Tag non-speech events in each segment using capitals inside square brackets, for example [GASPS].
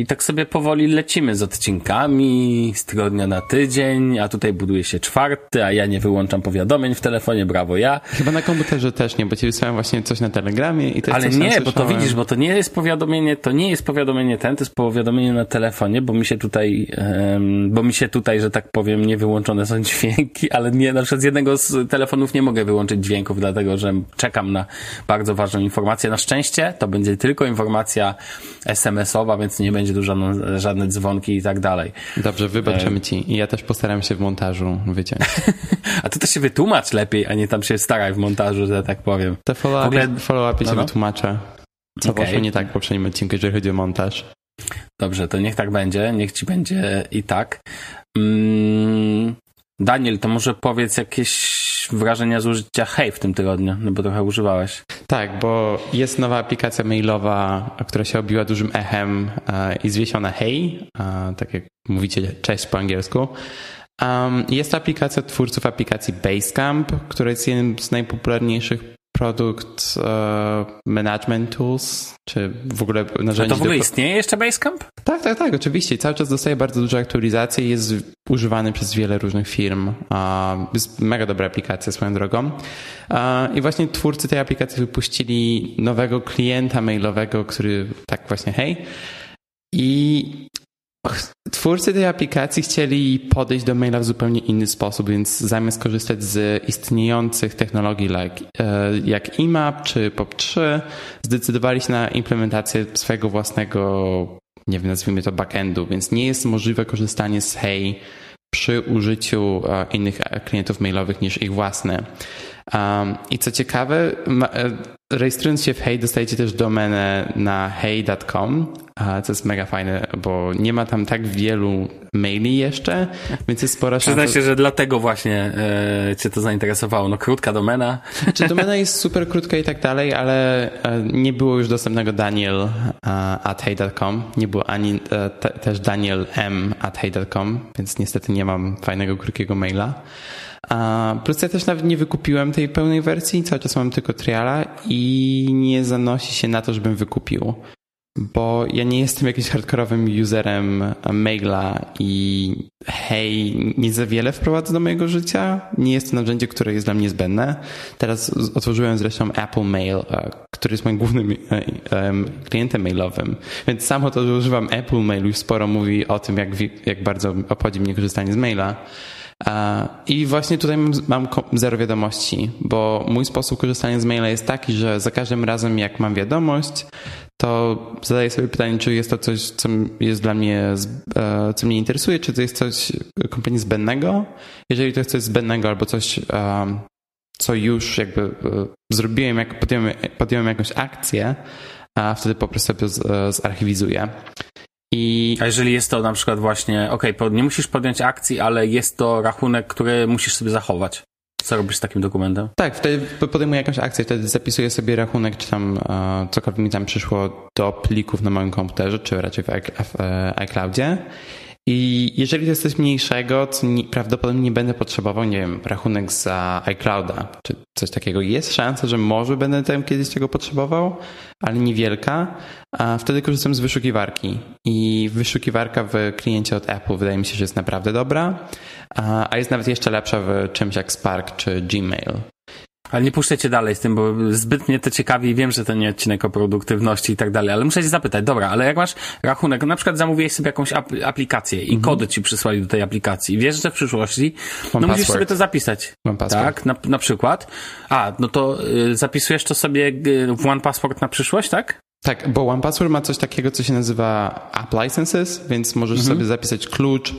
I tak sobie powoli lecimy z odcinkami, z tygodnia na tydzień, a tutaj buduje się czwarty, a ja nie wyłączam powiadomień w telefonie, brawo ja. Chyba na komputerze też nie, bo ci wysłałem właśnie coś na telegramie i też Ale coś nie, bo to widzisz, bo to nie jest powiadomienie, to nie jest powiadomienie ten, to jest powiadomienie na telefonie, bo mi się tutaj, em, bo mi się tutaj, że tak powiem, nie wyłączone są [LAUGHS] dźwięki, ale nie, na przykład z jednego z telefonów nie mogę wyłączyć dźwięków, dlatego że czekam na bardzo ważną informację. Na szczęście to będzie tylko informacja SMS-owa, więc nie będzie tu żadne, żadne dzwonki i tak dalej. Dobrze, wybaczymy ci. I ja też postaram się w montażu wyciąć. [LAUGHS] A ty to się wytłumacz lepiej, a nie tam się staraj w montażu, że tak powiem. Te follow-upy ogóle- follow No, no. wytłumaczę. Co Okej. poszło nie tak w poprzednim odcinku, jeżeli chodzi o montaż. Dobrze, to niech tak będzie, niech ci będzie i tak. Mm, Daniel, to może powiedz jakieś wrażenia z użycia Hej w tym tygodniu, no bo trochę używałeś. Tak, bo jest nowa aplikacja mailowa, która się obiła dużym echem e, i zwiesiona Hey, e, tak jak mówicie cześć po angielsku. Um, jest aplikacja twórców aplikacji Basecamp, która jest jednym z najpopularniejszych produkt e, management tools, czy w ogóle A narzędzi to w ogóle do... istnieje jeszcze Basecamp? Tak, tak, tak, oczywiście. Cały czas dostaje bardzo duże aktualizacje i jest używany przez wiele różnych firm. A, Jest mega dobra aplikacja swoją drogą. A, I właśnie twórcy tej aplikacji wypuścili nowego klienta mailowego, który tak właśnie hej. I twórcy tej aplikacji chcieli podejść do maila w zupełnie inny sposób, więc zamiast korzystać z istniejących technologii like, e, jak IMAP czy POP3, zdecydowali się na implementację swojego własnego nie wiem, nazwijmy to backendu, więc nie jest możliwe korzystanie z Hey przy użyciu e, innych e, klientów mailowych niż ich własne. Um, I co ciekawe, ma, e, rejestrując się w Hey dostajecie też domenę na hey.com, co jest mega fajne, bo nie ma tam tak wielu maili jeszcze, więc jest spora szansa. Przyznaj się, że dlatego właśnie e, cię to zainteresowało. No krótka domena. Czy domena jest super krótka i tak dalej, ale e, nie było już dostępnego Daniel e, at hey.com. Nie było ani e, te, też Daniel M at hey.com, więc niestety nie mam fajnego, krótkiego maila. Plus ja też nawet nie wykupiłem tej pełnej wersji, cały czas mam tylko triala i nie zanosi się na to, żebym wykupił. Bo ja nie jestem jakimś hardkorowym userem maila i hej, nie za wiele wprowadza do mojego życia. Nie jest to narzędzie, które jest dla mnie niezbędne. Teraz otworzyłem zresztą Apple Mail, e, który jest moim głównym e, em, klientem mailowym. Więc samo to, że używam Apple Mail już sporo mówi o tym, jak, jak bardzo obchodzi mnie korzystanie z maila. E, I właśnie tutaj mam, zero wiadomości, bo mój sposób korzystania z maila jest taki, że za każdym razem jak mam wiadomość, to zadaję sobie pytanie, czy jest to coś, co jest dla mnie, e, co mnie interesuje, czy to jest coś kompletnie zbędnego. Jeżeli to jest coś zbędnego albo coś, em, co już jakby e, zrobiłem, jak podjąłem, podjąłem jakąś akcję, a wtedy po prostu sobie e, zarchiwizuję. I A jeżeli jest to na przykład właśnie, okej, po- nie musisz podjąć akcji, ale jest to rachunek, który musisz sobie zachować. Co robisz z takim dokumentem? Tak, wtedy podejmuję jakąś akcję, wtedy zapisuję sobie rachunek, czy tam e, cokolwiek mi tam przyszło do plików na moim komputerze, czy raczej w e, iCloudzie. I jeżeli to jest coś mniejszego, co nie, prawdopodobnie nie będę potrzebował, nie wiem, rachunek za iClouda, czy coś takiego, jest szansa, że może będę tam kiedyś tego potrzebował, ale niewielka, a wtedy korzystam z wyszukiwarki. I wyszukiwarka w kliencie od Apple wydaje mi się, że jest naprawdę dobra, a a jest nawet jeszcze lepsza w czymś jak Spark czy Gmail. Ale nie puszczę cię dalej z tym, bo zbyt mnie to ciekawi i wiem, że to nie odcinek o produktywności i tak dalej, ale muszę cię zapytać, dobra, ale jak masz rachunek, na przykład zamówiłeś sobie jakąś ap- aplikację i kody ci przysłali do tej aplikacji wiesz, że w przyszłości, no One musisz Password. sobie to zapisać. Tak, na, na przykład. A, no to y, zapisujesz to sobie y, w One Passport na przyszłość, tak? Tak, bo OnePassword ma coś takiego, co się nazywa App Licenses, więc możesz sobie zapisać klucz,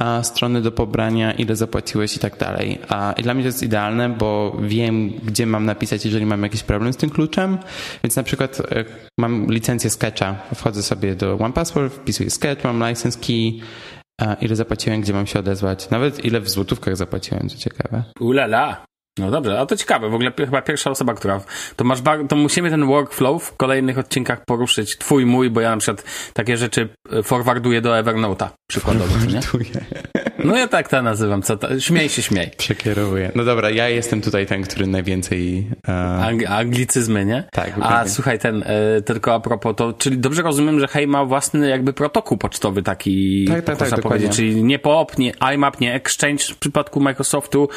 a, strony do pobrania, ile zapłaciłeś i tak dalej. A, dla mnie to jest idealne, bo wiem, gdzie mam napisać, jeżeli mam jakiś problem z tym kluczem. Więc na przykład e, mam licencję Sketcha, wchodzę sobie do OnePassword, wpisuję Sketch, mam license key, a, ile zapłaciłem, gdzie mam się odezwać. Nawet ile w złotówkach zapłaciłem, co ciekawe. Ulala. No dobrze, a to ciekawe, w ogóle chyba pierwsza osoba, która... To masz bar... to musimy ten workflow w kolejnych odcinkach poruszyć, twój, mój, bo ja na przykład takie rzeczy e, forwarduję do Evernote'a, przykładowo, nie? No ja tak to nazywam. Co to? Śmiej się, śmiej. Przekierowuję. No dobra, ja jestem tutaj ten, który najwięcej... Uh... Ang anglicyzmy, nie? Tak. A słuchaj, ten, e, tylko a propos to, czyli dobrze rozumiem, że Hej ma własny jakby protokół pocztowy taki, tak, tak, tak, dokładnie. czyli nie POP, nie IMAP, nie Exchange w przypadku Microsoftu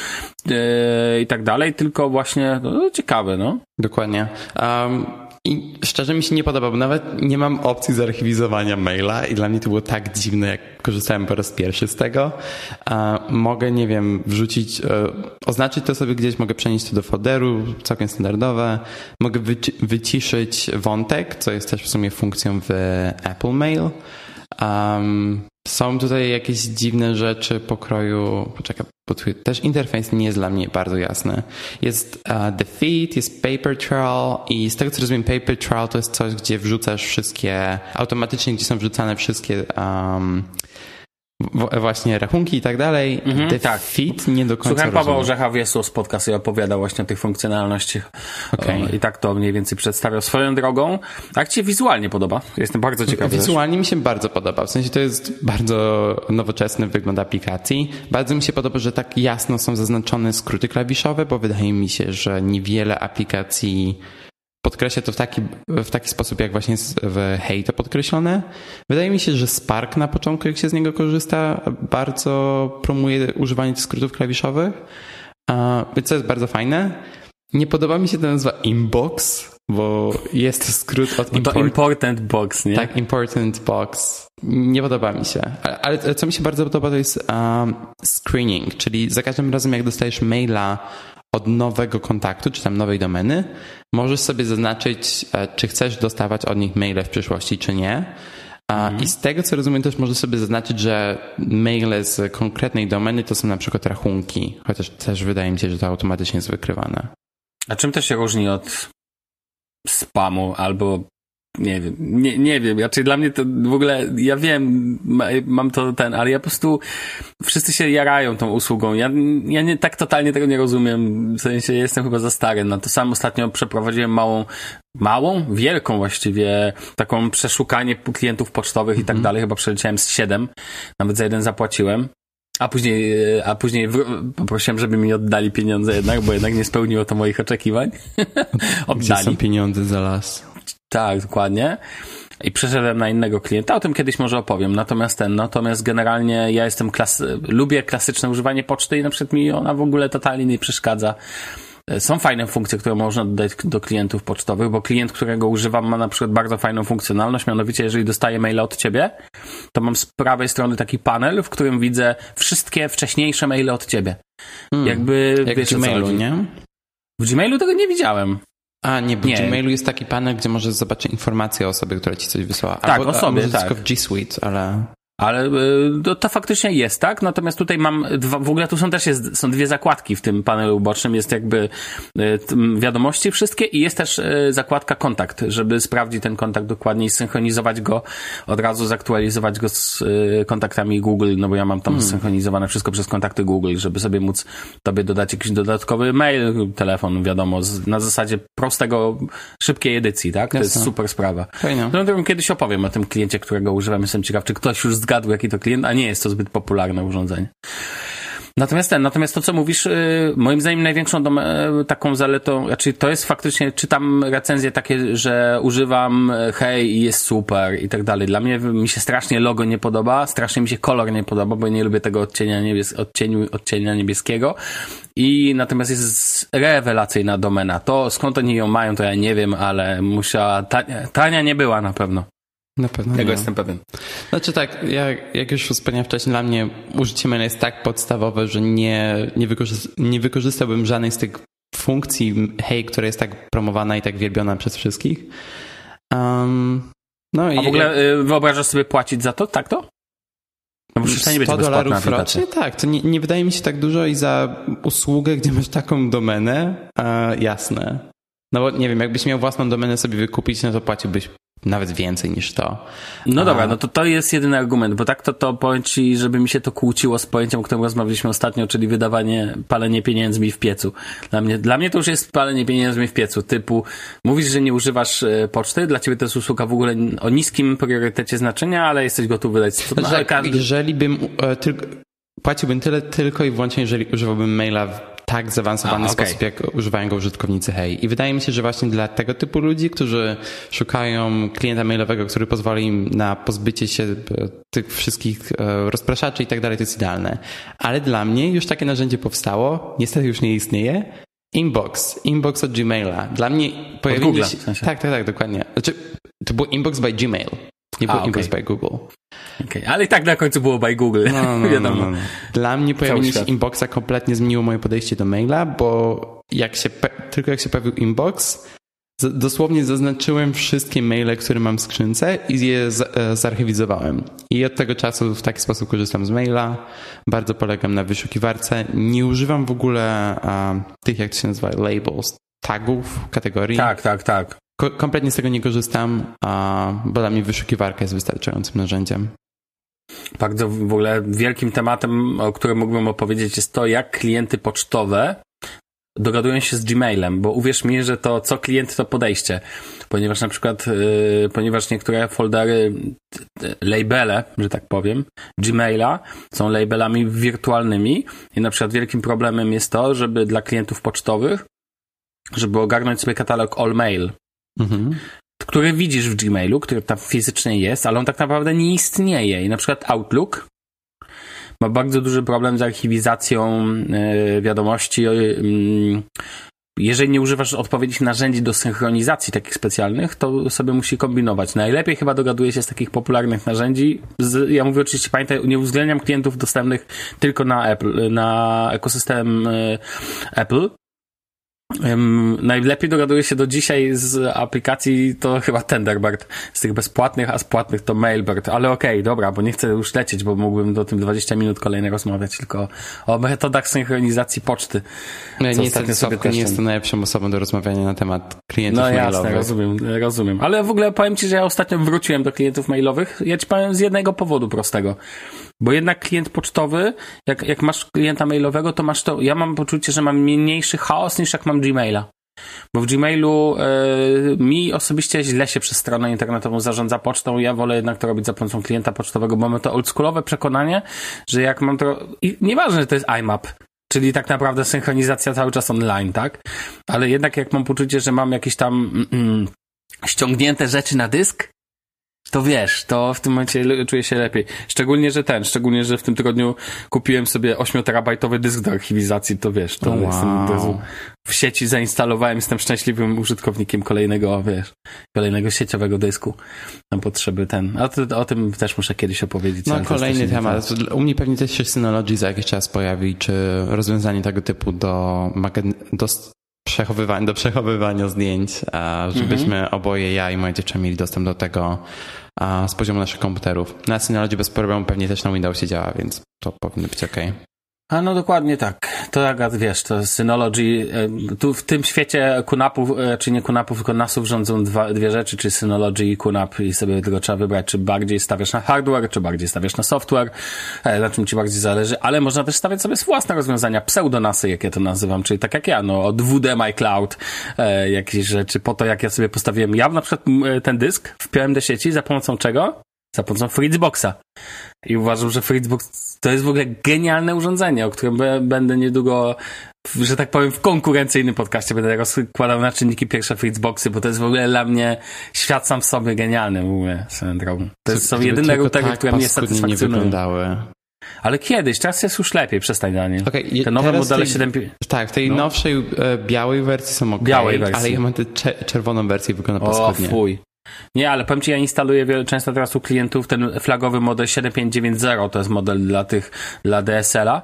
i tak dalej, tylko właśnie, no, ciekawe, no. Dokładnie. Um, i szczerze mi się nie podoba, bo nawet nie mam opcji zarchiwizowania maila i dla mnie to było tak dziwne, jak korzystałem po raz pierwszy z tego. mogę, nie wiem, wrzucić, e, oznaczyć to sobie gdzieś, mogę przenieść to do folderu, całkiem standardowe. Mogę wyciszyć wątek, co jest też w sumie funkcją w Apple Mail. Um, są tutaj jakieś dziwne rzeczy pokroju. Poczekaj, też interfejs nie jest dla mnie bardzo jasny. Jest uh, feed, jest paper trail i z tego co rozumiem, paper trail to jest coś, gdzie wrzucasz wszystkie, automatycznie gdzie są wrzucane wszystkie um, właśnie rachunki i tak dalej. Mhm, The tak. fit nie do końca Słuchałem Paweł Orzecha Wiesło z podcastu i opowiadał właśnie o tych funkcjonalnościach. Okay. I tak to mniej więcej przedstawiał swoją drogą. Jak ci wizualnie podoba? Jestem bardzo ciekawy. Wizualnie też. mi się bardzo podoba. W sensie to jest bardzo nowoczesny wygląd aplikacji. Bardzo mi się podoba, że tak jasno są zaznaczone skróty klawiszowe, bo wydaje mi się, że niewiele aplikacji podkreśla to w taki, w taki sposób, jak właśnie jest w Hey to podkreślone. Wydaje mi się, że Spark na początku, jak się z niego korzysta, bardzo promuje używanie tych skrótów klawiszowych, to jest bardzo fajne. Nie podoba mi się ta nazwa Inbox, bo jest to skrót od import... To Important Box, nie? Tak, Important Box. Nie podoba mi się. Ale, ale co mi się bardzo podoba, to jest um, screening, czyli za każdym razem, jak dostajesz maila od nowego kontaktu, czy tam nowej domeny, możesz sobie zaznaczyć, e, czy chcesz dostawać od nich maile w przyszłości, czy nie. Mhm. I z tego co rozumiem, też możesz sobie zaznaczyć, że maile z konkretnej domeny to są na przykład rachunki, chociaż też wydaje mi się, że to automatycznie jest wykrywane. A czym to się różni od spamu albo nie wiem, nie, nie wiem, raczej dla mnie to w ogóle, ja wiem, mam to ten, ale ja po prostu, wszyscy się jarają tą usługą, ja, ja nie, tak totalnie tego nie rozumiem, w sensie jestem chyba za stary na to. Sam ostatnio przeprowadziłem małą, małą, wielką właściwie, taką przeszukanie klientów pocztowych i tak mhm. dalej, chyba przeleciałem z siedem, nawet za jeden zapłaciłem. A później, a później poprosiłem, żeby mi oddali pieniądze jednak, bo jednak nie spełniło to moich oczekiwań. oddali. [LAUGHS] Gdzie są pieniądze za las? Tak, dokładnie. I przeszedłem na innego klienta, o tym kiedyś może opowiem. Natomiast ten, natomiast generalnie ja jestem klas, lubię klasyczne używanie poczty i na przykład mi ona w ogóle totalnie nie przeszkadza. Są fajne funkcje, które można dodać do klientów pocztowych, bo klient, którego używam, ma na przykład bardzo fajną funkcjonalność, mianowicie jeżeli dostaję maila od ciebie, to mam z prawej strony taki panel, w którym widzę wszystkie wcześniejsze maile od ciebie. Hmm, Jakby jak wiesz, w Gmailu, nie? W Gmailu tego nie widziałem. A, nie, bo w Gmailu jest taki panel, gdzie możesz zobaczyć informacje o osobie, która ci coś wysłała. Tak, Albo, o sobie, tak. tylko w G Suite, ale... Ale to, to, faktycznie jest, tak? Natomiast tutaj mam dwa, w ogóle tu są też jest, są dwie zakładki w tym panelu bocznym. Jest jakby wiadomości wszystkie i jest też e, zakładka kontakt, żeby sprawdzić ten kontakt dokładnie i synchronizować go, od razu zaktualizować go z e, kontaktami Google, no bo ja mam tam hmm. synchronizowane wszystko przez kontakty Google, żeby sobie móc tobie dodać jakiś dodatkowy mail, telefon, wiadomo, na zasadzie prostego, szybkiej edycji, tak? To jest super sprawa. Fajnie. No, kiedyś opowiem o tym kliencie, którego używam. Jestem ciekaw, czy ktoś już zgadł, jaki to klient, a nie jest to zbyt popularne urządzenie. Natomiast ten, natomiast to, co mówisz, yy, moim zdaniem największą yy, taką zaletą, znaczy to jest faktycznie, czytam recenzje takie, że używam yy, hej i jest super i tak dalej. Dla mnie mi się strasznie logo nie podoba, strasznie mi się kolor nie podoba, bo nie lubię tego odcienia, niebies odcieniu, odcienia niebieskiego. I natomiast jest rewelacyjna domena. To skąd oni ją mają, to ja nie wiem, ale musiała, tania nie była na pewno. Na pewno. Tego nie. jestem pewien. Znaczy tak, jak, jak już wspomniałem wcześniej, dla mnie użycie maila jest tak podstawowe, że nie, nie, nie wykorzystałbym żadnej z tych funkcji hej, która jest tak promowana i tak wielbiona przez wszystkich. Um, no A i, w ogóle y, wyobrażasz sobie płacić za to, tak to? No bo 100 nie będzie dolarów rocznie? Tak, to nie, nie wydaje mi się tak dużo i za usługę, gdzie masz taką domenę, e, jasne. No bo nie wiem, jakbyś miał własną domenę sobie wykupić, no to płaciłbyś nawet więcej niż to. No dobra, no to to jest jedyny argument, bo tak to, to powiem ci, żeby mi się to kłóciło z pojęciem, o którym rozmawialiśmy ostatnio, czyli wydawanie, palenie pieniędzmi w piecu. Dla mnie, dla mnie to już jest palenie pieniędzmi w piecu, typu mówisz, że nie używasz e, poczty, dla ciebie to jest usługa w ogóle o niskim priorytecie znaczenia, ale jesteś gotów wydać 100 znaczy, tak, Jeżeli bym e, tylko płaciłbym tyle tylko i wyłącznie, jeżeli używałbym maila w tak zaawansowany A, okay. sposób, jak używają go użytkownicy Hej. I wydaje mi się, że właśnie dla tego typu ludzi, którzy szukają klienta mailowego, który pozwoli im na pozbycie się e, tych wszystkich e, rozpraszaczy i tak dalej, to jest idealne. Ale dla mnie już takie narzędzie powstało, niestety już nie istnieje. Inbox, inbox od Gmaila. Dla mnie pojawiło się... W sensie. Tak, tak, tak, dokładnie. Znaczy, to było inbox by Gmail. Nie było A, Inbox by Google. Okay. Ale i tak na końcu było by Google. No, [LAUGHS] no, no, no, no. Dla mnie pojawienie się Inboxa kompletnie zmieniło moje podejście do maila, bo jak się, tylko jak się pojawił Inbox, dosłownie zaznaczyłem wszystkie maile, które mam w skrzynce i je e, zarchiwizowałem. I od tego czasu w taki sposób korzystam z maila. Bardzo polegam na wyszukiwarce. Nie używam w ogóle tych, jak to się nazywa, labels, tagów, kategorii. Tak, tak, tak. Ko kompletnie z tego nie korzystam, a bo dla mnie wyszukiwarka jest wystarczającym narzędziem. Bardzo w ogóle wielkim tematem, o którym mógłbym opowiedzieć, jest to, jak klienty pocztowe dogadują się z Gmailem, bo uwierz mi, że to co klient to podejście, ponieważ na przykład, yy, ponieważ niektóre foldery, yy, labele, że tak powiem, Gmaila są labelami wirtualnymi i na przykład wielkim problemem jest to, żeby dla klientów pocztowych, żeby ogarnąć sobie katalog All Mail, mhm. który widzisz w Gmailu, który tam fizycznie jest, ale on tak naprawdę nie istnieje. I na przykład Outlook ma bardzo duży problem z archiwizacją yy, wiadomości. Yy, jeżeli nie używasz odpowiednich narzędzi do synchronizacji takich specjalnych, to sobie musi kombinować. Najlepiej chyba dogaduje się z takich popularnych narzędzi. Z, ja mówię oczywiście, pamiętaj, nie uwzględniam klientów dostępnych tylko na Apple, na ekosystem y, Apple, Um, najlepiej dogaduje się do dzisiaj z aplikacji to chyba Tenderbird, z tych bezpłatnych, a z płatnych to Mailbird, ale okej, okay, dobra, bo nie chcę już lecieć, bo mógłbym do tym 20 minut kolejne rozmawiać, tylko o metodach synchronizacji poczty. No, nie, niestety nie jestem najlepszą osobą do rozmawiania na temat klientów no, mailowych. No jasne, rozumiem, rozumiem, ale w ogóle powiem Ci, że ja ostatnio wróciłem do klientów mailowych, ja Ci powiem z jednego powodu prostego. Bo jednak klient pocztowy, jak, jak masz klienta mailowego, to masz to. Ja mam poczucie, że mam mniejszy chaos niż jak mam Gmaila. Bo w Gmailu y, mi osobiście źle się przez stronę internetową zarządza pocztą. Ja wolę jednak to robić za pomocą klienta pocztowego, bo mam to oldschoolowe przekonanie, że jak mam to. I nieważne, że to jest IMAP, czyli tak naprawdę synchronizacja cały czas online, tak? Ale jednak jak mam poczucie, że mam jakieś tam mm, mm ściągnięte rzeczy na dysk, to wiesz, to w tym momencie czuję się lepiej. Szczególnie, że ten, szczególnie, że w tym tygodniu kupiłem sobie 8-terabajtowy dysk do archiwizacji, to wiesz, to, wow. jestem, w sieci zainstalowałem, jestem szczęśliwym użytkownikiem kolejnego, wiesz, kolejnego sieciowego dysku na potrzeby ten. A to, o tym też muszę kiedyś opowiedzieć. No kolejny temat. U mnie pewnie też się Synology za jakiś czas pojawi, czy rozwiązanie tego typu do, do przechowywania, do przechowywania zdjęć, żebyśmy mhm. oboje, ja i moja dziewczyna mieli dostęp do tego z poziomu naszych komputerów. Na Synology bez problemu pewnie też na Windowsie działa, więc to powinno być ok. A no dokładnie tak. To jak wiesz, to Synology, e, tu w tym świecie kunapów, e, czy nie kunapów, tylko nasów rządzą dwa, dwie rzeczy, czy Synology i kunap i sobie tylko trzeba wybrać, czy bardziej stawiasz na hardware, czy bardziej stawiasz na software, e, na czym ci bardziej zależy, ale można też stawiać sobie własne rozwiązania, pseudonasy, jak ja to nazywam, czyli tak jak ja, no od WD My Cloud, jakieś rzeczy, po to jak ja sobie postawiłem, ja na przykład ten dysk wpiąłem do sieci za pomocą czego? Za pomocą Fritzboxa. I uważam, że Fritzbox to jest w ogóle genialne urządzenie, o którym będę niedługo, że tak powiem, w konkurencyjnym podcaście będę rozkładał na czynniki pierwsze Fritzboxy, bo to jest w ogóle dla mnie świat sam w sobie genialny, mówię swoją drogą. To jest są jedyne routery, tak które mnie satysfakcjonują. Ale kiedyś, teraz jest już lepiej, przestań Daniel. Okay, Te nowe modele tej, 7... Tak, w tej no. nowszej e, białej wersji są ok, białej wersji. ale ja mam tę czerwoną wersję wygląda paskudnie. O fuj. Nie, ale powiem Ci, ja instaluję wiele, często teraz u klientów ten flagowy model 7590, to jest model dla tych, dla DSL-a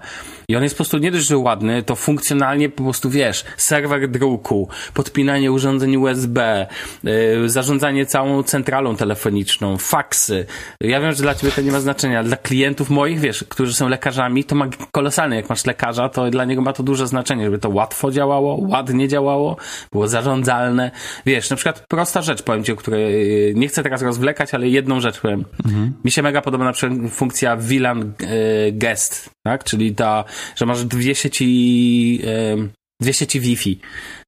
i on jest po prostu nie dość, że ładny, to funkcjonalnie po prostu, wiesz, serwer druku, podpinanie urządzeń USB, yy, zarządzanie całą centralą telefoniczną, faksy. Ja wiem, że dla Ciebie to nie ma znaczenia, dla klientów moich, wiesz, którzy są lekarzami, to ma kolosalne. Jak masz lekarza, to dla niego ma to duże znaczenie, żeby to łatwo działało, ładnie działało, było zarządzalne. Wiesz, na przykład prosta rzecz, powiem Ci, o której Y, nie chcę teraz rozwlekać, ale jedną rzecz powiem. Mhm. Mi się mega podoba na przykład funkcja VLAN y, guest, tak? Czyli ta, że masz dwie sieci dwie sieci Wi-Fi.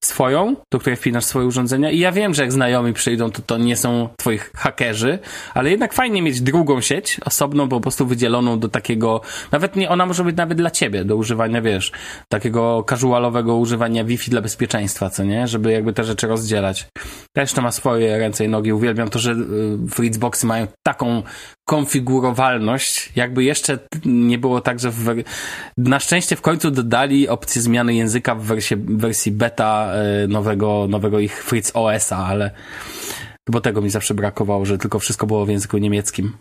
Swoją, do której wpinasz swoje urządzenia i ja wiem, że jak znajomi przyjdą, to to nie są twoi hakerzy, ale jednak fajnie mieć drugą sieć, osobną, po prostu wydzieloną do takiego, nawet nie, ona może być nawet dla ciebie, do używania, wiesz, takiego casualowego używania Wi-Fi dla bezpieczeństwa, co nie? Żeby jakby te rzeczy rozdzielać. Też to ma swoje ręce i nogi. Uwielbiam to, że y, Fritzboxy mają taką konfigurowalność, jakby jeszcze nie było tak, że w, na szczęście w końcu dodali opcję zmiany języka w wersji, wersji beta y, nowego, nowego ich Fritz OS-a, ale bo tego mi zawsze brakowało, że tylko wszystko było w języku niemieckim.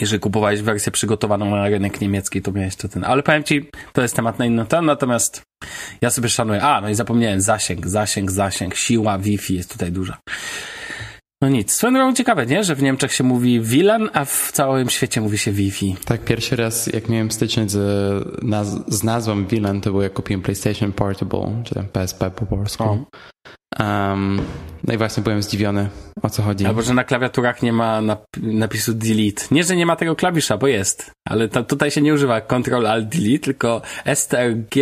Jeżeli kupowałeś wersję przygotowaną na rynek niemiecki, to miałeś to ten. Ale powiem ci, to jest temat na inny temat, natomiast ja sobie szanuję. A, no i zapomniałem, zasięg, zasięg, zasięg, siła Wi-Fi jest tutaj duża. No nic. Swoją drogą ciekawe, nie? Że w Niemczech się mówi WLAN, a w całym świecie mówi się Wi-Fi. Tak, pierwszy raz jak miałem styczność z, naz z nazwą to było jak kupiłem PlayStation Portable, czy tam PSP po polsku. Um, no i właśnie byłem zdziwiony, o co chodzi. Albo, że na klawiaturach nie ma nap napisu delete. Nie, że nie ma tego klawisza, bo jest. Ale to, tutaj się nie używa Ctrl Alt Delete, tylko STRG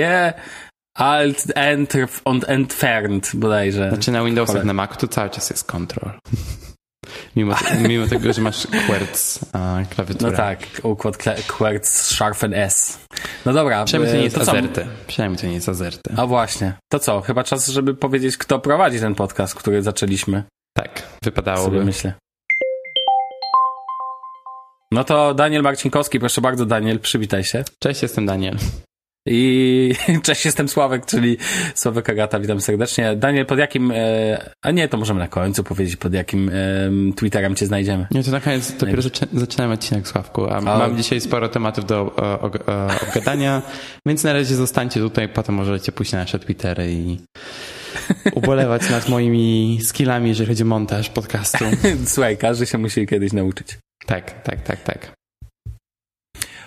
Alt, Enter und Entfernt bodajże. Znaczy na Windowsach, na Macu to cały czas jest Control. [LAUGHS] mimo, mimo tego, że masz Querts klawiaturę. No tak, układ Querts Sharpen S. No dobra. Przynajmniej to nie jest to azerty. Przynajmniej to nie jest azerty. A właśnie. To co? Chyba czas, żeby powiedzieć, kto prowadzi ten podcast, który zaczęliśmy. Tak, wypadałoby. Sobie myślę. No to Daniel Marcinkowski, proszę bardzo Daniel, przywitaj się. Cześć, jestem Daniel. I [LAUGHS] cześć, jestem Sławek, czyli Sławek Agata, witam serdecznie. Daniel, pod jakim, e, a nie, to możemy na końcu powiedzieć, pod jakim e, Twitterem cię znajdziemy. Nie, to na koniec dopiero zaczynamy odcinek, Sławku, a, a mam dzisiaj sporo tematów do e, obgadania, więc na razie zostańcie tutaj, potem możecie pójść na nasze Twittery i ubolewać nad moimi skillami, jeżeli chodzi o montaż podcastu. [LAUGHS] Słuchaj, każdy się musi kiedyś nauczyć. Tak, tak, tak, tak.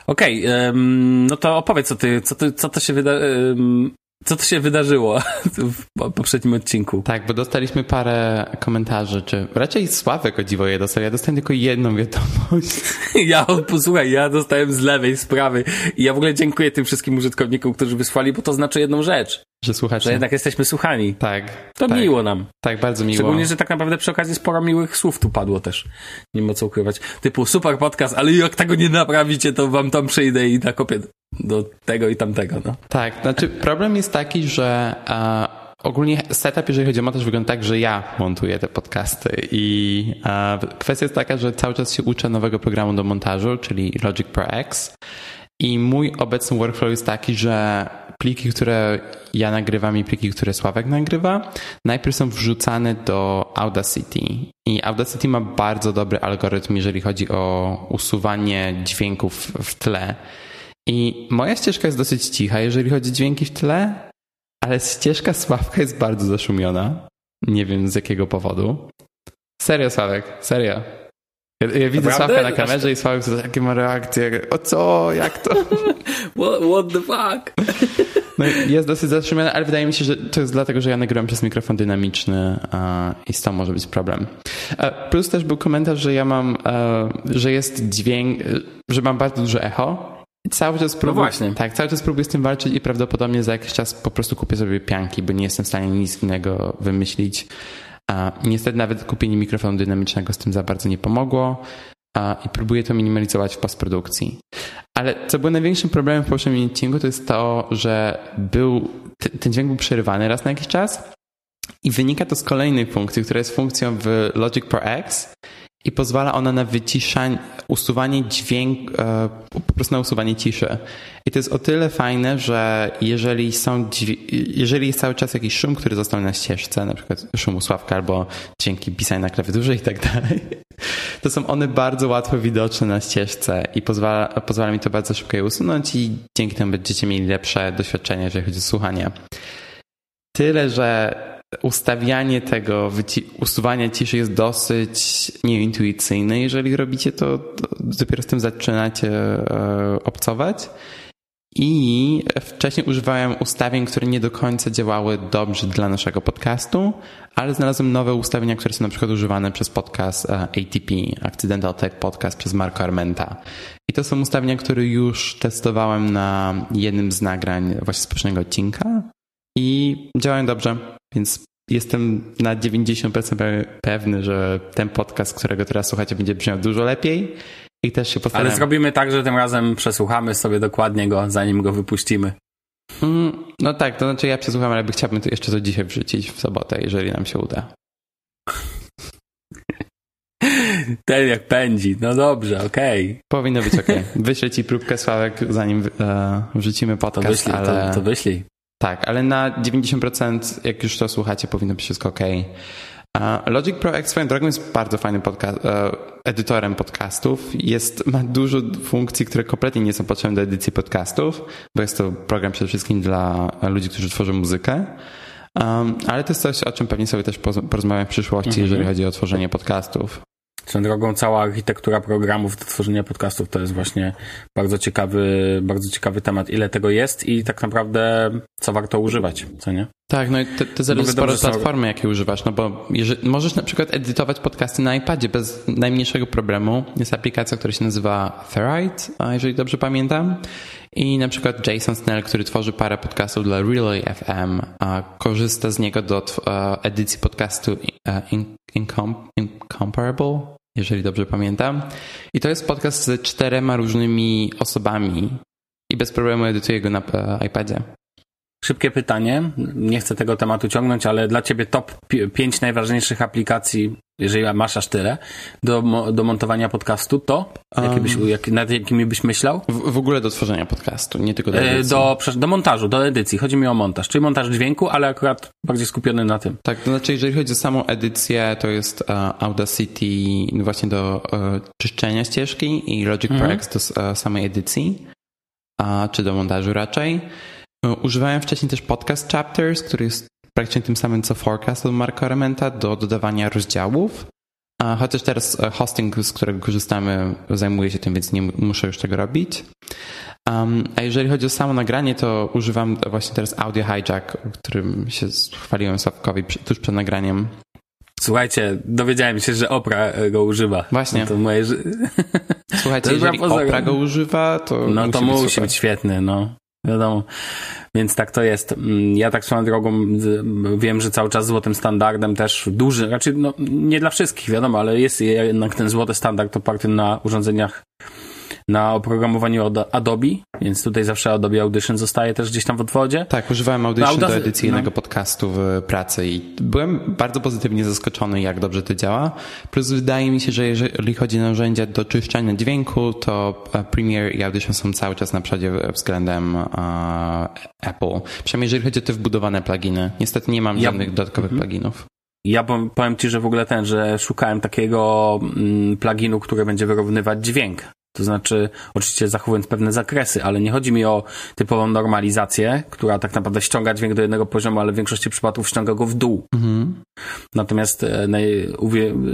Okej, okay, um, no to opowiedz, co ty, co, ty, co to się wyda... Um, co to się wydarzyło [LAUGHS] w poprzednim odcinku? Tak, bo dostaliśmy parę komentarzy, czy raczej Sławek o dziwo je dostał. Ja dostałem tylko jedną wiadomość. [LAUGHS] Ja, posłuchaj, ja dostałem z lewej, z prawej. I ja w ogóle dziękuję tym wszystkim użytkownikom, którzy wysłali, bo to znaczy jedną rzecz. Że słuchacie. Że jednak jesteśmy słuchani. Tak. To tak, miło nam. Tak, bardzo miło. Szczególnie, że tak naprawdę przy okazji sporo miłych słów tu padło też. Nie ma co ukrywać. Typu super podcast, ale jak tego nie naprawicie, to wam tam przyjdę i nakopię do tego i tamtego. No. Tak, znaczy problem jest taki, że uh, ogólnie setup, jeżeli chodzi o montaż, wygląda tak, że ja montuję te podcasty i uh, kwestia jest taka, że cały czas się uczę nowego programu do montażu, czyli Logic Pro X i mój obecny workflow jest taki, że pliki, które ja nagrywam i pliki, które Sławek nagrywa, najpierw są wrzucane do Audacity. I Audacity ma bardzo dobry algorytm, jeżeli chodzi o usuwanie dźwięków w tle. I moja ścieżka jest dosyć cicha, jeżeli chodzi o dźwięki w tle, ale ścieżka Sławka jest bardzo zaszumiona. Nie wiem z jakiego powodu. Serio, Sławek, serio. Ja, ja widzę Sławka na kamerze i Sławek to takie ma reakcje. O co? Jak to? [LAUGHS] what, what the fuck? [LAUGHS] No jest dosyć zatrzymiony, ale wydaje mi się, że to jest dlatego, że ja nagrywam przez mikrofon dynamiczny i z tym może być problem. Plus też był komentarz, że ja mam, że jest dźwięk, że mam bardzo duże echo. Cały czas próbuję, no właśnie. Tak, cały czas próbuję z tym walczyć i prawdopodobnie za jakiś czas po prostu kupię sobie pianki, bo nie jestem w stanie nic innego wymyślić. A niestety nawet kupienie mikrofonu dynamicznego z tym za bardzo nie pomogło a, i próbuję to minimalizować w postprodukcji. Ale co było największym problemem w poprzednim odcinku, to jest to, że był, ten dźwięk był przerywany raz na jakiś czas i wynika to z kolejnej funkcji, która jest funkcją w Logic Pro X i pozwala ona na wyciszanie, usuwanie dźwięk, e, po prostu na usuwanie ciszy. I to jest o tyle fajne, że jeżeli są, jeżeli jest cały czas jakiś szum, który został na ścieżce, na przykład szum usławka albo dźwięki pisania na klawiaturze i tak [LAUGHS] dalej, to są one bardzo łatwo widoczne na ścieżce i pozwala, pozwala mi to bardzo szybko je usunąć i dzięki temu będziecie mieli lepsze doświadczenie, jeżeli chodzi o słuchanie. Tyle, że ustawianie tego, usuwania ciszy jest dosyć nieintuicyjne. Jeżeli robicie to, to dopiero z tym zaczynacie e, obcować. I wcześniej używałem ustawień, które nie do końca działały dobrze dla naszego podcastu, ale znalazłem nowe ustawienia, które są na przykład używane przez podcast e, ATP, Accidental Tech Podcast przez Marco Armenta. I to są ustawienia, które już testowałem na jednym z nagrań właśnie z poprzedniego odcinka i działają dobrze, więc jestem na 90% pewny, że ten podcast, którego teraz słuchacie, będzie brzmiał dużo lepiej i też się postaram. Ale zrobimy tak, że tym razem przesłuchamy sobie dokładnie go, zanim go wypuścimy. Mm, no tak, to znaczy ja przesłucham, ale chciałbym to jeszcze to dzisiaj wrzucić w sobotę, jeżeli nam się uda. [LAUGHS] Ten jak pędzi. No dobrze, okej. Okay. Powinno być okej. Okay. [LAUGHS] Wyślę ci próbkę Sławek, zanim e, wrzucimy podcast. To wyślij, ale... to, to wyślij. Tak, ale na 90% jak już to słuchacie, powinno być wszystko ok. Logic Pro X swoją drogą jest bardzo fajnym podcast, e, edytorem podcastów. Jest, ma dużo funkcji, które kompletnie nie są potrzebne do edycji podcastów, bo jest to program przede wszystkim dla ludzi, którzy tworzą muzykę. Um, ale to jest coś, o czym pewnie sobie też porozmawiam w przyszłości, mm -hmm. jeżeli chodzi o tworzenie podcastów. Swoją drogą cała architektura programów do tworzenia podcastów to jest właśnie bardzo ciekawy, bardzo ciekawy temat. Ile tego jest i tak naprawdę co warto używać, co nie? Tak, no i to, to zależy sporo od platformy, jakie używasz, no bo jeżeli, możesz na przykład edytować podcasty na iPadzie bez najmniejszego problemu. Jest aplikacja, która się nazywa Ferrite, jeżeli dobrze pamiętam. I na przykład Jason Snell, który tworzy parę podcastów dla Relay FM, korzysta z niego do edycji podcastu Incomparable, jeżeli dobrze pamiętam. I to jest podcast z czterema różnymi osobami i bez problemu edytuje go na e, iPadzie. Szybkie pytanie, nie chcę tego tematu ciągnąć, ale dla Ciebie top 5 najważniejszych aplikacji, jeżeli masz aż tyle, do, do montowania podcastu, to jakie byś, jak, nad jakimi byś myślał? W, w, ogóle do tworzenia podcastu, nie tylko do e, edycji. Do, do montażu, do edycji. Chodzi mi o montaż, czyli montaż dźwięku, ale akurat bardziej skupiony na tym. Tak, to znaczy jeżeli chodzi o samą edycję, to jest uh, Audacity właśnie do uh, czyszczenia ścieżki i Logic mhm. Pro X do uh, samej edycji, czy do montażu raczej. E, używałem wcześniej też podcast chapters, który jest praktycznie tym samym co Forecast od Marka Rementa do dodawania rozdziałów. Chociaż teraz e, hosting, z którego korzystamy, zajmuje się tym, więc nie muszę już tego robić. Um, a jeżeli chodzi o samo nagranie, to używam właśnie teraz Audio Hijack, o którym się chwaliłem Sławkowi tuż przed nagraniem. Słuchajcie, dowiedziałem się, że Opra go używa. Właśnie. To moje... [LAUGHS] Słuchajcie, to jeżeli Opra go używa, to No musi to być musi być świetny, no. Wiadomo. Więc tak to jest. Mm, ja tak swoją drogą wiem, że cały czas złotym standardem też duży, raczej no, nie dla wszystkich, wiadomo, ale jest jednak ten złoty standard oparty na urządzeniach na oprogramowaniu Adobe, więc tutaj zawsze Adobe Audition zostaje też gdzieś tam w odwodzie. Tak, używałem Audition do edycji no. podcastu w pracy i byłem bardzo pozytywnie zaskoczony, jak dobrze to działa. Plus wydaje mi się, że jeżeli chodzi o narzędzia do czyszczenia dźwięku, to e, Premiere i Audition są cały czas na przodzie względem uh, Apple. Przynajmniej jeżeli chodzi o te wbudowane pluginy. Niestety nie mam ja... żadnych dodatkowych mhm. pluginów. Ja powiem Ci, że w ogóle ten, że szukałem takiego mm, pluginu, który będzie wyrównywać dźwięk to znaczy, oczywiście zachowując pewne zakresy, ale nie chodzi mi o typową normalizację, która tak naprawdę ściąga dźwięk do jednego poziomu, ale w większości przypadków ściąga go w dół. Mhm. Natomiast e,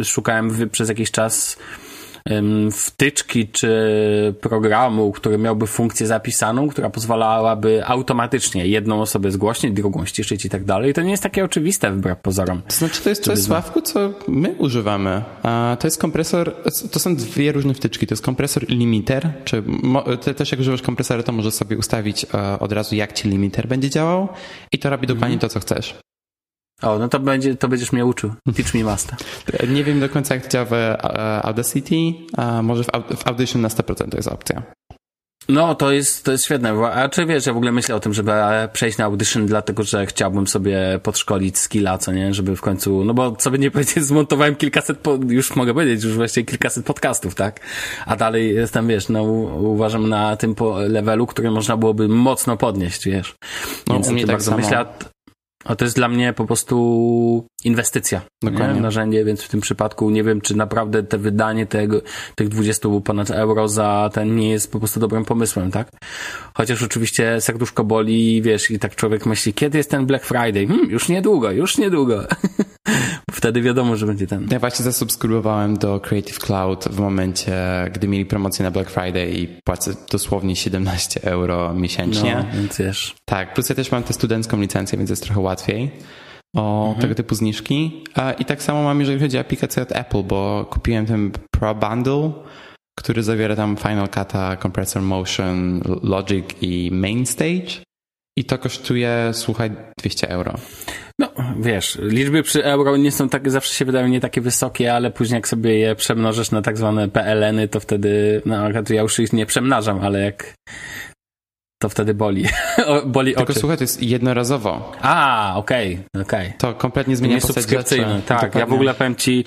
szukałem przez jakiś czas wtyczki czy programu, który miałby funkcję zapisaną, która pozwalałaby automatycznie jedną osobę zgłośnić, drugą ściszyć i tak dalej. To nie jest takie oczywiste wbrew pozorom. To znaczy to jest coś, Sławku, co my używamy. To jest kompresor, to są dwie różne wtyczki. To jest kompresor i limiter, czy też jak używasz kompresora, to możesz sobie ustawić e, od razu, jak ci limiter będzie działał i to robi dokładnie to, co chcesz. O, no to, będzie, to będziesz mnie uczył. Teach me master. Nie wiem do końca, jak działa w e, Audacity, a może w Audition na 100% to jest opcja. No, to jest, to jest świetne. A czy wiesz, ja w ogóle myślę o tym, żeby przejść na Audition, dlatego że chciałbym sobie podszkolić skilla, co nie? Żeby w końcu, no bo co by nie powiedzieć, [LAUGHS] zmontowałem kilkaset, po, już mogę powiedzieć, już właściwie kilkaset podcastów, tak? A dalej jestem, wiesz, no uważam na tym levelu, który można byłoby mocno podnieść, wiesz. No, Więc u mnie tak bardzo samo. myślę, a to jest dla mnie po prostu inwestycja. Dokładnie. Narzędzie, więc w tym przypadku nie wiem, czy naprawdę te wydanie tego, tych 20 ponad euro za ten nie jest po prostu dobrym pomysłem, tak? Chociaż oczywiście serduszko boli, wiesz, i tak człowiek myśli, kiedy jest ten Black Friday? Hmm, już niedługo, już niedługo. [LAUGHS] Wtedy wiadomo, że będzie ten. Ja właśnie zasubskrybowałem do Creative Cloud w momencie, gdy mieli promocję na Black Friday i płacę dosłownie 17 euro miesięcznie. No, więc wiesz. Tak, plus ja też mam tę studencką licencję, więc jest trochę łatwiej o mhm. tego typu zniżki. I tak samo mam, jeżeli chodzi o aplikację od Apple, bo kupiłem ten Pro Bundle, który zawiera tam Final Cut, Compressor Motion, Logic i Main Stage. i to kosztuje, słuchaj, 200 euro. No, wiesz, liczby przy euro nie są takie, zawsze się wydają nie takie wysokie, ale później jak sobie je przemnożysz na tak zwane PLN-y, to wtedy, no ja już ich nie przemnażam, ale jak to wtedy boli. [LAUGHS] boli Tylko oczy. słuchaj, to jest jednorazowo. A, okej, okay, okej. Okay. To kompletnie zmienia postać subskrypcyjny. Tak, Dokładnie. ja w ogóle powiem ci,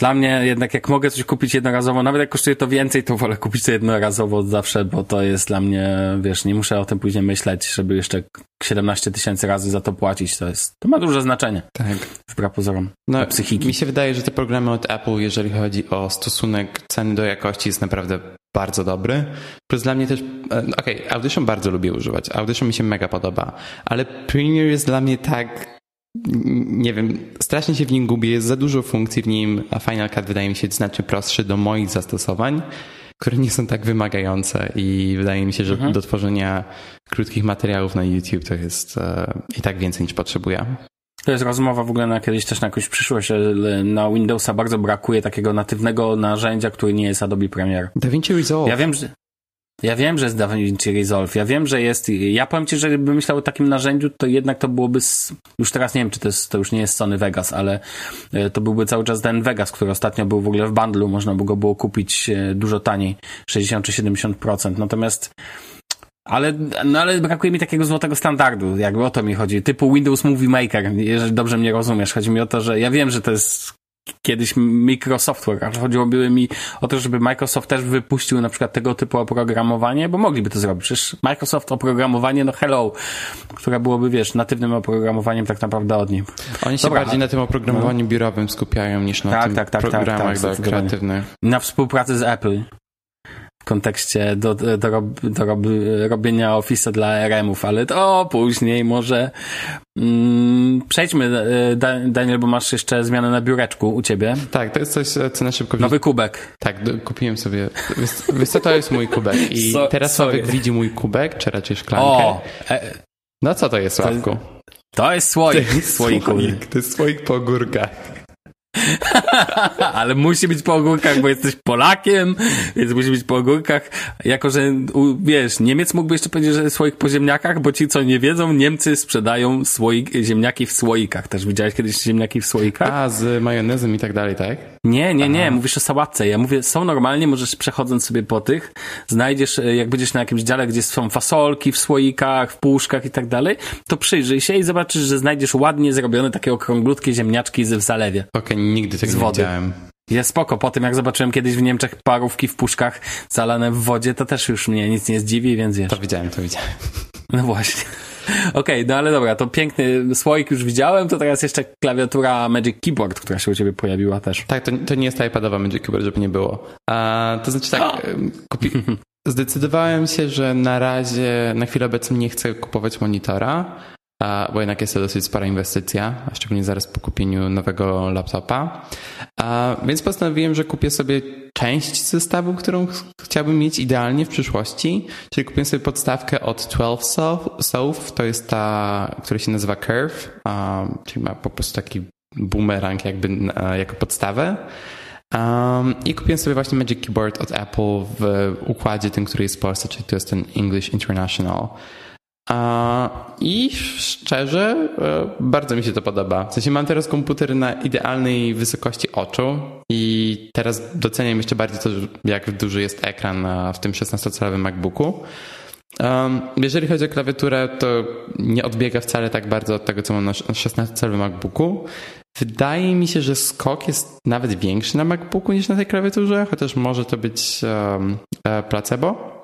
dla mnie jednak jak mogę coś kupić jednorazowo, nawet jak kosztuje to więcej, to wolę kupić to jednorazowo zawsze, bo to jest dla mnie, wiesz, nie muszę o tym później myśleć, żeby jeszcze 17 tysięcy razy za to płacić. To jest, to ma duże znaczenie. Tak. Wbrew pozorom. No, psychiki. Mi się wydaje, że te programy od Apple, jeżeli chodzi o stosunek ceny do jakości, jest naprawdę bardzo dobry. Plus dla mnie też, e, okej, okay, Audition bardzo lubię używać. Audition mi się mega podoba, ale Premiere jest dla mnie tak nie wiem, strasznie się w nim gubię, jest za dużo funkcji w nim, a Final Cut wydaje mi się znacznie prostszy do moich zastosowań, które nie są tak wymagające i wydaje mi się, że mhm. do tworzenia krótkich materiałów na YouTube to jest e, i tak więcej niż potrzebuję. To jest rozmowa w ogóle na kiedyś też na jakąś przyszłość. Na Windowsa bardzo brakuje takiego natywnego narzędzia, który nie jest Adobe Premiere. DaVinci Resolve. Ja wiem, że ja wiem, że jest DaVinci Resolve, ja wiem, że jest, ja powiem Ci, że gdybym myślał o takim narzędziu, to jednak to byłoby, już teraz nie wiem, czy to, jest, to już nie jest Sony Vegas, ale e, to byłby cały czas ten Vegas, który ostatnio był w ogóle w bundlu, można by go było kupić e, dużo taniej, 60 czy 70%, natomiast ale, no ale brakuje mi takiego złotego standardu, jakby o to mi chodzi, typu Windows Movie Maker, jeżeli dobrze mnie rozumiesz. Chodzi mi o to, że ja wiem, że to jest kiedyś Microsoftware, ale chodziłoby mi o to, żeby Microsoft też wypuścił na przykład tego typu oprogramowanie, bo mogliby to zrobić. Przecież Microsoft oprogramowanie, no hello, które byłoby, wiesz, natywnym oprogramowaniem tak naprawdę od nich. Oni się Dobra. bardziej na tym oprogramowaniu no. biurowym skupiają niż na tak, tym tak, tak, tak programach tak, tak, kreatywnych. Na współpracy z Apple kontekście do, do, do, do robienia Office'a dla RM-ów, ale to później może mm, przejdźmy, e, Daniel, bo masz jeszcze zmianę na biureczku u ciebie. Tak, to jest coś, co na szybko... Nowy kubek. Tak, do, kupiłem sobie... Wiesz to jest mój kubek i [LAUGHS] so, teraz Sławek widzi mój kubek, czy raczej szklankę. O, e, no co to jest, Sławku? To jest słoik. To jest słoik, to jest słoik po górkach. [LAUGHS] Ale musi być po ogórkach, bo jesteś Polakiem, więc musi być po ogórkach. Jako, że wiesz, Niemiec mógłby jeszcze powiedzieć, że swoich po ziemniakach, bo ci, co nie wiedzą, Niemcy sprzedają słoik, ziemniaki w słoikach. Też widziałeś kiedyś ziemniaki w słoikach? A, z majonezem i tak dalej, tak? Nie, nie, nie, Aha. mówisz o sałatce. Ja mówię, są normalnie, możesz przechodząc sobie po tych, znajdziesz, e, jak będziesz na jakimś dziale, gdzie są fasolki w słoikach, w puszkach i tak dalej, to przyjrzyj się i zobaczysz, że znajdziesz ładnie zrobione takie okrąglutkie ziemniaczki w zalewie. Okej, okay, nigdy tego nie widziałem. Jest spoko. Po tym, jak zobaczyłem kiedyś w Niemczech parówki w puszkach zalane w wodzie, to też już mnie nic nie zdziwi, więc wiesz. To widziałem, to widziałem. [LAUGHS] No właśnie. Okej, okay, no ale dobra, to piękny słoik już widziałem, to teraz jeszcze klawiatura Magic Keyboard, która się u ciebie pojawiła też. Tak, to, to nie jest iPadowa Magic Keyboard, żeby nie było. A, to znaczy tak, [GASPS] kupi... zdecydowałem się, że na razie, na chwilę obecną nie chcę kupować monitora, bo jednak jest to dosyć spora inwestycja, a szczególnie zaraz po kupieniu nowego laptopa. Więc postanowiłem, że kupię sobie część zestawu, którą chciałbym mieć idealnie w przyszłości, czyli kupię sobie podstawkę od 12 South, to jest ta, która się nazywa Curve, czyli ma po prostu taki boomerang jakby jako podstawę. Um, I kupiłem sobie właśnie Magic Keyboard od Apple w układzie tym, który jest w Polsce, czyli to jest ten English International. I szczerze, e, bardzo mi się to podoba. W sensie mam teraz komputer na idealnej wysokości oczu i teraz doceniam jeszcze bardziej to, jak duży jest ekran w tym 16-calowym MacBooku. jeżeli chodzi o klawiaturę, to nie odbiega wcale tak bardzo od tego, co mam na 16-calowym MacBooku. Wydaje mi się, że skok jest nawet większy na MacBooku niż na tej klawiaturze, chociaż może to być um, placebo.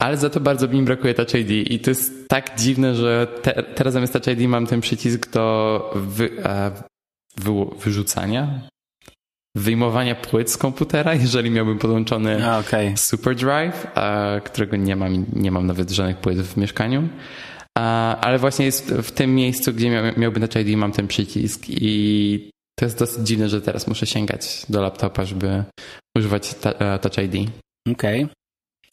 Ale za to bardzo mi brakuje Touch ID i to jest tak dziwne, że te, teraz zamiast Touch ID mam ten przycisk do wy, e, wy, wyrzucania, wyjmowania płyt z komputera, [LAUGHS] jeżeli miałbym podłączony okay. Super Drive, a, którego nie mam, nie mam nawet żadnych płyt w mieszkaniu. A, ale właśnie jest w tym miejscu, gdzie miał, miałby Touch ID mam ten przycisk i to jest dosyć dziwne, że teraz muszę sięgać do laptopa, żeby używać e, Touch ID. Okej. Okay.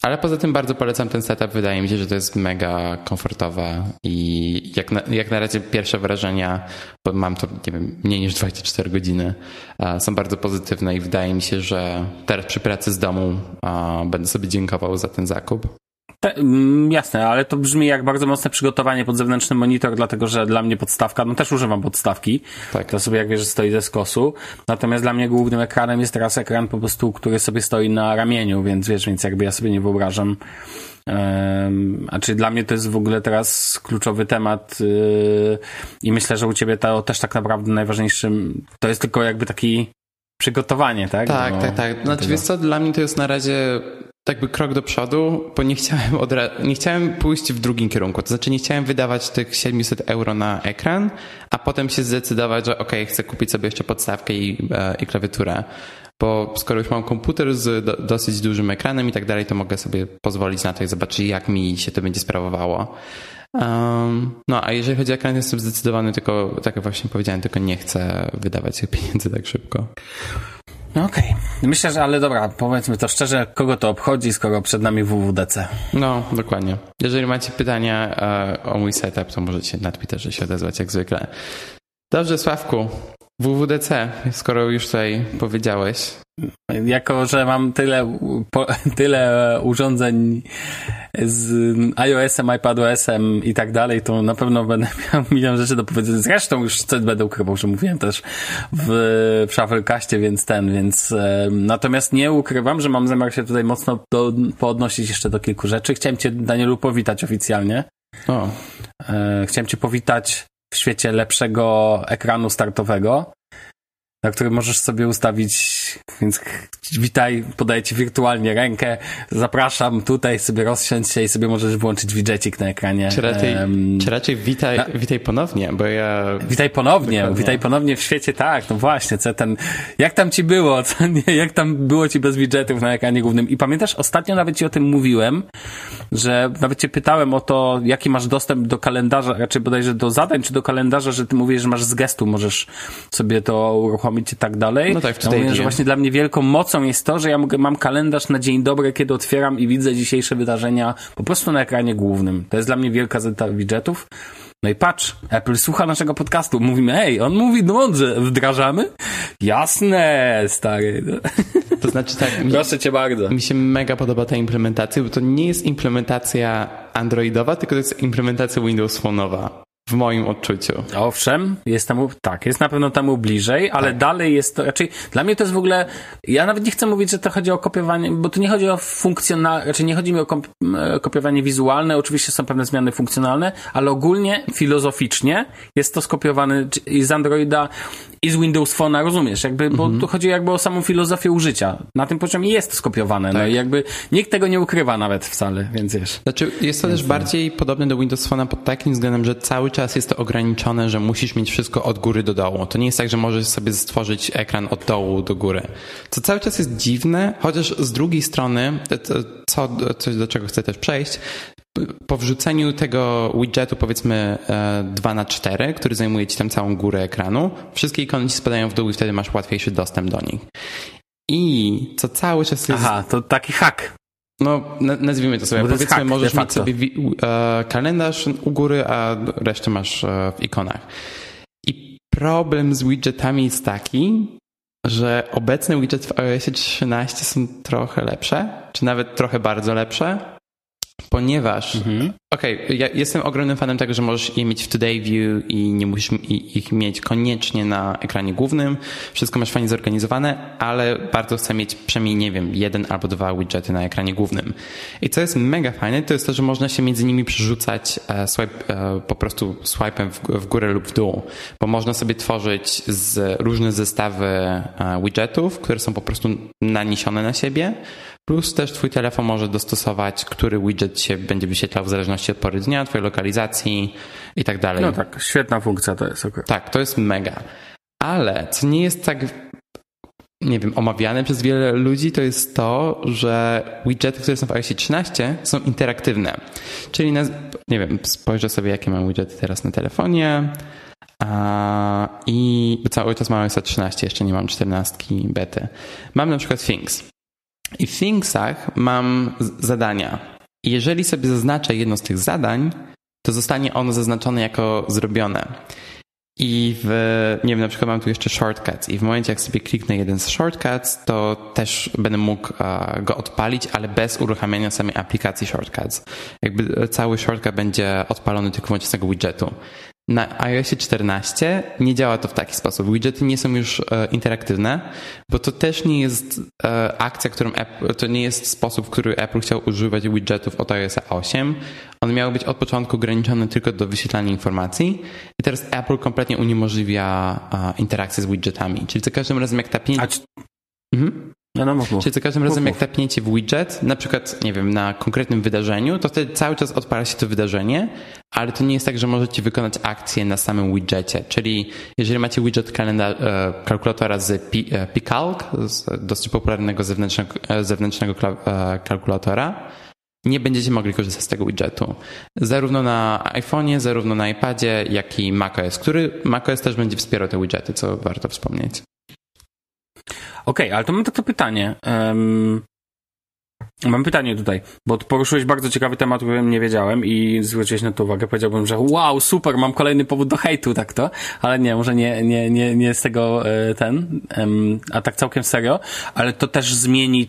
Ale poza tym bardzo polecam ten setup. Wydaje mi się, że to jest mega komfortowe i jak na, jak na razie pierwsze wrażenia, bo mam to, nie wiem, mniej niż 24 godziny, są bardzo pozytywne i wydaje mi się, że teraz przy pracy z domu będę sobie dziękował za ten zakup. Te, mm, jasne, ale to brzmi jak bardzo mocne przygotowanie pod zewnętrzny monitor, dlatego że dla mnie podstawka, no też używam podstawki, tak. to sobie jak wiesz, stoi ze skosu, natomiast dla mnie głównym ekranem jest teraz ekran po prostu, który sobie stoi na ramieniu, więc wiesz, więc jakby ja sobie nie wyobrażam a czy dla mnie to jest w ogóle teraz kluczowy temat yy, i myślę, że u ciebie to też tak naprawdę najważniejszym, to jest tylko jakby taki przygotowanie, tak? Tak, Do, tak, tak. Znaczy wiesz co, dla mnie to jest na razie jakby krok do przodu, bo nie chciałem, nie chciałem pójść w drugim kierunku. To znaczy nie chciałem wydawać tych 700 euro na ekran, a potem się zdecydować, że ok, chcę kupić sobie jeszcze podstawkę i, e, i klawiaturę. Bo skoro już mam komputer z do, dosyć dużym ekranem i tak dalej, to mogę sobie pozwolić na to i zobaczyć, jak mi się to będzie sprawowało. Um, no, a jeżeli chodzi o ekran, jestem zdecydowany, tylko, tak jak właśnie powiedziałem, tylko nie chcę wydawać tych pieniędzy tak szybko. No okej. Okay. Myślę, że ale dobra, powiedzmy to szczerze, kogo to obchodzi, skoro przed nami WWDC. No, dokładnie. Jeżeli macie pytania e, o mój setup, to możecie na Twitterze się odezwać jak zwykle. Dobrze, Sławku. WWDC, skoro już tutaj powiedziałeś. Jako, że mam tyle, po, [LAUGHS] tyle urządzeń z iOS-em, iPadOS-em i tak dalej, to na pewno będę [LAUGHS] miał milion rzeczy do powiedzenia. Zresztą już coś będę ukrywał, że mówiłem też w, w Shufflecastie, więc ten, więc e, natomiast nie ukrywam, że mam zamiar się tutaj mocno do, poodnosić jeszcze do kilku rzeczy. Chciałem cię, Danielu, powitać oficjalnie. O. E, chciałem cię powitać w świecie lepszego ekranu startowego na którym możesz sobie ustawić, więc witaj, podaję ci wirtualnie rękę, zapraszam tutaj, sobie rozsiądź się i sobie możesz włączyć widgetik na ekranie. Czy raczej, um, czy raczej witaj, witaj ponownie, bo ja... Witaj ponownie, Dokładnie. witaj ponownie w świecie, tak, no właśnie, co ten, jak tam ci było, [LAUGHS] co nie, jak tam było ci bez widgetów na ekranie głównym i pamiętasz, ostatnio nawet ci o tym mówiłem, że nawet cię pytałem o to, jaki masz dostęp do kalendarza, raczej bodajże do zadań, czy do kalendarza, że ty mówisz, że masz z gestu, możesz sobie to uruchomić uruchomić i tak dalej. No tak, w ja mówię, że właśnie dla mnie wielką mocą jest to, że ja mogę, mam kalendarz na dzień dobry, kiedy otwieram i widzę dzisiejsze wydarzenia po prostu na ekranie głównym. To jest dla mnie wielka zeta widgetów. No i patrz, Apple słucha naszego podcastu. Mówimy, hej, on mówi mądrze, wdrażamy? Jasne, stary. To znaczy tak. Mi, Proszę cię bardzo. Mi się mega podoba ta implementacja, bo to nie jest implementacja androidowa, tylko to jest implementacja Windows Phone'owa w moim odczuciu. Owszem, jest temu, tak, jest na pewno temu bliżej, ale tak. dalej jest to raczej, dla mnie to jest w ogóle, ja nawet nie chcę mówić, że to chodzi o kopiowanie, bo tu nie chodzi o funkcjonalne, raczej nie chodzi mi o e, kopiowanie wizualne, oczywiście są pewne zmiany funkcjonalne, ale ogólnie, filozoficznie jest to skopiowane z Androida i z Windows Phone'a, rozumiesz, jakby, bo mhm. tu chodzi jakby o samą filozofię użycia. Na tym poziomie jest skopiowane, no tak. no i jakby nikt tego nie ukrywa nawet wcale, więc wiesz. Znaczy, jest to też bardziej podobne do Windows Phone'a pod takim względem, że cały czas jest to ograniczone, że musisz mieć wszystko od góry do dołu. To nie jest tak, że możesz sobie stworzyć ekran od dołu do góry. Co cały czas jest dziwne, chociaż z drugiej strony, co, coś do czego chcę też przejść, po wrzuceniu tego widgetu powiedzmy 2 e, na 4 który zajmuje ci tam całą górę ekranu, wszystkie ikony ci spadają w dół i wtedy masz łatwiejszy dostęp do nich. I co cały czas jest... Aha, to taki hack. No, nazwijmy to sobie. Bo Powiedzmy, hack, możesz mieć sobie e, kalendarz u góry, a resztę masz e, w ikonach. I problem z widgetami jest taki, że obecne widgety w iOS 13 są trochę lepsze, czy nawet trochę bardzo lepsze, Ponieważ, mhm. okej, okay, ja jestem ogromnym fanem tego, że możesz je mieć w Today View i nie musisz ich mieć koniecznie na ekranie głównym. Wszystko masz fajnie zorganizowane, ale bardzo chcę mieć przynajmniej, nie wiem, jeden albo dwa widgety na ekranie głównym. I co jest mega fajne, to jest to, że można się między nimi przerzucać e, swipe, e, po prostu swipem w, w górę lub w dół, bo można sobie tworzyć z różne zestawy e, widgetów, które są po prostu naniesione na siebie Plus też twój telefon może dostosować, który widget się będzie wyświetlał w zależności od pory dnia, twojej lokalizacji i tak dalej. No tak, świetna funkcja to jest. Okay. Tak, to jest mega. Ale co nie jest tak, nie wiem, omawiane przez wiele ludzi, to jest to, że widgety, które są w iOS 13 są interaktywne. Czyli, na, nie wiem, spojrzę sobie, jakie mam widgety teraz na telefonie. I cały czas mam iOS 13, jeszcze nie mam 14 bety. Mam na przykład Things. I w Thingsach mam zadania. Jeżeli sobie zaznaczę jedno z tych zadań, to zostanie ono zaznaczone jako zrobione. I w, nie wiem, na przykład mam tu jeszcze shortcuts i w momencie, jak sobie kliknę jeden z shortcuts, to też będę mógł go odpalić, ale bez uruchamiania samej aplikacji shortcuts. Jakby cały shortcut będzie odpalony tylko wyłącznie z tego widgetu. Na iOSie 14 nie działa to w taki sposób. Widgety nie są już e, interaktywne, bo to też nie jest e, akcja, którą Apple, to nie jest sposób, w który Apple chciał używać widgetów od iOS 8. One miały być od początku ograniczone tylko do wyświetlania informacji i teraz Apple kompletnie uniemożliwia e, interakcję z widgetami. Czyli za każdym razem jak ta pięć... Mhm. No, no, mów, mów. Czyli za każdym razem, mów, jak tapniecie w widget, na przykład, nie wiem, na konkretnym wydarzeniu, to wtedy cały czas odpala się to wydarzenie, ale to nie jest tak, że możecie wykonać akcję na samym widgetie. Czyli jeżeli macie widget kalendar, e, kalkulatora z e, Picalc, z dosyć popularnego zewnętrznego, e, zewnętrznego kalkulatora, nie będziecie mogli korzystać z tego widgetu. Zarówno na iPhone'ie, zarówno na iPadzie, jak i macOS, który macOS też będzie wspierał te widgety, co warto wspomnieć. Okej, okay, ale to mam takie pytanie. Um, Mam pytanie tutaj, bo poruszyłeś bardzo ciekawy temat, o którym nie wiedziałem i zwróciłeś na to uwagę. Powiedziałbym, że wow, super, mam kolejny powód do hejtu, tak to, ale nie, może nie, nie, nie, nie z tego e, ten, a tak całkiem serio, ale to też zmieni,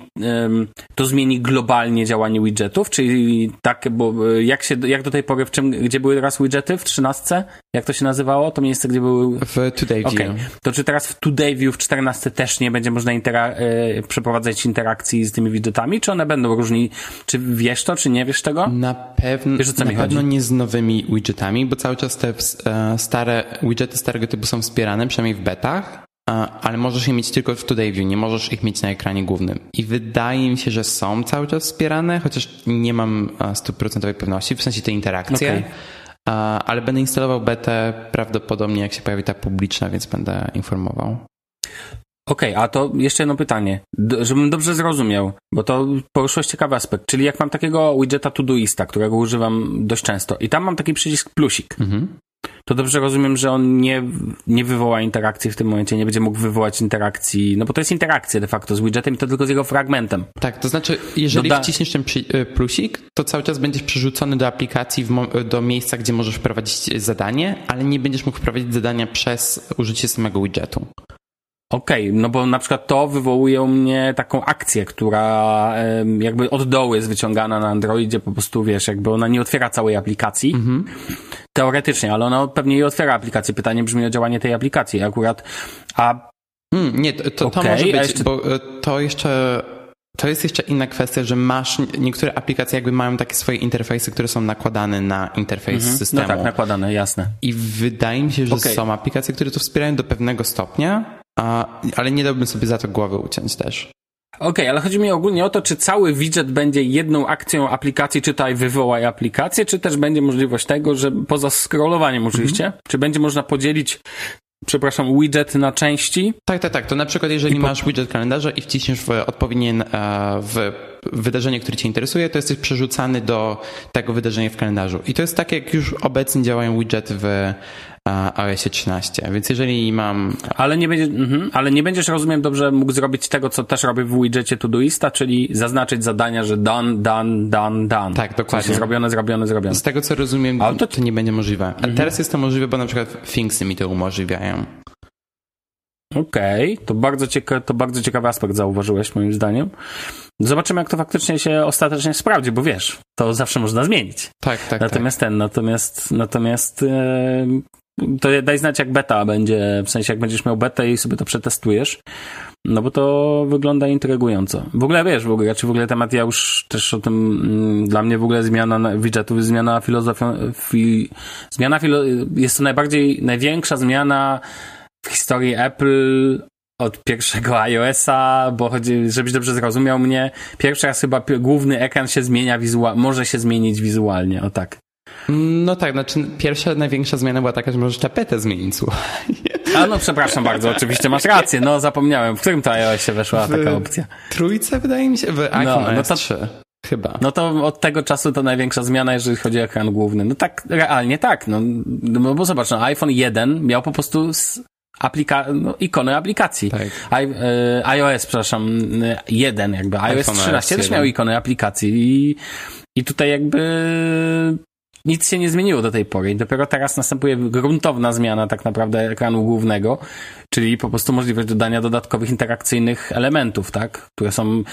to zmieni globalnie działanie widgetów, czyli tak, bo e, jak się, jak do tej pory, w czym, gdzie były teraz widgety? W trzynastce? Jak to się nazywało? To miejsce, gdzie były... W Today View. Okay. To czy teraz w Today View w czternastce też nie będzie można intera- e, przeprowadzać interakcji z tymi widgetami, czy one będą różni. Czy wiesz to, czy nie wiesz tego? Na, pewno, wiesz, na pewno nie z nowymi widgetami, bo cały czas te e, stare widgety starego typu są wspierane, przynajmniej w betach, ale możesz je mieć tylko w Today View, nie możesz ich mieć na ekranie głównym. I wydaje mi się, że są cały czas wspierane, chociaż nie mam e, stuprocentowej pewności, w sensie te interakcje. Okay. Ale będę instalował betę prawdopodobnie jak się pojawi ta publiczna, więc będę informował. Okej, okay, a to jeszcze jedno pytanie, żebym dobrze zrozumiał, bo to poruszyłeś ciekawy aspekt, czyli jak mam takiego widgeta Todoista, którego używam dość często i tam mam taki przycisk plusik, mhm. To dobrze rozumiem, że on nie, nie wywoła interakcji w tym momencie, nie będzie mógł wywołać interakcji, no bo to jest interakcja de facto z widgetem i to tylko z jego fragmentem. Tak, to znaczy, jeżeli Doda... wciśniesz ten y, plusik, to cały czas będziesz przerzucony do aplikacji, do miejsca, gdzie możesz wprowadzić zadanie, ale nie będziesz mógł wprowadzić zadania przez użycie samego widgetu. Okej, okay, no bo na przykład to wywołuje u mnie taką akcję, która jakby od dołu jest wyciągana na Androidzie, po prostu wiesz, jakby ona nie otwiera całej aplikacji. Mm-hmm. Teoretycznie, ale ona pewnie jej otwiera aplikację. Pytanie brzmi o działanie tej aplikacji akurat. A. Hmm, nie, to, to, okay, to może być, jeszcze... bo e, to jeszcze. To jest jeszcze inna kwestia, że masz, niektóre aplikacje jakby mają takie swoje interfejsy, które są nakładane na interfejs mm-hmm. systemu. No tak, nakładane, jasne. I wydaje mi się, że okay. są aplikacje, które to wspierają do pewnego stopnia, a, ale nie dałbym sobie za to głowy uciąć też. Okej, okay, ale chodzi mi ogólnie o to, czy cały widget będzie jedną akcją aplikacji, czytaj, wywołaj aplikację, czy też będzie możliwość tego, że poza scrollowaniem oczywiście, mhm. czy będzie można podzielić przepraszam, widget na części. Tak, tak, tak. To na przykład, jeżeli po... masz widget kalendarza i wciśniesz w odpowiednie e, w wydarzenie, które Cię interesuje, to jesteś przerzucany do tego wydarzenia w kalendarzu. I to jest tak, jak już obecnie działają widgety w iOS 13. Więc jeżeli mam. Ale nie, będzie, mhm, ale nie będziesz, rozumiem, dobrze mógł zrobić tego, co też robię w widgetie Todoista, czyli zaznaczyć zadania, że done, done, done, done. Tak, dokładnie. zrobione, zrobione, zrobione. Z tego, co rozumiem, ale to... to nie będzie możliwe. A mhm. teraz jest to możliwe, bo na przykład Thingsy mi to umożliwiają. Okej, okay. to, bardzo cieka- to bardzo ciekawy aspekt zauważyłeś moim zdaniem. Zobaczymy, jak to faktycznie się ostatecznie sprawdzi, bo wiesz, to zawsze można zmienić. Tak, tak. Natomiast tak. ten, natomiast, natomiast e, to daj znać, jak beta będzie, w sensie jak będziesz miał betę i sobie to przetestujesz, no bo to wygląda intrygująco. W ogóle wiesz, w ogóle, czy w ogóle temat, ja już też o tym, mm, dla mnie w ogóle zmiana widgetów, zmiana filozofią, fi, zmiana filo, jest to najbardziej, największa zmiana w historii Apple od pierwszego iOS-a, bo chodzi, żebyś dobrze zrozumiał mnie, pierwszy raz chyba główny ekran się zmienia wizualnie, może się zmienić wizualnie, o tak. No tak, znaczy pierwsza, największa zmiana była taka, że możesz tapetę zmienić, słuchaj. A no przepraszam bardzo, oczywiście masz rację, no zapomniałem, w którym to iOSie weszła w taka opcja? Trójce wydaje mi się, w iPhone no, no to, 3. Chyba. No to od tego czasu to największa zmiana, jeżeli chodzi o ekran główny. No tak, realnie tak. No, no bo zobacz, no, iPhone 1 miał po prostu aplika no, ikony aplikacji. Tak. I, y, iOS, przepraszam, 1 jakby. iOS 13 też miał ikony aplikacji i, i tutaj jakby nic się nie zmieniło do tej pory i dopiero teraz następuje gruntowna zmiana tak naprawdę ekranu głównego, czyli po prostu możliwość dodania dodatkowych interakcyjnych elementów, tak, które są,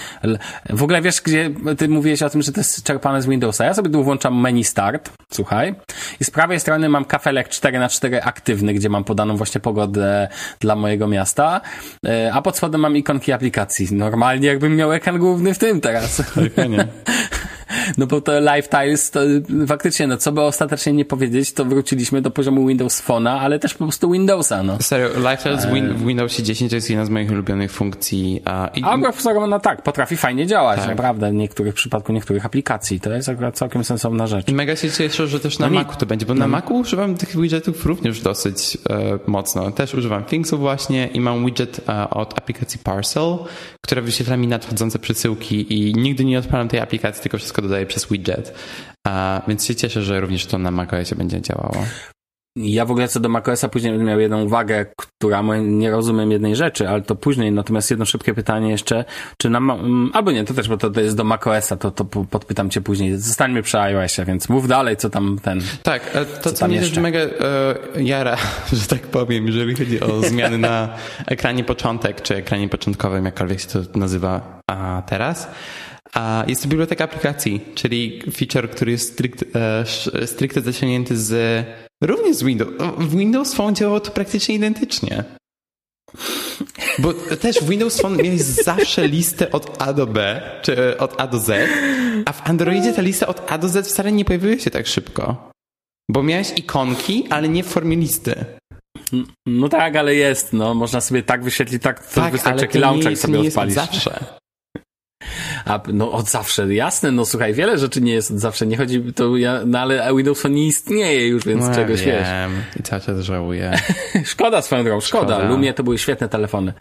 w ogóle wiesz, gdzie ty mówiłeś o tym, że to jest czerpane z Windowsa, ja sobie tu włączam menu start, słuchaj, i z prawej strony mam kafelek 4 na 4 aktywny, gdzie mam podaną właśnie pogodę dla mojego miasta, e, a pod spodem mam ikonki aplikacji. Normalnie jakbym miał ekran główny w tym teraz. nie. [LAUGHS] No bo to Lifetiles, to faktycznie, no co by ostatecznie nie powiedzieć, to wróciliśmy do poziomu Windows Phone'a, ale też po prostu Windowsa, no. Serio, Lifetiles e... w Windowsie 10 to jest jedna z moich ulubionych funkcji. A, i... a profesor, no tak, potrafi fajnie działać, tak. naprawdę, w niektórych przypadku niektórych aplikacji. To jest akurat całkiem sensowna rzecz. I mega się cieszę, że też na no Macu to będzie, bo no. na Macu używam tych widgetów również dosyć e, mocno. Też używam Thingsów właśnie i mam widget e, od aplikacji Parcel, która wyświetla mi nadchodzące przesyłki i nigdy nie odpalam tej aplikacji, tylko wszystko dodaję przez widget. A, więc się cieszę, że również to na macOSie będzie działało. Ja w ogóle co do macOSa później będę miał jedną uwagę, która nie rozumiem jednej rzeczy, ale to później. Natomiast jedno szybkie pytanie jeszcze, czy na, mm, albo nie, to też, bo to, to jest do macOSa, to, to podpytam cię później. Zostańmy przy iOSie, więc mów dalej, co tam ten. Tak, e, to co, co mnie też mega e, jara, [LAUGHS] że tak powiem, jeżeli chodzi o zmiany na ekranie początek, czy ekranie początkowym, jakkolwiek się to nazywa a teraz a jest to biblioteka aplikacji, czyli feature, który jest strict, e, stricte zaciągnięty z również z Windows. W Windows Phone działało to praktycznie identycznie. Bo też w Windows Phone miałeś zawsze listę od A do B, czy od A do Z, a w Androidzie ta lista od A do Z wcale nie pojawiła się tak szybko. Bo miałeś ikonki, ale nie w formie listy. No tak, ale jest, no. Można sobie tak wyświetlić, tak, tak, wystarczy jaki launcher sobie odpalić. zawsze. A, no od zawsze, jasne, no słuchaj, wiele rzeczy nie jest od zawsze, nie chodzi, to ja, no ale Windows Phone nie istnieje już, więc no, czegoś wiem. wiesz. I cały czas żałuję. [LAUGHS] szkoda swoją drogą, szkoda. szkoda. Lumie to były świetne telefony.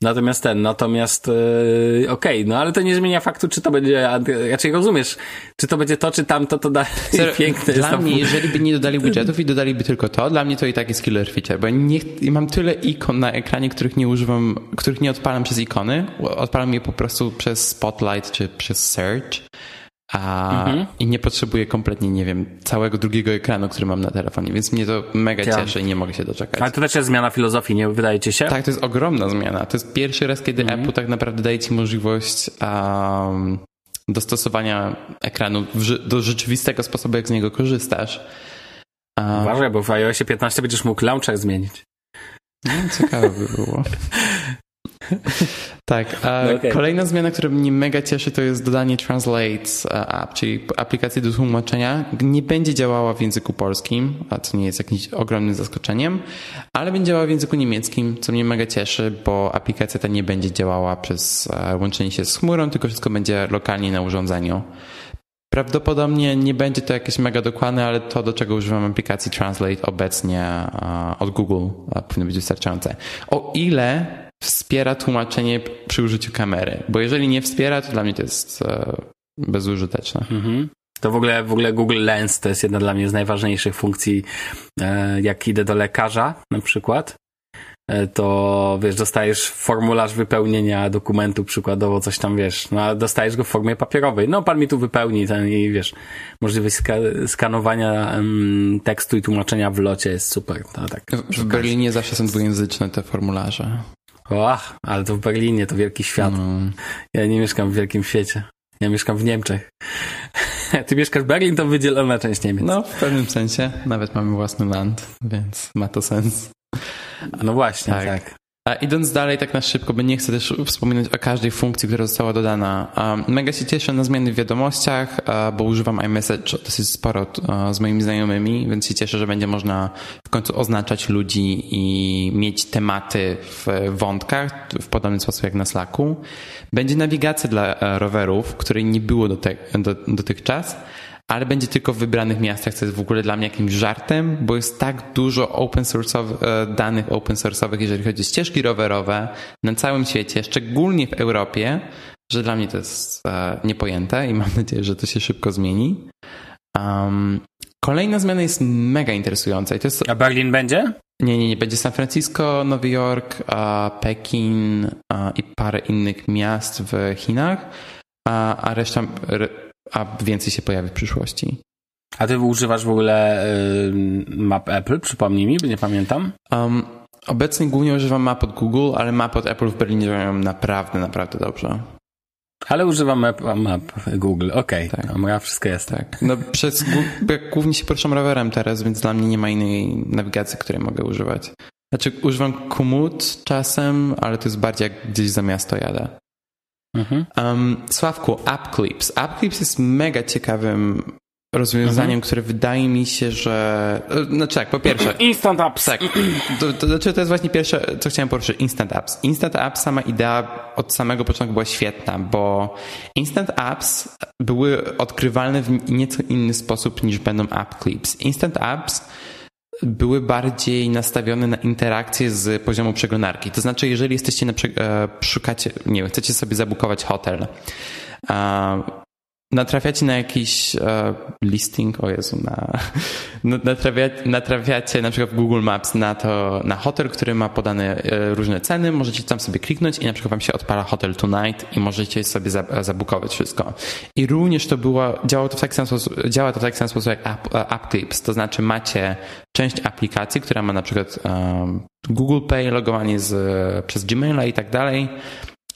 Natomiast ten, natomiast yy, okej, okay, no ale to nie zmienia faktu, czy to będzie, raczej rozumiesz, czy to będzie to, czy tamto, to da [LAUGHS] piękne. Dla mnie, jeżeli by nie dodali widgetów i dodaliby tylko to, dla mnie to i tak jest killer feature, bo nie, mam tyle ikon na ekranie, których nie używam, których nie odpalam przez ikony, odpalam je po prostu przez Spotlight czy przez Search. A, mhm. I nie potrzebuję kompletnie, nie wiem, całego drugiego ekranu, który mam na telefonie, więc mnie to mega ja. cieszy i nie mogę się doczekać. Ale to też jest zmiana filozofii, nie wydaje ci się? Tak, to jest ogromna zmiana. To jest pierwszy raz, kiedy mhm. Apple tak naprawdę daje ci możliwość um, dostosowania ekranu do rzeczywistego sposobu, jak z niego korzystasz. Um, Uważaj, bo w iOSie 15 będziesz mógł launcher zmienić. No, ciekawe by było. [LAUGHS] [LAUGHS] tak. No okay. Kolejna zmiana, która mnie mega cieszy, to jest dodanie Translate App, czyli aplikacji do tłumaczenia. Nie będzie działała w języku polskim, a co nie jest jakimś ogromnym zaskoczeniem, ale będzie działała w języku niemieckim, co mnie mega cieszy, bo aplikacja ta nie będzie działała przez łączenie się z chmurą, tylko wszystko będzie lokalnie na urządzeniu. Prawdopodobnie nie będzie to jakieś mega dokładne, ale to, do czego używam aplikacji Translate obecnie od Google, powinno być wystarczające. O ile wspiera tłumaczenie przy użyciu kamery, bo jeżeli nie wspiera, to dla mnie to jest e, bezużyteczne. Mhm. To w ogóle, w ogóle Google Lens to jest jedna dla mnie z najważniejszych funkcji, e, jak idę do lekarza na przykład, e, to wiesz, dostajesz formularz wypełnienia dokumentu przykładowo, coś tam wiesz, no a dostajesz go w formie papierowej. No pan mi tu wypełni ten i wiesz, możliwość ska skanowania um, tekstu i tłumaczenia w locie jest super. No, tak, w, w Berlinie zawsze są dwujęzyczne te formularze. Och, ale to w Berlinie to wielki świat. No. Ja nie mieszkam w wielkim świecie. Ja mieszkam w Niemczech. [LAUGHS] Ty mieszkasz w Berlin, to wydzielona część Niemiec. No, w pewnym sensie. Nawet mamy własny land, więc ma to sens. No właśnie, tak. tak. A idąc dalej tak na szybko, bo nie chcę też wspominać o każdej funkcji, która została dodana. Mega się cieszę na zmiany w wiadomościach, bo używam iMessage dosyć sporo z moimi znajomymi, więc się cieszę, że będzie można w końcu oznaczać ludzi i mieć tematy w wątkach w podobny sposób jak na Slacku. Będzie nawigacja dla e, rowerów, której nie było dotychczas ale będzie tylko w wybranych miastach, co jest w ogóle dla mnie jakimś żartem, bo jest tak dużo open source'owych, e, danych open source'owych, jeżeli chodzi o ścieżki rowerowe na całym świecie, szczególnie w Europie, że dla mnie to jest e, niepojęte i mam nadzieję, że to się szybko zmieni. Um, kolejna zmiana jest mega interesująca. I to jest... A Berlin będzie? Nie, nie, nie. Będzie San Francisco, Nowy Jork, Pekin i parę innych miast w Chinach, a, a reszta a więcej się pojawi w przyszłości. A ty używasz w ogóle y, map Apple? Przypomnij mi, bo nie pamiętam. Um, obecnie głównie używam map od Google, ale map od Apple w Berlinie działają naprawdę, naprawdę dobrze. Ale używam map, map Google, okej, okay. tak. ja wszystko jest. Tak. No przez, głównie się poruszam rowerem teraz, więc dla mnie nie ma innej nawigacji, której mogę używać. Znaczy używam Komoot czasem, ale to jest bardziej jak gdzieś za miasto jadę. Mhm. Um, Sławku, AppClips. AppClips jest mega ciekawym rozwiązaniem, mhm. które wydaje mi się, że... Znaczy tak, po pierwsze... [CLEARS THROAT] Instant Apps. Tak. To, to, znaczy to jest właśnie pierwsze, co chciałem poruszyć. Instant Apps. Instant Apps, sama idea od samego początku była świetna, bo Instant Apps były odkrywalne w nieco inny sposób niż będą App Clips. Instant Apps były bardziej nastawione na interakcję z poziomu przeglądarki. To znaczy, jeżeli jesteście na e, szukacie, nie wiem, chcecie sobie zabukować hotel, natrafiacie na jakiś e, listing, o Jezu, na, [LAUGHS] natrafiacie, natrafiacie na przykład w Google Maps na to, na hotel, który ma podane e, różne ceny, możecie tam sobie kliknąć i na przykład wam się odpala Hotel Tonight i możecie sobie zabukować wszystko. I również to było, działało to w taki sam sposób, działa to w taki sam sposób jak App, app Clips, to znaczy macie część aplikacji, która ma na przykład um, Google Pay, logowanie z, przez Gmaila i tak dalej,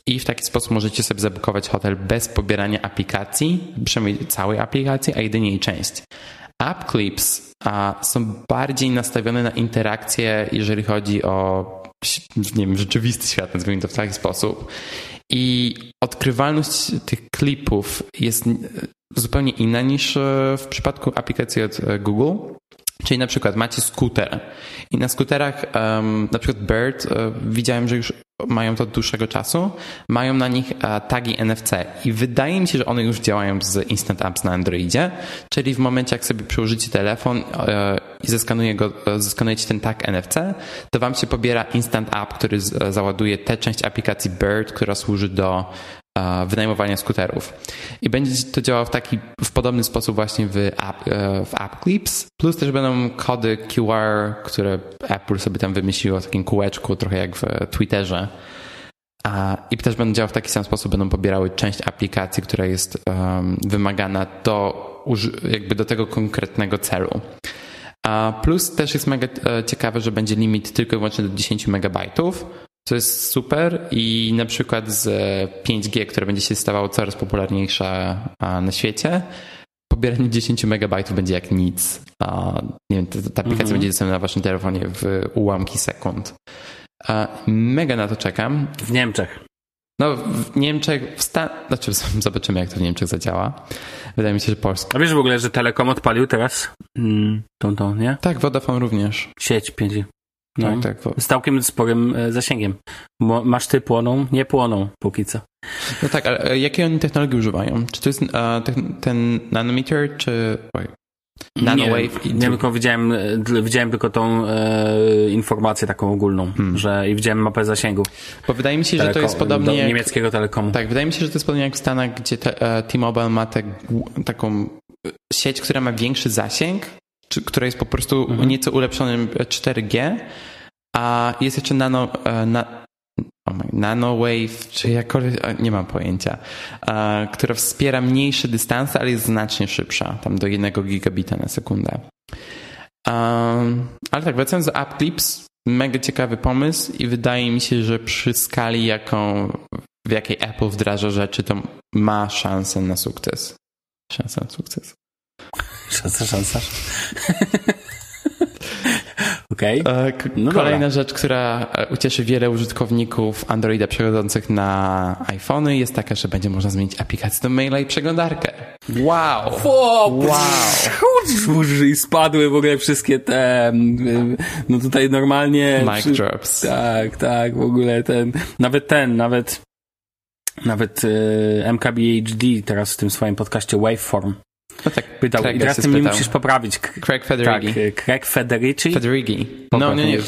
i w taki sposób możecie sobie zabukować hotel bez pobierania aplikacji, przynajmniej całej aplikacji, a jedynie jej część. App Clips a, są bardziej nastawione na interakcję, jeżeli chodzi o nie wiem, rzeczywisty świat, nazwijmy to w taki sposób. I odkrywalność tych klipów jest zupełnie inna niż w przypadku aplikacji od e, Google. Czyli na przykład macie skuter. I na skuterach, um, na przykład Bird, um, widziałem, że już mają to od dłuższego czasu, mają na nich uh, tagi NFC i wydaje mi się, że one już działają z Instant Apps na Androidzie, czyli w momencie jak sobie przyłożycie telefon uh, i zeskanuje go, zeskanujecie ten tag NFC, to wam się pobiera Instant App, który załaduje tę część aplikacji Bird, która służy do wynajmowania skuterów. I będzie to działało w taki, w podobny sposób właśnie w App, e, w app Clips, plus też będą kody QR, które Apple sobie tam wymyśliło w takim kółeczku, trochę jak w Twitterze. I też będą działały w taki sam sposób, będą pobierały część aplikacji, która jest wymagana do, jakby do tego konkretnego celu. Plus też jest mega e, ciekawe, że będzie limit tylko i wyłącznie do 10 megabajtów, co jest super i na przykład z 5G, które będzie się stawało coraz popularniejsze na świecie, pobieranie 10 megabajtów będzie jak nic. Nie wiem, ta, ta aplikacja mhm. będzie dostępna na waszym telefonie w ułamki sekund. Mega na to czekam. W Niemczech. No, w Niemczech, w Stan... znaczy [LAUGHS] zobaczymy jak to w Niemczech zadziała. Wydaje mi się, że Polska. A wiesz w ogóle, że Telekom odpalił teraz mm, tą, tą, nie? Tak, Vodafone również. Sieć 5G. No, tak, tak. Z całkiem sporym e, zasięgiem. Bo maszty płoną, nie płoną póki co. No tak, ale e, jakiej oni technologii używają? Czy to jest uh, ten, nanometer, czy... Nanowave? Nie, nie tylko widziałem, widziałem tylko tą e, informację taką ogólną, hmm. że i widziałem mapę zasięgu. Bo wydaje mi się, że to jest podobnie jak, niemieckiego telekomu. Tak, wydaje mi się, że to jest podobnie jak w Stanach, gdzie te, T-Mobile ma te, taką sieć, która ma większy zasięg, czy, która jest po prostu mhm. nieco ulepszonym 4G, a jest jeszcze nano, e, na, oh my, nanowave, czy jakkolwiek, nie mam pojęcia, uh, która wspiera mniejsze dystanse, ale jest znacznie szybsza, tam do 1 gigabita na sekundę. Ale tak, wracając do App Clips, mega ciekawy pomysł i wydaje mi się, że przy skali, jaką, w jakiej Apple wdraża rzeczy, to ma szansę na sukces. Szansę na sukces. Szansa, szansa. [LAUGHS] Okej. Okay. No Kolejna dobra. rzecz, która e, ucieszy wiele użytkowników Androida przechodzących na iPhony jest taka, że będzie można zmienić aplikację do maila i przeglądarkę. Wow! Wow! wow. I spadły w ogóle wszystkie te no tutaj normalnie... Mic przy... drops. Tak, tak, w ogóle ten, nawet ten, nawet nawet y, MKBHD teraz w tym swoim podcaście Waveform no tak, pytał. Craig I teraz ty mnie musisz poprawić. Craig Federighi. Tak, Craig Federici? Federighi. No, nie, nie.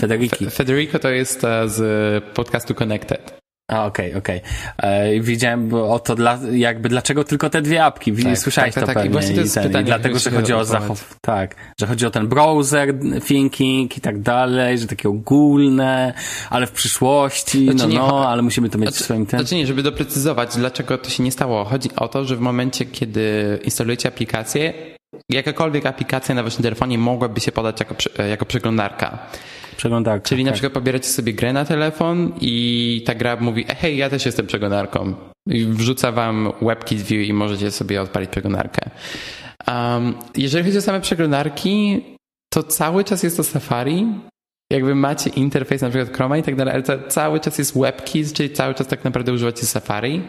Federiki. Federico to jest e, z podcastu Connected. A, okej, okay, okej. Okay. E, widziałem o to, dla, jakby dlaczego tylko te dwie apki. Tak, Słyszałeś tak, to tak, pewnie. I, to jest I, ten, pytanie, i dlatego, że chodzi o zachow... Tak, że chodzi o ten browser thinking i tak dalej, że takie ogólne, ale w przyszłości, znaczy, no, nie, no, ale musimy to mieć znaczy, w swoim tempie. Znaczy nie, żeby doprecyzować, dlaczego to się nie stało. Chodzi o to, że w momencie, kiedy instalujecie aplikację, jakakolwiek aplikacja na waszym telefonie mogłaby się podać jako, jako przeglądarka. Przeglądarka. Czyli na tak. przykład pobieracie sobie grę na telefon i ta gra mówi, hej, ja też jestem przeglądarką. I wrzuca wam WebKit View i możecie sobie odpalić przeglądarkę. Um, jeżeli chodzi o same przeglądarki, to cały czas jest to Safari, jakby macie interfejs na przykład Chroma i tak dalej, ale to cały czas jest WebKit, czyli cały czas tak naprawdę używacie Safari,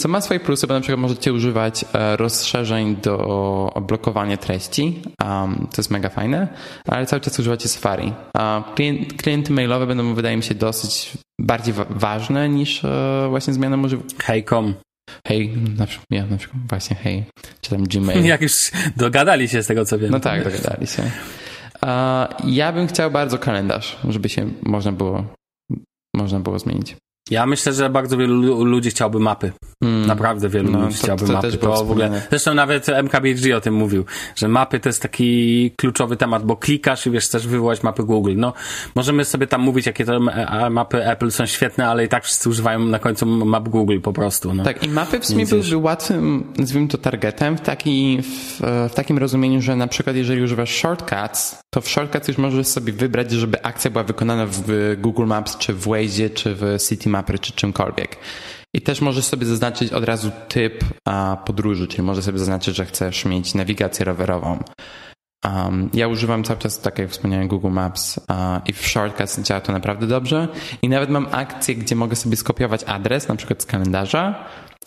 co ma swoje plusy, bo na przykład możecie używać e, rozszerzeń do blokowania treści, um, to jest mega fajne, ale cały czas używacie Safari. Klient, klienty mailowe będą, wydaje mi się, dosyć bardziej wa ważne niż e, właśnie zmiana możliwości. Hej.com. Hej, na przykład, ja na przykład właśnie hej, czy tam Gmail. [LAUGHS] Jak już dogadali się z tego, co wiem. No tak, dogadali się. Ja bym chciał bardzo kalendarz, żeby się można było, można było zmienić. Ja myślę, że bardzo wielu ludzi chciałby mapy. Mm. Naprawdę wielu no, ludzi to, chciałby to mapy. To w ogóle, zresztą nawet MKBHD o tym mówił, że mapy to jest taki kluczowy temat, bo klikasz i wiesz, chcesz wywołać mapy Google. No, możemy sobie tam mówić, jakie to mapy Apple są świetne, ale i tak wszyscy używają na końcu map Google po prostu. No. Tak, i mapy w sumie byłyby łatwym, nazwijmy to targetem, w, taki, w, w takim rozumieniu, że na przykład jeżeli używasz shortcuts, to w shortcuts już możesz sobie wybrać, żeby akcja była wykonana w Google Maps, czy w Waze, czy w City Mapper, czy czymkolwiek. I też możesz sobie zaznaczyć od razu typ a, podróży, czyli możesz sobie zaznaczyć, że chcesz mieć nawigację rowerową. Um, ja używam cały czas, tak jak wspomniałem, Google Maps uh, i w Shortcuts działa to naprawdę dobrze. I nawet mam akcję, gdzie mogę sobie skopiować adres, na przykład z kalendarza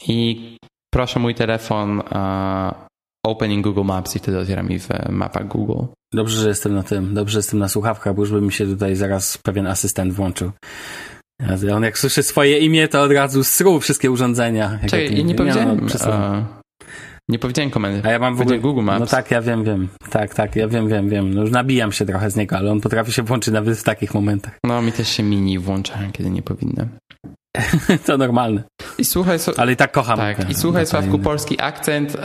i proszę mój telefon uh, opening Google Maps i wtedy otwiera mi w mapach Google. Dobrze, że jestem na tym, dobrze, że jestem na słuchawkach, bo już by mi się tutaj zaraz pewien asystent włączył. On jak słyszy swoje imię, to od razu sruł wszystkie urządzenia. Czekaj, ja nie powiedziałem... No, nie powiedziałem komendy. A ja mam w ogóle Google Maps. No tak, ja wiem, wiem. Tak, tak, ja wiem, wiem, wiem. No już nabijam się trochę z niego, ale on potrafi się włączyć nawet w takich momentach. No, mi też się mini włączają, kiedy nie powinny. [LAUGHS] to normalne. I słuchaj, so... ale i tak kocham. Tak, i słuchaj, Sławku, polski akcent.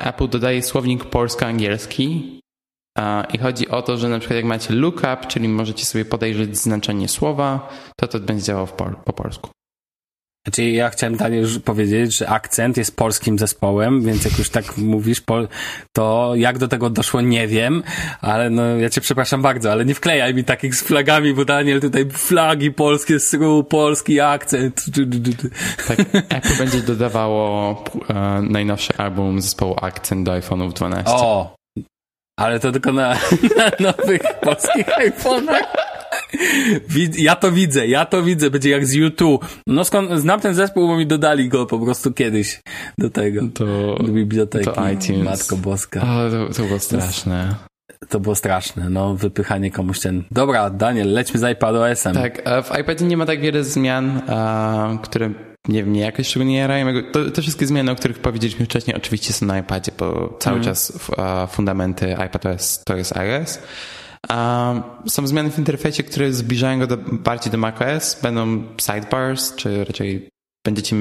Apple dodaje słownik polsko-angielski. I chodzi o to, że na przykład jak macie lookup, czyli możecie sobie podejrzeć znaczenie słowa, to to będzie działało po, po polsku. Znaczy ja chciałem już powiedzieć, że akcent jest polskim zespołem, więc jak już tak mówisz, to jak do tego doszło, nie wiem, ale no ja cię przepraszam bardzo, ale nie wklejaj mi takich z flagami, bo Daniel tutaj flagi polskie, sru, polski akcent. [LAUGHS] Tak, Apple będzie dodawało e, najnowszy album zespołu Akcent do iPhone'ów 12. O, ale to tylko na, [LAUGHS] na nowych polskich iPhone'ach. Ja to widzę, ja to widzę, będzie jak z YouTube. No skąd, znam ten zespół, bo mi dodali go po prostu kiedyś do tego, to, do biblioteki. To iTunes. Matko Boska. To, to było straszne. To było straszne, no, wypychanie komuś ten. Dobra, Daniel, lećmy z iPadOS-em. Tak, w iPadzie nie ma tak wiele zmian, które nie wiem, nie jakoś szczególnie jarają. To, te wszystkie zmiany, o których powiedzieliśmy wcześniej, oczywiście są na iPadzie, bo cały mm. czas fundamenty iPadOS to jest iOS. Um, są zmiany w interfejsie, które zbliżają go do, bardziej do macOS. Będą sidebars, czy raczej będziecie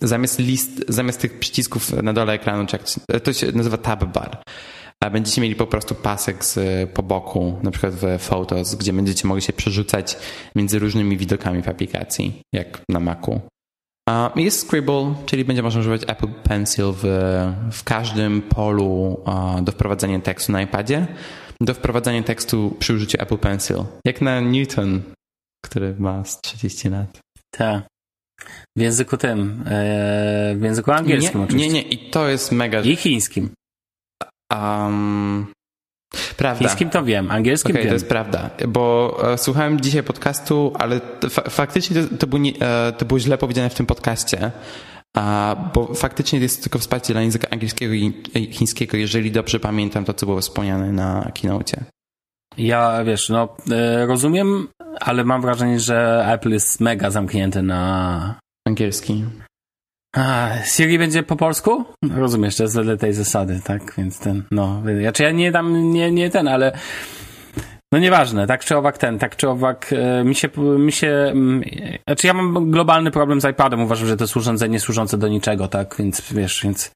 zamiast list, zamiast tych przycisków na dole ekranu, czy jak to się nazywa tab bar. A będziecie mieli po prostu pasek z, po boku, na przykład w Photos, gdzie będziecie mogli się przerzucać między różnymi widokami w aplikacji, jak na Macu. Jest Scribble, czyli będzie można używać Apple Pencil w, w każdym polu do wprowadzenia tekstu na iPadzie do wprowadzania tekstu przy użyciu Apple Pencil. Jak na Newton, który ma 30 lat. Tak. W języku tym, e, w języku angielskim nie, oczywiście. Nie, nie, i to jest mega... I chińskim. Um, prawda. Chińskim to wiem, angielskim okay, wiem. to jest prawda, bo e, słuchałem dzisiaj podcastu, ale fa faktycznie to, to, było nie, e, to było źle powiedziane w tym podcaście, a, bo faktycznie jest tylko wsparcie dla języka angielskiego i chińskiego, jeżeli dobrze pamiętam to, co było wspomniane na keynote. Ja, wiesz, no, e, rozumiem, ale mam wrażenie, że Apple jest mega zamknięty na... Angielski. A, Siri będzie po polsku? Rozumiesz, to jest wedle tej zasady, tak? Więc ten, no, znaczy ja nie tam, nie, nie ten, ale No nieważne, tak czy owak ten, tak czy owak e, mi się, mi się, mm, znaczy ja mam globalny problem z iPadem, uważam, że to jest urządzenie służące do niczego, tak, więc wiesz, więc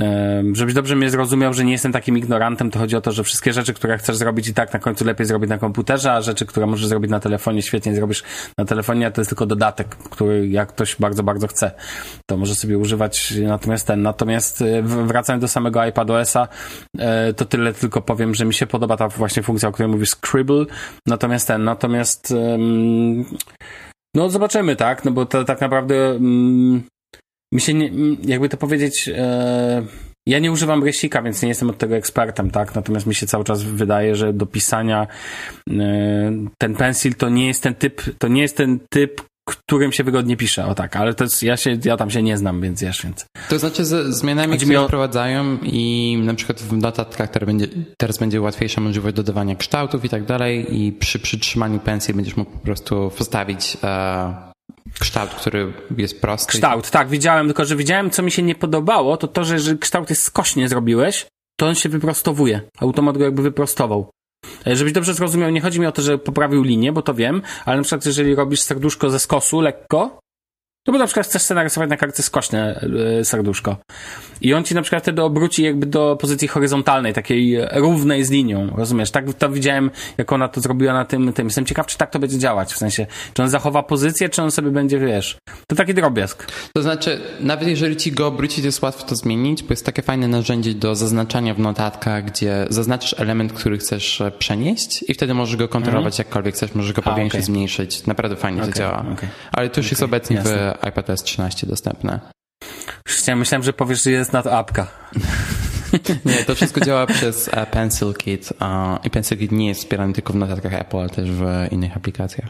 e, żebyś dobrze mnie zrozumiał, że nie jestem takim ignorantem, to chodzi o to, że wszystkie rzeczy, które chcesz zrobić i tak na końcu lepiej zrobić na komputerze, a rzeczy, które możesz zrobić na telefonie, świetnie zrobisz na telefonie, a to jest tylko dodatek, który jak ktoś bardzo, bardzo chce, to może sobie używać natomiast ten, natomiast e, wracając do samego iPadOS-a, to tyle tylko powiem, że mi się podoba ta właśnie funkcja, o której mówisz, Scribble, natomiast ten, natomiast no zobaczymy, tak, no bo to tak naprawdę mi się nie, jakby to powiedzieć, e, ja nie używam rysika, więc nie jestem od tego ekspertem, tak, natomiast mi się cały czas wydaje, że do pisania e, ten pencil to nie jest ten typ, to nie jest ten typ którym się wygodnie pisze, o tak, ale to jest, ja się, ja tam się nie znam, więc wiesz, więc. To znaczy z zmianami, które o... wprowadzają i na przykład w notatkach teraz będzie, teraz będzie łatwiejsza możliwość dodawania kształtów i tak dalej i przy przytrzymaniu pensji będziesz mógł po prostu postawić e, kształt, który jest prosty. Kształt, tak, widziałem, tylko że widziałem, co mi się nie podobało, to to, że jeżeli kształt jest skośnie zrobiłeś, to on się wyprostowuje. Automat go jakby wyprostował. E, żebyś dobrze zrozumiał, nie chodzi mi o to, że poprawił linię, bo to wiem, ale na przykład jeżeli robisz serduszko ze skosu lekko, to bo na przykład chcesz sobie narysować na kartce skośne e, serduszko. I on ci na przykład wtedy obróci jakby do pozycji horyzontalnej, takiej równej z linią, rozumiesz? Tak to widziałem, jak ona to zrobiła na tym, tym. Jestem ciekaw, czy tak to będzie działać, w sensie, czy on zachowa pozycję, czy on sobie będzie, wiesz, to taki drobiazg. To znaczy, nawet jeżeli ci go obrócić, jest łatwo to zmienić, bo jest takie fajne narzędzie do zaznaczania w notatkach, gdzie zaznaczasz element, który chcesz e, przenieść i wtedy możesz go kontrolować mhm. jakkolwiek chcesz, możesz go powiększyć, okay. zmniejszyć. Naprawdę fajnie okay, to działa. Okay. Ale to już jest obecnie Jasne. w iPadOS 13 dostępne. Myślałem, że powiesz, że jest na to apka. [LAUGHS] Nie, to wszystko działa przez e, Pencil Kit i Pencil Kit nie jest wspierany tylko w notatkach Apple, ale też w innych aplikacjach.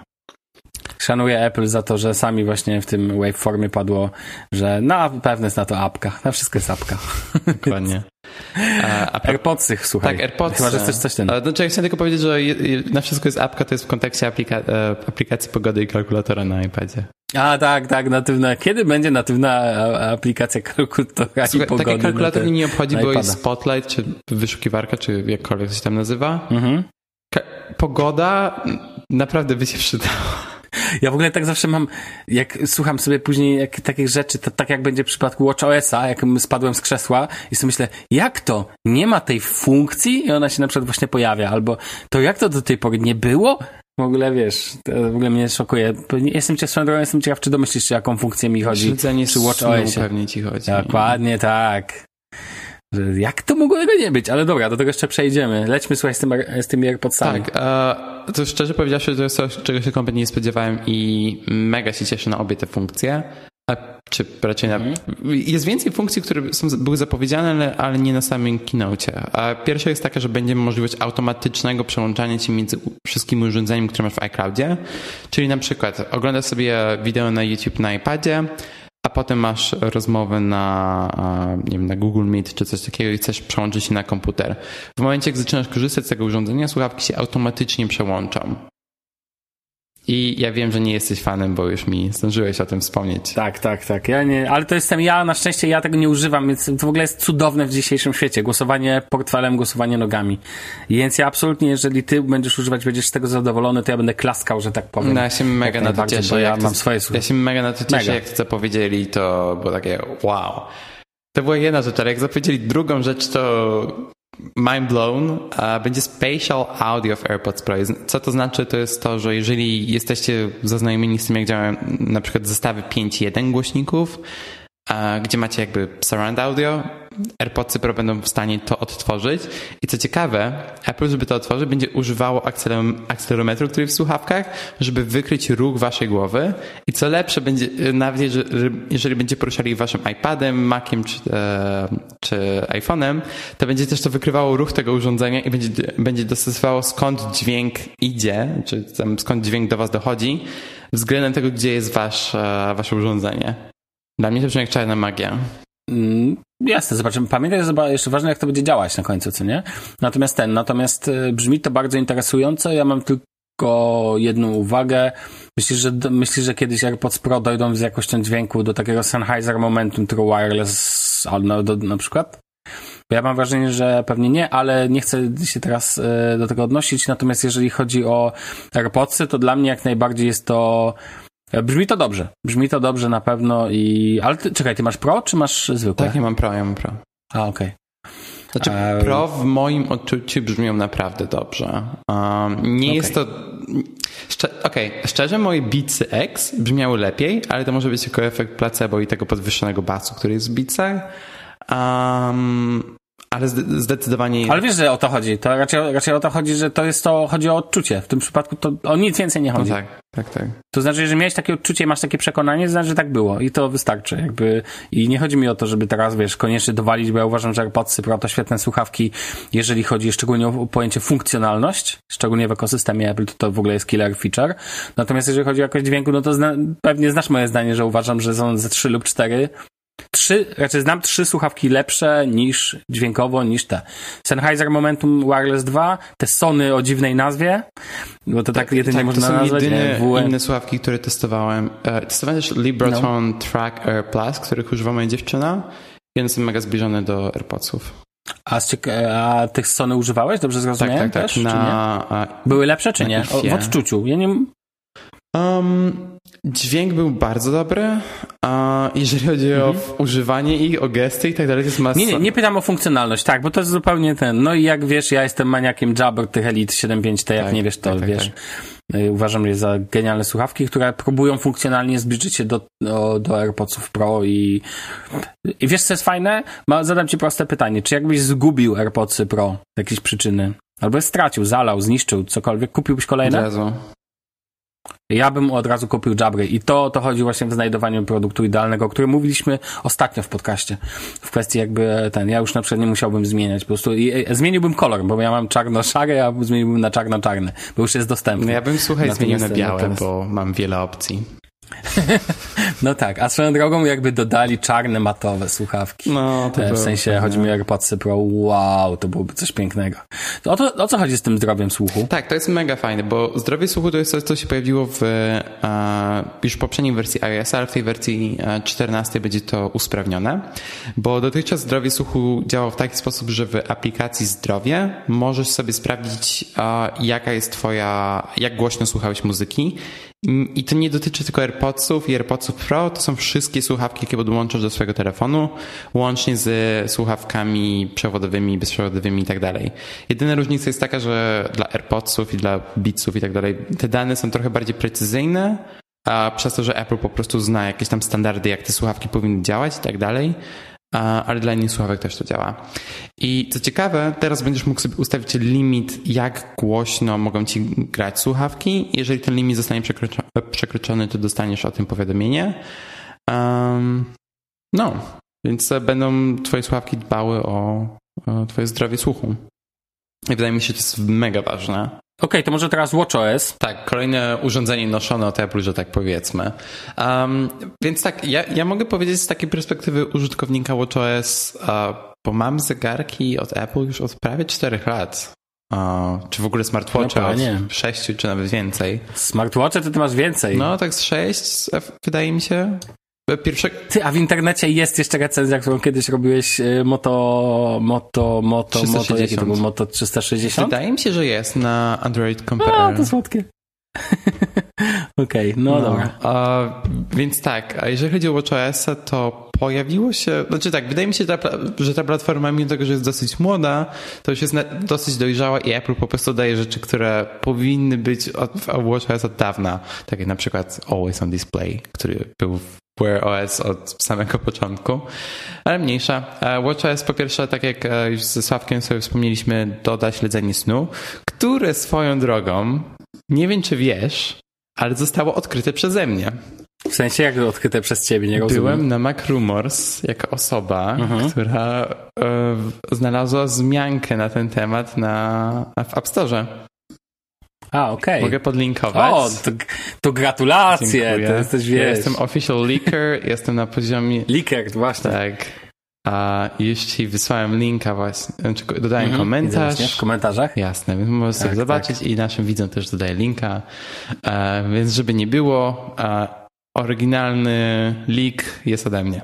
Szanuję Apple za to, że sami właśnie w tym waveformie padło, że na pewno jest na to apka. Na wszystko jest apka. [LAUGHS] Dokładnie. A, a AirPodsy, słuchaj. Tak, AirPods. Chyba, że chcesz coś ten. Znaczy, ja chciałem tylko powiedzieć, że na wszystko jest apka, to jest w kontekście aplika e, aplikacji pogody i kalkulatora na iPadzie. A tak, tak, natywna. Kiedy będzie natywna aplikacja kalkulatora Słuchaj, i pogody? Takie kalkulator nie obchodzi, bo jest Spotlight, czy wyszukiwarka, czy jakkolwiek się tam nazywa. Mhm. Pogoda naprawdę by się przydała. Ja w ogóle tak zawsze mam, jak słucham sobie później jak, takich rzeczy, to tak jak będzie w przypadku WatchOS-a, jak spadłem z krzesła i sobie myślę, jak to? Nie ma tej funkcji i ona się na przykład właśnie pojawia, albo to jak to do tej pory nie było? W ogóle wiesz, to w ogóle mnie szokuje. Jestem ciekaw, jestem ciekaw, czy domyślisz się, jaką funkcję mi chodzi. Śledzenie przy WatchOSie. pewnie ci chodzi. Dokładnie tak. Jak to mogło tego nie być? Ale dobra, do tego jeszcze przejdziemy. Lećmy, słuchaj, z, tym, z tymi AirPodsami. Tak, e, to szczerze powiedziawszy, to jest coś, czego się kompletnie nie spodziewałem i mega się cieszę na obie te funkcje. A, czy raczej na... Jest więcej funkcji, które są, były zapowiedziane, ale, ale nie na samym keynote. A pierwsza jest taka, że będzie możliwość automatycznego przełączania się między wszystkimi urządzeniami, które masz w iCloudzie. Czyli na przykład oglądasz sobie wideo na YouTube na iPadzie, a potem masz rozmowę na, nie wiem, na Google Meet czy coś takiego i chcesz przełączyć się na komputer. W momencie, jak zaczynasz korzystać z tego urządzenia, słuchawki się automatycznie przełączą. I ja wiem, że nie jesteś fanem, bo już mi zdążyłeś o tym wspomnieć. Tak, tak, tak. Ja nie, ale to jestem ja, na szczęście ja tego nie używam, więc to w ogóle jest cudowne w dzisiejszym świecie. Głosowanie portfelem, głosowanie nogami. Więc ja absolutnie, jeżeli ty będziesz używać, będziesz z tego zadowolony, to ja będę klaskał, że tak powiem. No ja się mega na to cieszę. ja mam swoje Ja się mega na to cieszę, mega. jak to powiedzieli, to było takie wow. To była jedna rzecz, ale jak zapowiedzieli drugą rzecz, to mind blown, będzie Spatial Audio w AirPods Pro. Co to znaczy? To jest to, że jeżeli jesteście zaznajomieni z tym, jak działają na przykład zestawy 5.1 głośników, gdzie macie jakby surround audio, AirPodsy Pro będą w stanie to odtworzyć. I co ciekawe, Apple, żeby to otworzyć, będzie używało akcelerometru, który w słuchawkach, żeby wykryć ruch waszej głowy. I co lepsze, będzie nawet jeżeli będzie poruszali waszym iPadem, Maciem czy, e, czy iPhone'em, to będzie też to wykrywało ruch tego urządzenia i będzie, będzie dostosowało skąd dźwięk idzie, czy skąd dźwięk do was dochodzi, względem tego, gdzie jest wasz, e, wasze urządzenie. Dla mnie to brzmi jak czarna magia. Mm, jasne, zobaczymy. Pamiętaj, że jeszcze ważne, jak to będzie działać na końcu, co nie? Natomiast ten, natomiast y, brzmi to bardzo interesująco. Ja mam tylko jedną uwagę. Myślisz, że, myślisz, że kiedyś AirPods Pro dojdą z jakością dźwięku do takiego Sennheiser Momentum True Wireless na, do, na przykład? Ja mam wrażenie, że pewnie nie, ale nie chcę się teraz e, do tego odnosić. Natomiast jeżeli chodzi o AirPodsy, to dla mnie jak najbardziej jest to Brzmi to dobrze. Brzmi to dobrze na pewno i... Ale ty, czekaj, ty masz Pro, czy masz zwykłe? Tak, ja mam Pro, ja mam Pro. A, okej. Znaczy, A- Pro w moim odczuciu brzmią naprawdę dobrze. Um, nie Okej. jest to... Szcze- Okej, szczerze moje Beatsy X brzmiały lepiej, ale to może być tylko efekt placebo i tego podwyższonego basu, który jest w Beatsach. Um, ale zde- zdecydowanie... Ale wiesz, że o to chodzi. To raczej, raczej o to chodzi, że to jest to, chodzi o odczucie. W tym przypadku to o nic więcej nie No chodzi. tak, tak, tak. To znaczy, że miałeś takie odczucie, masz takie przekonanie, to znaczy, że tak było. I to wystarczy. Jakby, I nie chodzi mi o to, żeby teraz, wiesz, koniecznie dowalić, bo ja uważam, że AirPodsy Pro to świetne słuchawki, jeżeli chodzi szczególnie o pojęcie funkcjonalność, szczególnie w ekosystemie Apple, to to w ogóle jest killer feature. Natomiast jeżeli chodzi o jakość dźwięku, no to zna, pewnie znasz moje zdanie, że uważam, że są ze trzy lub cztery. Trzy, raczej znam trzy słuchawki lepsze niż dźwiękowo, niż te. Sennheiser Momentum Wireless 2, te Sony o dziwnej nazwie, bo to tak, jedynie tak, można to są nazwać. jedyne nie, WM. inne słuchawki, które testowałem. E, Testowałem też Libratron Track Air Plus, których używa moja dziewczyna i one są mega zbliżone do AirPodsów. A, a tych Sony używałeś? Dobrze Tak, zrozumiałem tak, tak. też? Czy nie? Na, Były lepsze, czy na nie? O, w odczuciu. Ja nie... Um, dźwięk był bardzo dobry, a jeżeli chodzi o w- używanie ich, o gesty i tak dalej, to jest masa. Mhm. nie, nie, nie pytam o funkcjonalność, tak, bo to jest zupełnie ten. No i jak wiesz, ja jestem maniakiem Jabber tych Elite 7.5T, jak Tak, nie wiesz, to tak, tak, wiesz. Y, Uważam je za genialne słuchawki, które próbują funkcjonalnie zbliżyć się do, do, do AirPodsów Pro i, i wiesz, co jest fajne? Ma, zadam ci proste pytanie. Czy jakbyś zgubił AirPodsy Pro z jakiejś przyczyny? Albo je stracił, zalał, zniszczył, cokolwiek, kupiłbyś kolejne? razu. Ja bym od razu kupił Jabry i to o to chodzi właśnie w znajdowaniu produktu idealnego, o którym mówiliśmy ostatnio w podcaście. W kwestii jakby ten, ja już na przykład nie musiałbym zmieniać, po prostu i, i, zmieniłbym kolor, bo ja mam czarno-szary, a zmieniłbym na czarno-czarny, bo już jest dostępny. No ja bym, słuchaj, zmienił na białe, bo mam wiele opcji. [LAUGHS] No tak, a swoją drogą jakby dodali czarne matowe słuchawki. No, to E, w sensie fajne. chodzi mi o AirPodsy Pro, wow, to byłoby coś pięknego. O, to, o co chodzi z tym zdrowiem słuchu? Tak, to jest mega fajne, bo zdrowie słuchu to jest coś, co się pojawiło w e, już w poprzedniej wersji iOS, ale w tej wersji e, 14 będzie to usprawnione, bo dotychczas zdrowie słuchu działało w taki sposób, że w aplikacji zdrowie możesz sobie sprawdzić, e, jaka jest twoja, jak głośno słuchałeś muzyki i to nie dotyczy tylko AirPodsów i AirPodsów Pro, to są wszystkie słuchawki, jakie podłączasz do swojego telefonu, łącznie z słuchawkami przewodowymi, bezprzewodowymi i tak. Jedyna różnica jest taka, że dla AirPodsów i dla Beatsów i tak te dane są trochę bardziej precyzyjne, a przez to, że Apple po prostu zna jakieś tam standardy, jak te słuchawki powinny działać i tak ale dla słuchawek też to działa. I co ciekawe, teraz będziesz mógł sobie ustawić limit, jak głośno mogą ci grać słuchawki. Jeżeli ten limit zostanie przekroczo- przekroczony, to dostaniesz o tym powiadomienie. Um, no, więc e, będą twoje słuchawki dbały o, o twoje zdrowie słuchu. I wydaje mi się, że to jest mega ważne. Okej, to może teraz WatchOS. Tak, kolejne urządzenie noszone od Apple, że tak powiedzmy. Um, więc tak, ja, ja mogę powiedzieć z takiej perspektywy użytkownika WatchOS, uh, bo mam zegarki od Apple już od prawie 4 lat. Czy w ogóle smartwatcha No, panie. 6 czy nawet więcej. Smartwatche to ty masz więcej. No tak z 6 wydaje mi się. Pierwsze, Ty, a w internecie jest jeszcze recenzja, którą kiedyś robiłeś y, Moto, Moto, Moto, Moto, jakie to 360. było? Moto 360? wydaje mi się, że jest na Android A, Compare. to słodkie. [LAUGHS] Okej, no, dobra. A, więc tak, a jeżeli chodzi o WatchOS, to pojawiło się, znaczy tak, wydaje mi się, że ta, że ta platforma, mimo tego, że jest dosyć młoda, to już jest na, dosyć dojrzała i Apple po prostu daje rzeczy, które powinny być od, w WatchOS od dawna, tak jak na przykład Always on Display, który był w Wear OS od samego początku, ale mniejsza. E, WatchOS po pierwsze, tak jak e, już ze Sławkiem sobie wspomnieliśmy, doda śledzenie snu, które swoją drogą, nie wiem czy wiesz, ale zostało odkryte przeze mnie. W sensie jak odkryte przez ciebie, nie rozumiem. Byłem na Mac Rumors jako osoba, Mhm. która e, znalazła wzmiankę na ten temat na, w App Store. A, okej. Mogę podlinkować. O, to, to gratulacje, Dziękuję. to jesteś, Ja wiesz, jestem official leaker, jestem na poziomie... Liker, właśnie. Tak. A ci wysłałem linka właśnie, znaczy dodałem Mhm, komentarz. właśnie W komentarzach. Jasne, więc możesz sobie Tak, zobaczyć i naszym widzom też dodaję linka. E, więc żeby nie było, e, oryginalny link jest ode mnie.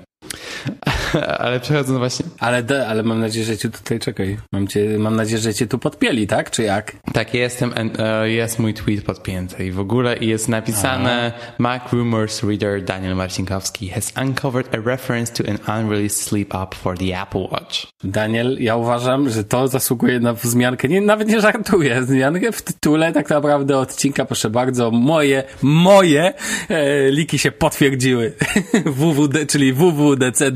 [LAUGHS] ale przechodząc właśnie... Ale, ale mam nadzieję, że cię tutaj, czekaj, mam, cię, mam nadzieję, że cię tu podpieli, tak? Czy jak? Tak, jestem, e, jest mój tweet podpięty i w ogóle jest napisane Aha. Mac Rumors Reader Daniel Marcinkowski has uncovered a reference to an unreleased sleep app for the Apple Watch. Daniel, ja uważam, że to zasługuje na wzmiankę, nie, nawet nie żartuję, wzmiankę w tytule tak naprawdę odcinka, proszę bardzo, moje, moje e, liki się potwierdziły. [LAUGHS] WWD, czyli WWDC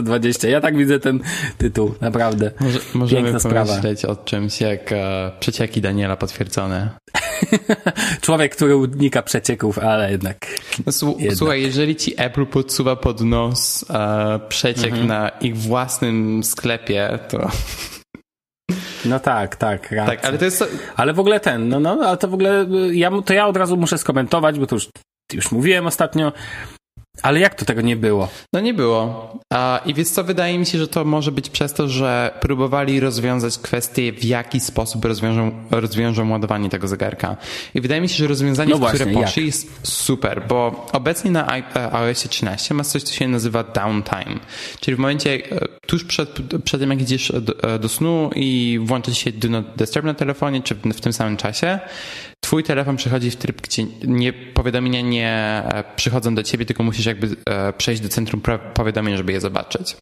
2020. Ja tak widzę ten tytuł, naprawdę. Może, możemy Piękna pomyśleć sprawa. o czymś jak e, przecieki Daniela potwierdzone. [LAUGHS] Człowiek, który unika przecieków, ale jednak, no, jednak. Słuchaj, jeżeli ci Apple podsuwa pod nos e, przeciek mhm. na ich własnym sklepie, to... No tak, tak. Racja. Tak, ale to jest. Ale w ogóle ten, no, no, ale to w ogóle ja, to ja od razu muszę skomentować, bo to już, już mówiłem ostatnio. Ale jak to tego nie było? No nie było. I więc co, wydaje mi się, że to może być przez to, że próbowali rozwiązać kwestię, w jaki sposób rozwiążą, rozwiążą ładowanie tego zegarka. I wydaje mi się, że rozwiązanie, no właśnie, które poszli jest super, bo obecnie na iOS 13 ma coś, co się nazywa downtime. Czyli w momencie, e, tuż przed, przed tym, jak idziesz do, e, do snu i włączyć się Do Not Disturb na telefonie, czy w tym samym czasie, twój telefon przechodzi w tryb, gdzie nie, powiadomienia nie e, przychodzą do ciebie, tylko musisz jakby e, przejść do centrum powiadomień, żeby je zobaczyć.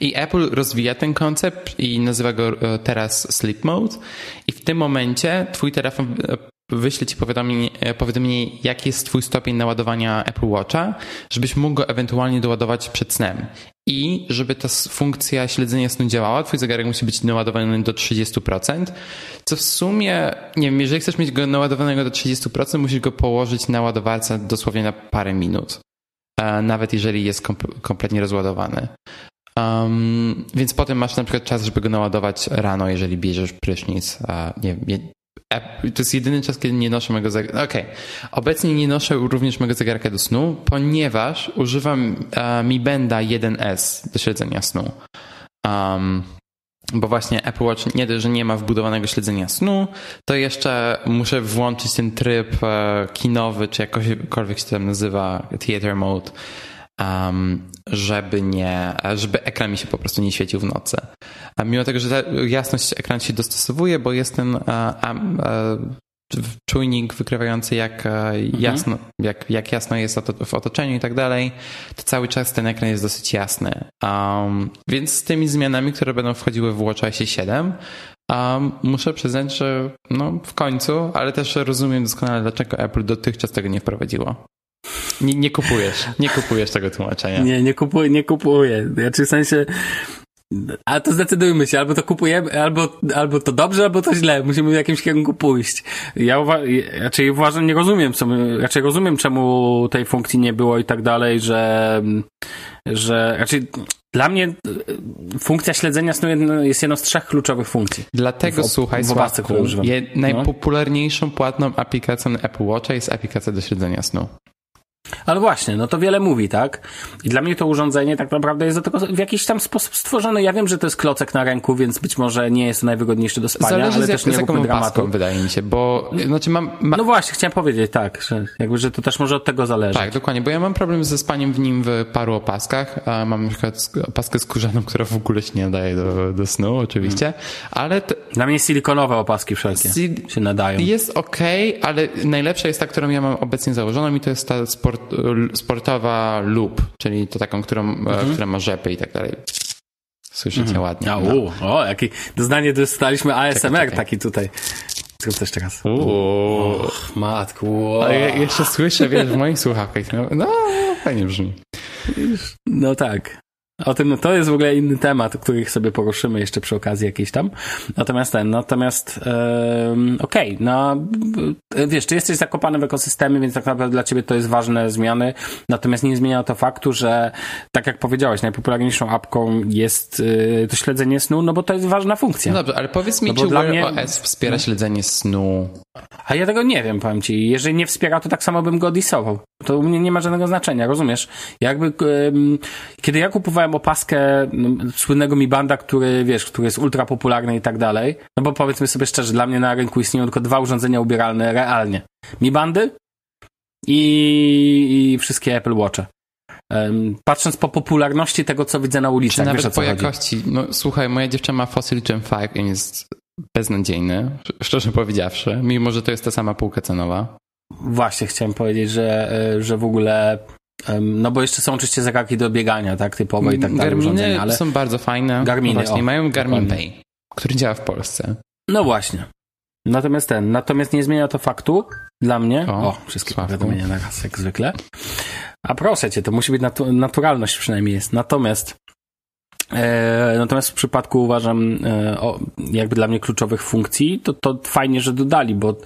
I Apple rozwija ten koncept i nazywa go e, teraz Sleep Mode. I w tym momencie twój telefon wyśle ci powiadomienie, powiadomienie, jaki jest twój stopień naładowania Apple Watcha, żebyś mógł go ewentualnie doładować przed snem. I żeby ta funkcja śledzenia snu działała, twój zegarek musi być naładowany do 30%, co w sumie, nie wiem, jeżeli chcesz mieć go naładowanego do 30%, musisz go położyć na ładowarce dosłownie na parę minut. E, nawet jeżeli jest kompletnie rozładowany. Um, więc potem masz na przykład czas, żeby go naładować rano, jeżeli bierzesz prysznic. nie to jest jedyny czas, kiedy nie noszę mojego zegarka. Okej. Okay. Obecnie nie noszę również mojego zegarka do snu, ponieważ używam Mi Benda 1S do śledzenia snu. Um, bo właśnie Apple Watch nie dość, że nie ma wbudowanego śledzenia snu, to jeszcze muszę włączyć ten tryb e, kinowy, czy jakkolwiek się tam nazywa, theater mode, um, żeby nie, żeby ekran mi się po prostu nie świecił w nocy. A mimo tego, że jasność ekranu się dostosowuje, bo jest ten czujnik wykrywający jak mhm. jasno, jak, jak jasno jest w otoczeniu i tak dalej, to cały czas ten ekran jest dosyć jasny. Um, więc z tymi zmianami, które będą wchodziły w WatchOS 7, um, muszę przyznać, że no w końcu, ale też rozumiem doskonale, dlaczego Apple dotychczas tego nie wprowadziło. Nie, nie kupujesz, nie kupujesz tego tłumaczenia. Nie, nie kupuję, nie kupuję. Znaczy w sensie, a to zdecydujmy się, albo to kupujemy, albo, albo to dobrze, albo to źle. Musimy w jakimś kierunku pójść. Ja uwa- raczej uważam, nie rozumiem, co my, raczej rozumiem, czemu tej funkcji nie było i tak dalej, że, że raczej dla mnie funkcja śledzenia snu jest jedną z trzech kluczowych funkcji. Dlatego w, słuchaj, w obasce, je, no. najpopularniejszą płatną aplikacją Apple Watcha jest aplikacja do śledzenia snu. Ale właśnie, no to wiele mówi, tak? I dla mnie to urządzenie tak naprawdę jest do tego w jakiś tam sposób stworzone. Ja wiem, że to jest klocek na ręku, więc być może nie jest to najwygodniejszy do spania, Zależy ale z też nie róbmy dramatu. wydaje mi się, bo znaczy mam... Ma... No właśnie, chciałem powiedzieć, tak, że jakby, że to też może od tego zależy. Tak, dokładnie, bo ja mam problem ze spaniem w nim w paru opaskach. Mam na przykład opaskę skórzaną, która w ogóle się nie nadaje do, do snu, oczywiście, hmm. ale... T... Dla mnie silikonowe opaski wszelkie Sil... się nadają. Jest okej, okay, ale najlepsza jest ta, którą ja mam obecnie założoną i to jest ta sport sportowa loop, czyli to taką, którą, e, mhm. która ma rzepy i tak dalej. Słyszycie mhm. ładnie. A, no. O, jakie doznanie dostaliśmy ASMR czekaj, taki tutaj. Zrób to jeszcze raz. Uuu. matku. Ja jeszcze słyszę, wiesz, w moich słuchawkach. No, fajnie brzmi. No tak. O tym, no to jest w ogóle inny temat, który sobie poruszymy jeszcze przy okazji jakiejś tam. Natomiast ten, natomiast um, okej, okay, no wiesz, ty jesteś zakopany w ekosystemie, więc tak naprawdę dla ciebie to jest ważne zmiany. Natomiast nie zmienia to faktu, że tak jak powiedziałeś, najpopularniejszą apką jest y, to śledzenie snu, no bo to jest ważna funkcja. No dobrze, ale powiedz mi, no czy Wear mnie... OS wspiera śledzenie snu? A ja tego nie wiem, powiem ci. Jeżeli nie wspiera, to tak samo bym go disował. To u mnie nie ma żadnego znaczenia, rozumiesz? Jakby, um, kiedy ja kupowałem opaskę no, słynnego Mi Banda, który, wiesz, który jest ultra popularny i tak dalej, no bo powiedzmy sobie szczerze, dla mnie na rynku istnieją tylko dwa urządzenia ubieralne realnie. Mi Bandy i, i wszystkie Apple Watche. patrząc po popularności tego, co widzę na ulicy. Czy nawet wiesz, po jakości. No, słuchaj, moja dziewczyna ma Fossil Gen 5 i jest beznadziejny, szczerze powiedziawszy, mimo że to jest ta sama półka cenowa. Właśnie chciałem powiedzieć, że, e, że w ogóle no bo jeszcze są oczywiście zegarki do biegania, tak, typowe i tak dalej. Garminy ale... są bardzo fajne. Garminy, Właśnie, o, mają Garmin. Pay, który działa w Polsce. No właśnie. Natomiast ten, natomiast nie zmienia to faktu dla mnie. O, o wszystkie powiadomienia na raz, jak zwykle. A proszę cię, to musi być natu naturalność przynajmniej jest. Natomiast natomiast w przypadku uważam, e, o, jakby dla mnie kluczowych funkcji, to, to fajnie, że dodali, bo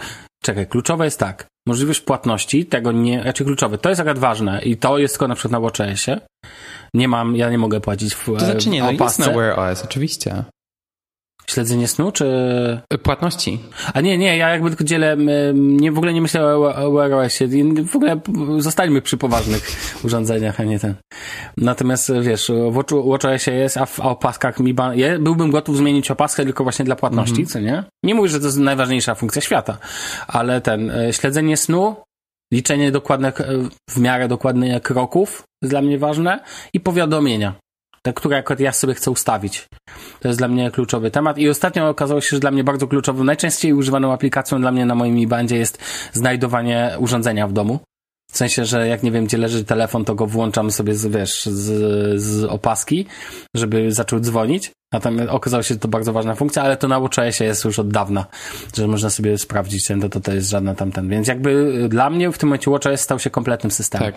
czekaj, kluczowe jest tak, możliwość płatności, tego nie, raczej kluczowe, to jest akurat ważne i to jest tylko na przykład na WatchOSie. Nie mam, ja nie mogę płacić w To znaczy nie, no jest na Wear OS, oczywiście. Śledzenie snu, czy... Płatności. A nie, nie, ja jakby tylko dzielę, nie, w ogóle nie myślę o Wear OSie, w ogóle zostańmy przy poważnych [LAUGHS] urządzeniach, a nie ten. Natomiast wiesz, w WatchOSie jest, a w opaskach mi, ba... ja byłbym gotów zmienić opaskę tylko właśnie dla płatności, mm -hmm. co nie? Nie mówię, że to jest najważniejsza funkcja świata, ale ten, e, śledzenie snu, liczenie dokładnych, e, w miarę dokładnych kroków jest dla mnie ważne i powiadomienia te, które akurat ja sobie chcę ustawić. To jest dla mnie kluczowy temat i ostatnio okazało się, że dla mnie bardzo kluczową, najczęściej używaną aplikacją dla mnie na moim bandzie jest znajdowanie urządzenia w domu. W sensie, że jak nie wiem, gdzie leży telefon, to go włączam sobie z, wiesz, z, z opaski, żeby zaczął dzwonić. Natomiast okazało się, że to bardzo ważna funkcja, ale to na WatchOSie jest już od dawna, że można sobie sprawdzić, to, to, to jest żadna tamten. Więc jakby dla mnie w tym momencie WatchOS stał się kompletnym systemem.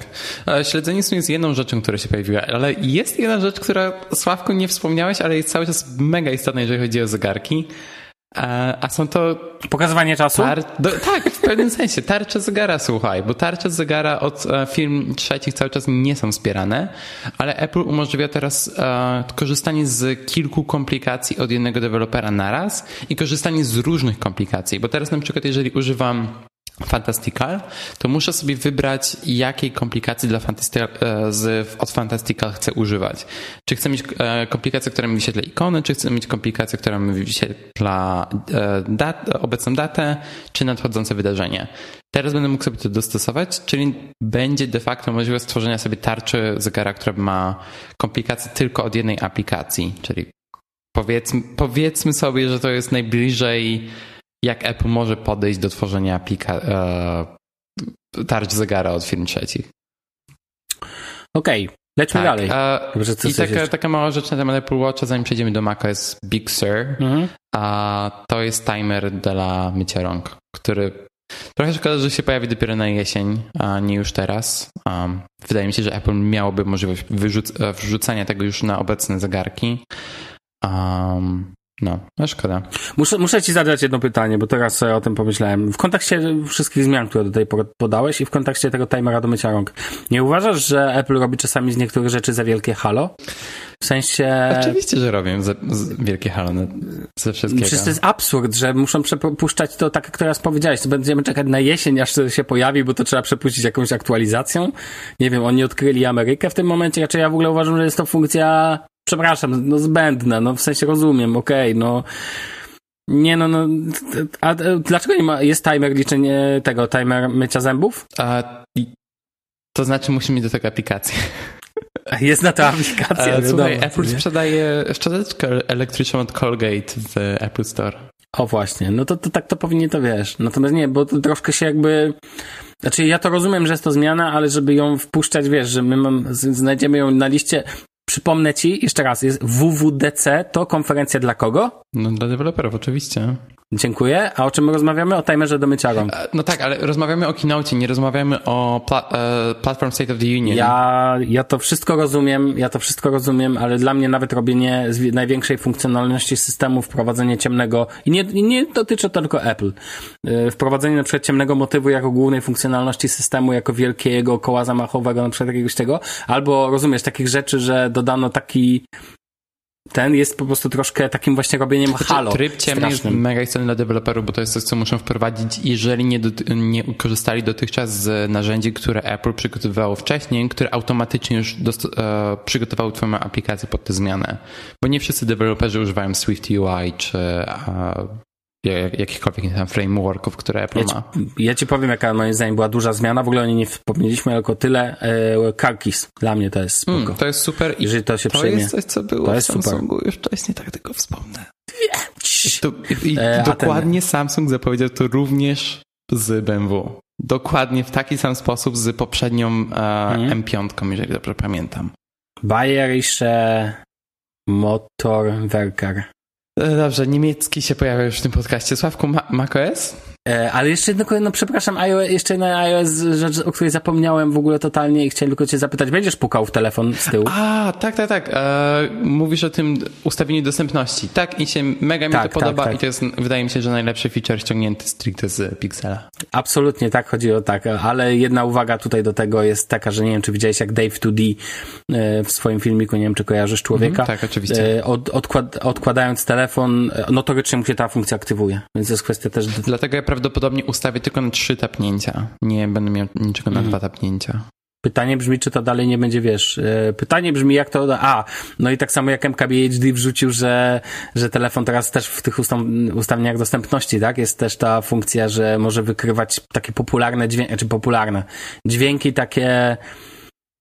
Tak. Śledzenie snu jest jedną rzeczą, która się pojawiła, ale jest jedna rzecz, która Sławku nie wspomniałeś, ale jest cały czas mega istotna, jeżeli chodzi o zegarki. A są to. Pokazywanie czasu? Tar... Do, tak, w pewnym [LAUGHS] sensie. Tarcze zegara, słuchaj, bo tarcze zegara od e, firm trzecich cały czas nie są wspierane, ale Apple umożliwia teraz e, korzystanie z kilku komplikacji od jednego dewelopera naraz i korzystanie z różnych komplikacji, bo teraz na przykład, jeżeli używam Fantastical, to muszę sobie wybrać, jakiej komplikacji dla e, z, od Fantastical chcę używać. Czy chcę mieć e, komplikację, która mi wyświetla ikony, czy chcę mieć komplikację, która mi wyświetla e, dat, obecną datę, czy nadchodzące wydarzenie. Teraz będę mógł sobie to dostosować, czyli będzie de facto możliwość stworzenia sobie tarczy zegara, która ma komplikacje tylko od jednej aplikacji, czyli powiedzmy, powiedzmy sobie, że to jest najbliżej jak Apple może podejść do tworzenia aplika e, tarcz zegara od firm trzecich. Okej, okay. Lećmy tak, dalej. E, I taka, taka mała rzecz na temat Apple Watcha, zanim przejdziemy do Maca, jest Big Sur. Mhm. A to jest timer dla mycia rąk, który trochę szkoda, że się pojawi dopiero na jesień, a nie już teraz. Um, wydaje mi się, że Apple miałoby możliwość wyrzuc wrzucania tego już na obecne zegarki. Um, no, no szkoda. Muszę, muszę ci zadać jedno pytanie, bo teraz sobie o tym pomyślałem. W kontekście wszystkich zmian, które do tej pory podałeś i w kontekście tego timera do mycia rąk. Nie uważasz, że Apple robi czasami z niektórych rzeczy za wielkie halo? W sensie... Oczywiście, że robią za, wielkie halo ze wszystkiego. Przecież to jest absurd, że muszą przepuszczać to tak, jak teraz powiedziałeś. To będziemy czekać na jesień, aż to się pojawi, bo to trzeba przepuścić jakąś aktualizacją. Nie wiem, oni odkryli Amerykę w tym momencie. Raczej ja w ogóle uważam, że jest to funkcja przepraszam, no zbędne, no w sensie rozumiem, okej, okay, no nie no, no, a dlaczego nie ma, jest timer liczenie tego, timer mycia zębów? A, to znaczy musimy mieć do tego aplikację. [LAUGHS] Jest na to aplikacja. A, słuchaj, Apple nie? sprzedaje szczoteczkę elektryczną od Colgate w Apple Store. O właśnie, no to, to tak to powinien to wiesz. Natomiast nie, bo troszkę się jakby... Znaczy ja to rozumiem, że jest to zmiana, ale żeby ją wpuszczać, wiesz, że my mam, znajdziemy ją na liście Przypomnę ci jeszcze raz, jest WWDC to konferencja dla kogo? No dla deweloperów oczywiście. Dziękuję. A o czym my rozmawiamy? O timerze do mycia rąk. E, no tak, ale rozmawiamy o keynote, nie rozmawiamy o pla e, Platform State of the Union. Ja, ja to wszystko rozumiem, ja to wszystko rozumiem, ale dla mnie nawet robienie największej funkcjonalności systemu, wprowadzenie ciemnego, i nie, nie dotyczy to tylko Apple, e, wprowadzenie na przykład ciemnego motywu jako głównej funkcjonalności systemu, jako wielkiego koła zamachowego, na przykład jakiegoś tego, albo rozumiesz, takich rzeczy, że dodano taki ten jest po prostu troszkę takim właśnie robieniem znaczy, halo. Tryb ciemny jest mega istotny dla deweloperów, bo to jest coś, co muszą wprowadzić, jeżeli nie, do, nie korzystali dotychczas z narzędzi, które Apple przygotowywało wcześniej, które automatycznie już e, przygotowały twoją aplikację pod tę zmianę. Bo nie wszyscy deweloperzy używają Swift UI czy e, jakichkolwiek tam frameworków, które Apple ja ci, ma. Ja ci powiem, jaka moim zdaniem była duża zmiana. W ogóle o niej nie wspomnieliśmy, tylko tyle. E, CarKeys. Dla mnie to jest spoko. Mm, to jest super. I Jeżeli to się to przyjmie. To jest coś, co było to jest w Samsungu super. już wcześniej, tak tylko wspomnę. To, I e, dokładnie ten... Samsung zapowiedział to również z BMW. Dokładnie w taki sam sposób z poprzednią e, mm. M5, jeżeli dobrze pamiętam. Bayerische Motorwerker. E, dobrze, niemiecki się pojawia już w tym podcaście. Sławku, Ma? E, ale jeszcze jedno, no przepraszam, iOS, jeszcze na iOS rzecz, o której zapomniałem w ogóle totalnie i chciałem tylko cię zapytać, będziesz pukał w telefon z tyłu? A, tak, tak, tak. E, mówisz o tym ustawieniu dostępności. Tak, i się mega mi tak, to podoba tak, tak. i to jest, wydaje mi się, że najlepszy feature ściągnięty stricte z Pixela. Absolutnie, tak, chodzi o tak, ale jedna uwaga tutaj do tego jest taka, że nie wiem, czy widziałeś jak Dave 2D e, w swoim filmiku, nie wiem, czy kojarzysz człowieka. Mm, tak, oczywiście. E, od, odkład, odkładając telefon, notorycznie mu się ta funkcja aktywuje, więc jest kwestia też... Dlatego ja prawdopodobnie ustawię tylko na trzy tapnięcia. Nie będę miał niczego na mhm. dwa tapnięcia. Pytanie brzmi, czy to dalej nie będzie, wiesz, e, pytanie brzmi, jak to, a, no i tak samo jak MKBHD wrzucił, że, że telefon teraz też w tych ustaw, ustawieniach dostępności, tak, jest też ta funkcja, że może wykrywać takie popularne dźwięki, czy znaczy popularne, dźwięki takie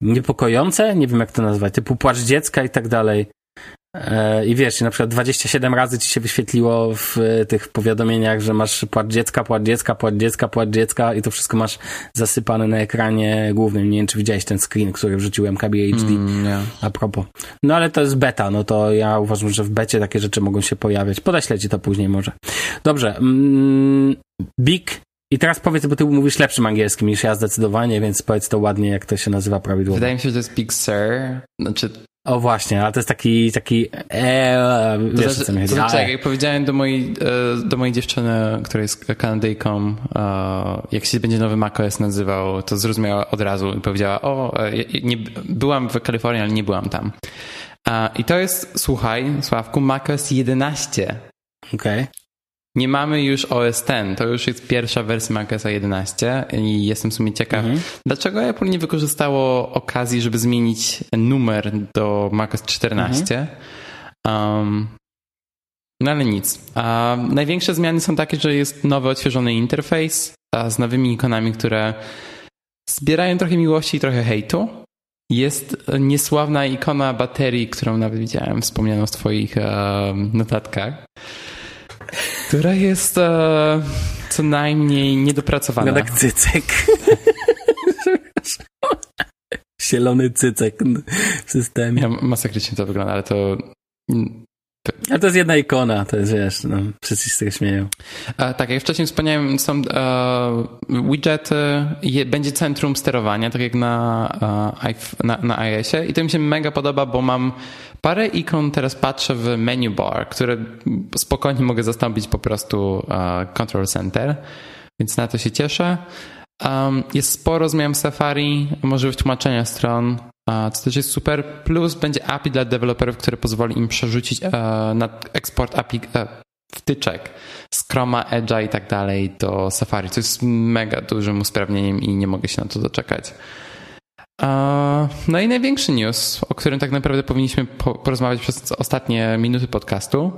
niepokojące, nie wiem jak to nazwać, typu płacz dziecka i tak dalej. E, I wiesz, na przykład 27 razy ci się wyświetliło w tych powiadomieniach, że masz płat dziecka, płat dziecka, płat dziecka, płat dziecka i to wszystko masz zasypane na ekranie głównym. Nie wiem, czy widziałeś ten screen, który wrzucił MKBHD. Mm, yeah. A propos. No ale to jest beta, no to ja uważam, że w becie takie rzeczy mogą się pojawiać. Podeślę ci to później może. Dobrze. Mm, Big i teraz powiedz, bo ty mówisz lepszym angielskim niż ja zdecydowanie, więc powiedz to ładnie, jak to się nazywa prawidłowo. Wydaje mi się, że to jest Big Sur. Znaczy, o właśnie, ale to jest taki, taki e, wiesz to co mi chodzi. To znaczy, jak powiedziałem do mojej, e, do mojej dziewczyny, która jest Kanadyjką, e, jak się będzie nowy macOS nazywał, to zrozumiała od razu i powiedziała, o, e, nie, byłam w Kalifornii, ale nie byłam tam. I to jest, słuchaj, Sławku, macOS 11. Okej. Okay. Nie mamy już OS X, to już jest pierwsza wersja macOS 11 i jestem w sumie ciekaw, mhm. dlaczego Apple nie wykorzystało okazji, żeby zmienić numer do macOS 14. Mhm. Um, no ale nic. Um, największe zmiany są takie, że jest nowy, odświeżony interfejs z nowymi ikonami, które zbierają trochę miłości i trochę hejtu. Jest niesławna ikona baterii, którą nawet widziałem wspomnianą w Twoich um, notatkach która jest e, co najmniej niedopracowana. Jak cycek. [LAUGHS] Zielony cycek w systemie. Ja, masakrycznie to wygląda, ale to ale to jest jedna ikona, to jest, wiesz, no, wszyscy się z tego śmieją. A, tak, jak wcześniej wspomniałem, są e, widgety, je, będzie centrum sterowania, tak jak na, e, na, na iOSie i to mi się mega podoba, bo mam parę ikon, teraz patrzę w menu bar, które spokojnie mogę zastąpić po prostu e, Control Center, więc na to się cieszę. Um, jest sporo zmian w Safari, możliwość tłumaczenia stron, co też jest super. Plus będzie API dla deweloperów, które pozwoli im przerzucić e, na eksport API e, wtyczek z Chroma, Edge'a i tak dalej do Safari, co jest mega dużym usprawnieniem i nie mogę się na to doczekać. No i największy news, o którym tak naprawdę powinniśmy porozmawiać przez ostatnie minuty podcastu,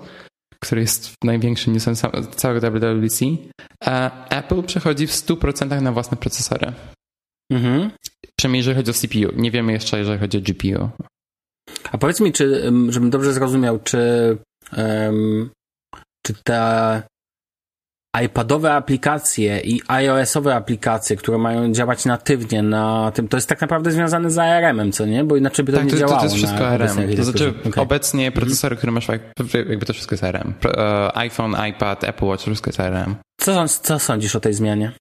który jest największym newsem całego WWDC. E, Apple przechodzi w 100% na własne procesory. Mhm. Przynajmniej jeżeli chodzi o CPU. Nie wiemy jeszcze, jeżeli chodzi o GPU. A powiedz mi, czy, żebym dobrze zrozumiał, czy, um, czy te iPadowe aplikacje i iOS-owe aplikacje, które mają działać natywnie na tym, to jest tak naprawdę związane z ARM-em, co nie? Bo inaczej by to tak, nie to, działało. To, jest wszystko ARM. To znaczy okay. obecnie mhm. procesory, które masz, jakby to wszystko jest ARM. E, iPhone, iPad, Apple Watch, wszystko jest ARM. Co, co sądzisz o tej zmianie?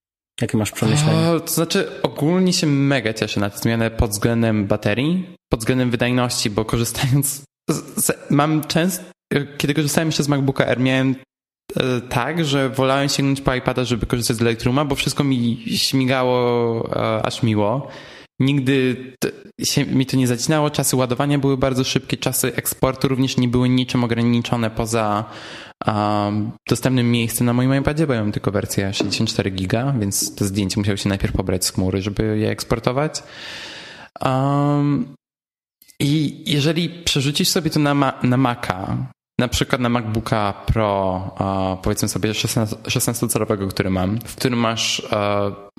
Jakie masz przemyślenia? O, to znaczy, ogólnie się mega cieszę na tę zmianę pod względem baterii, pod względem wydajności, bo korzystając. Z, z, mam często. Kiedy korzystałem jeszcze z MacBooka Air, miałem e, tak, że wolałem sięgnąć po iPada, żeby korzystać z Lightrooma, bo wszystko mi śmigało e, aż miło. Nigdy się, mi to nie zacinało, czasy ładowania były bardzo szybkie, czasy eksportu również nie były niczym ograniczone poza dostępnym miejscem na moim iPadzie, bo ja mam tylko wersję 64 giga, więc te zdjęcie musiało się najpierw pobrać z chmury, żeby je eksportować. Um, I jeżeli przerzucisz sobie to na, ma na Maca, na przykład na MacBooka Pro, powiedzmy sobie 16-calowego, który mam, w którym masz